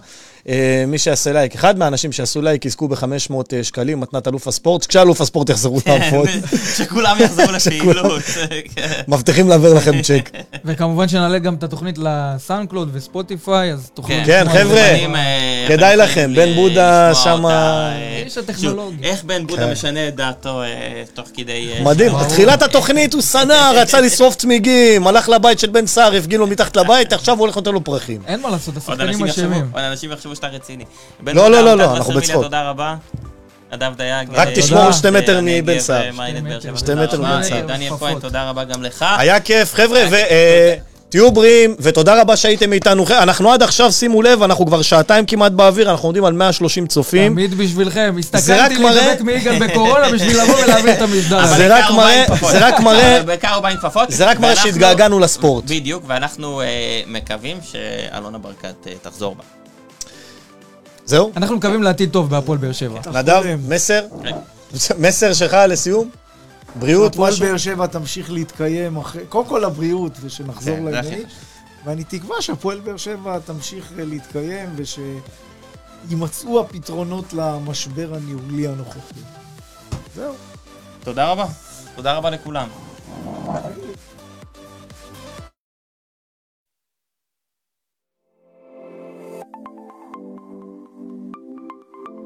אה, מי שיעשה לייק, אחד מהאנשים שיעשו לייק יזכו ב-500 שקלים, מתנת אלוף הספורט, כשאלוף הספורט יחזרו לעבוד. (laughs) שכולם יחזרו לפעילות. (laughs) כן. מבטיחים להעביר לכם צ'ק. (laughs) וכמובן שנעלה גם את התוכנית לסאונדקלאוד וספוטיפיי, אז תוכלו... כן. כן, חבר'ה, אה, כדאי לכם, בן בודה שמה- אה, איש הטכנולוגיה. איך בן בודה כן. משנה את דעתו אה, תוך כדי... אה, מדהים, שנה. בתחילת התוכנית הוא שנא, רצה לשרוף צמיגים, הלך לבית של בן סער, הפגין לו מתחת לבית, עכשיו הוא הולך לתת לו פרחים. אין מה לעשות, השחקנים אשמים. עוד אנשים יחשבו שאתה רציני. לא, לא, לא, לא, אנחנו בצחוק. תודה רבה. נדב דייג. רק אה, תשמור תודה. שתי מטר מבן סער. אה, באר שבע, שתי מטר רבה. מבן סער. דניאל. כהן, תודה רבה גם לך. היה כיף, חבר'ה, ותהיו בריאים, ותודה רבה שהייתם איתנו. אנחנו עד עכשיו, שימו לב, אנחנו כבר שעתיים כמעט באוויר, אנחנו עומדים על 130 צופים. תמיד בשבילכם. הסתכלתי להידבק מיגאל בקורונה בשביל לבוא ולהעביר את המשדר. (laughs) (laughs) זה רק מראה-. זה רק מראה- בעיקר הוא בא עם כפפות. זה רק מראה שהתגעגענו לספורט. בדיוק, ואנחנו אה, מקווים שאלונה ברקת אה, תחזור בה. זהו? אנחנו מקווים לעתיד טוב בהפועל באר שבע. נדב, מסר? מסר שלך לסיום? בריאות, הפועל משהו? באר שבע תמשיך להתקיים אחרי, קודם כל לבריאות, ושנחזור כן, הכי לעניינים. ואני תקווה שהפועל באר שבע תמשיך אה, להתקיים, ושימצאו הפתרונות למשבר הניהולי הנוכחי. זהו. תודה רבה. תודה רבה לכולם.